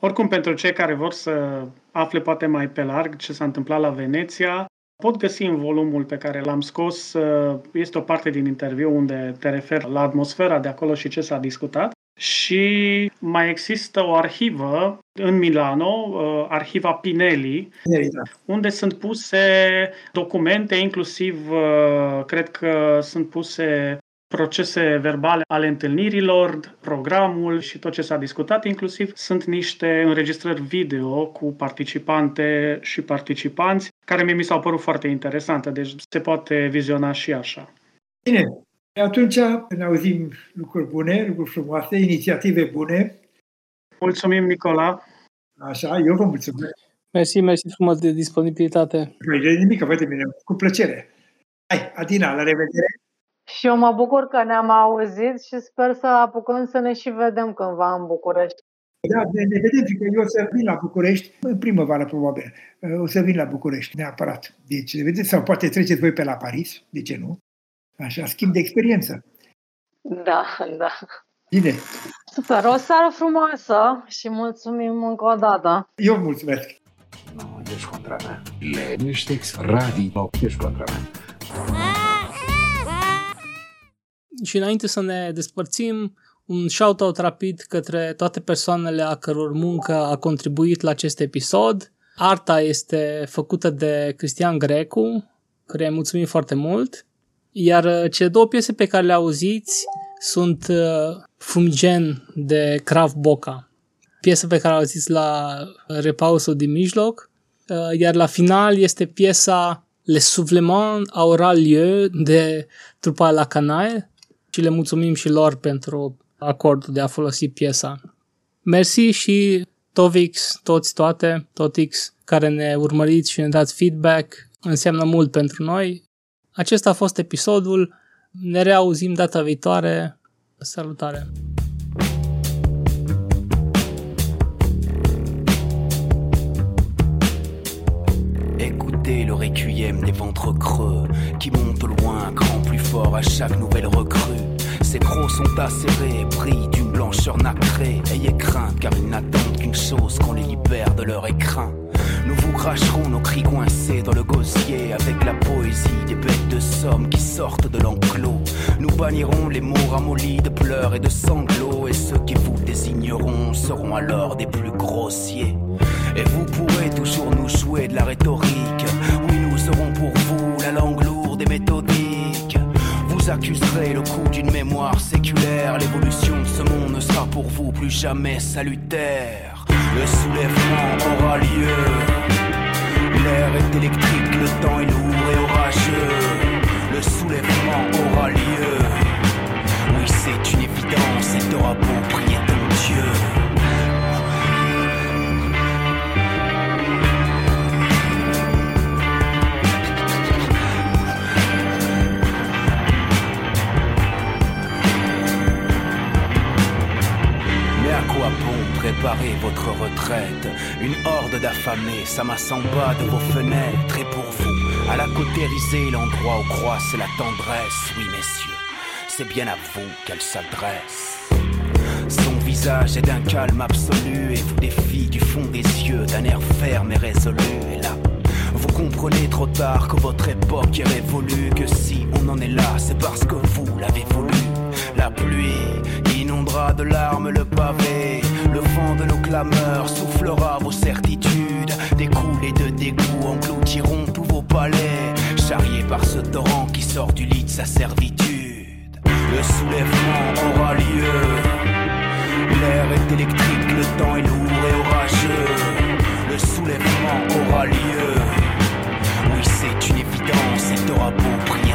Oricum, pentru cei care vor să afle poate mai pe larg ce s-a întâmplat la Veneția, pot găsi în volumul pe care l-am scos, uh, este o parte din interviu unde te referi la atmosfera de acolo și ce s-a discutat. Și mai există o arhivă în Milano, uh, arhiva Pinelli, da. unde sunt puse documente, inclusiv uh, cred că sunt puse procese verbale ale întâlnirilor, programul și tot ce s-a discutat, inclusiv sunt niște înregistrări video cu participante și participanți, care mie mi s-au părut foarte interesante, deci se poate viziona și așa. Bine, atunci ne auzim lucruri bune, lucruri frumoase, inițiative bune. Mulțumim, Nicola! Așa, eu vă mulțumesc. Mersi, mersi frumos de disponibilitate. Păi de nimic, vede mine, cu plăcere. Hai, Adina, la revedere! Și eu mă bucur că ne-am auzit și sper să apucăm să ne și vedem cândva în București. Da, ne, ne vedem, că eu o să vin la București, în primăvară probabil, o să vin la București, neapărat. Deci, vedeți, sau poate treceți voi pe la Paris, de ce nu? Așa, schimb de experiență. Da, da. Bine. Super, o seară frumoasă și mulțumim încă o dată. Eu mulțumesc. Nu, ești contra mea. Liniște, radio, ești contra mea. Și înainte să ne despărțim, un shout-out rapid către toate persoanele a căror muncă a contribuit la acest episod. Arta este făcută de Cristian Grecu, care îi mulțumim foarte mult. Iar uh, cele două piese pe care le auziți sunt uh, Fumigen de Krav Boca, piesă pe care o auziți la repausul din mijloc, uh, iar la final este piesa Le Soufflement aura lieu de trupa la Canaille, și le mulțumim și lor pentru acordul de a folosi piesa. Mersi și Tovix, toți, toate, Totix, care ne urmăriți și ne dați feedback, înseamnă mult pentru noi. Acesta a fost episodul, ne reauzim data viitoare, salutare! Écoutez le requiem des ventres creux qui montent loin, grand plus fort à chaque nouvelle recrue. Ces crocs sont acérés, pris d'une blancheur nacrée. Ayez crainte, car ils n'attendent qu'une chose qu'on les libère de leur écrin. Nous vous cracherons nos cris coincés dans le gosier avec la poésie des bêtes de somme qui sortent de l'enclos. Nous bannirons les mots ramollis de pleurs et de sanglots et ceux qui vous désigneront seront alors des plus grossiers. Et vous pourrez toujours nous jouer de la rhétorique. Oui, nous serons pour vous la langue lourde et méthodique. Vous accuserez le coup d'une mémoire séculaire. L'évolution de ce monde ne sera pour vous plus jamais salutaire. Le soulèvement aura lieu. L'air est électrique, le temps est lourd et orageux. Le soulèvement aura lieu. Oui, c'est une évidence et t'auras beau prier ton Dieu. Bon préparer votre retraite Une horde d'affamés s'amasse en bas de vos fenêtres Et pour vous, à la cautérisée, l'endroit où croisse la tendresse Oui messieurs, c'est bien à vous qu'elle s'adresse Son visage visage est d'un calme absolu et vous défie du fond des yeux d'un air ferme et résolu. Et là, vous comprenez trop tard que votre époque est révolue, que si on en est là, c'est parce que vous l'avez voulu. La pluie inondera de larmes le pavé, le vent de nos clameurs soufflera vos certitudes, des coulées de dégoût engloutiront tous vos palais, charriés par ce torrent qui sort du lit de sa servitude. Le soulèvement aura lieu. L'air est électrique, le temps est lourd et orageux. Le soulèvement aura lieu. Oui, c'est une évidence et t'auras beau prier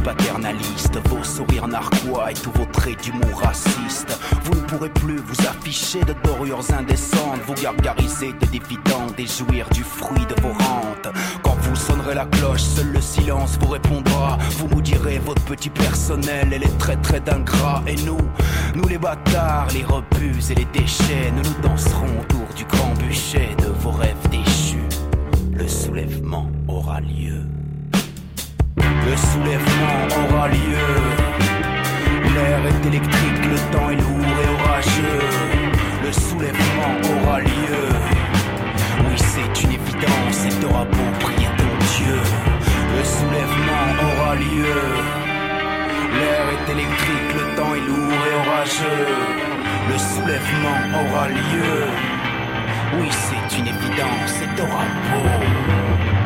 conseils paternalistes, vos sourires narquois et tous vos traits d'humour racistes. Vous ne pourrez plus vous afficher de dorures indécentes, vous gargariser de dividendes et jouir du fruit de vos rentes. Quand vous sonnerez la cloche, seul le silence vous répondra. Vous nous direz votre petit personnel et les traits d'ingrats. Et nous, nous les bâtards, les rebuts et les déchets, nous nous danserons autour du grand bûcher de vos rêves déchus. Le soulèvement aura lieu. Le soulèvement aura lieu. L'air est électrique, le temps est lourd et orageux. Le soulèvement aura lieu. Oui, c'est une évidence et t'auras beau prier ton Dieu. Le soulèvement aura lieu. L'air est électrique, le temps est lourd et orageux. Le soulèvement aura lieu. Oui, c'est une évidence et t'auras beau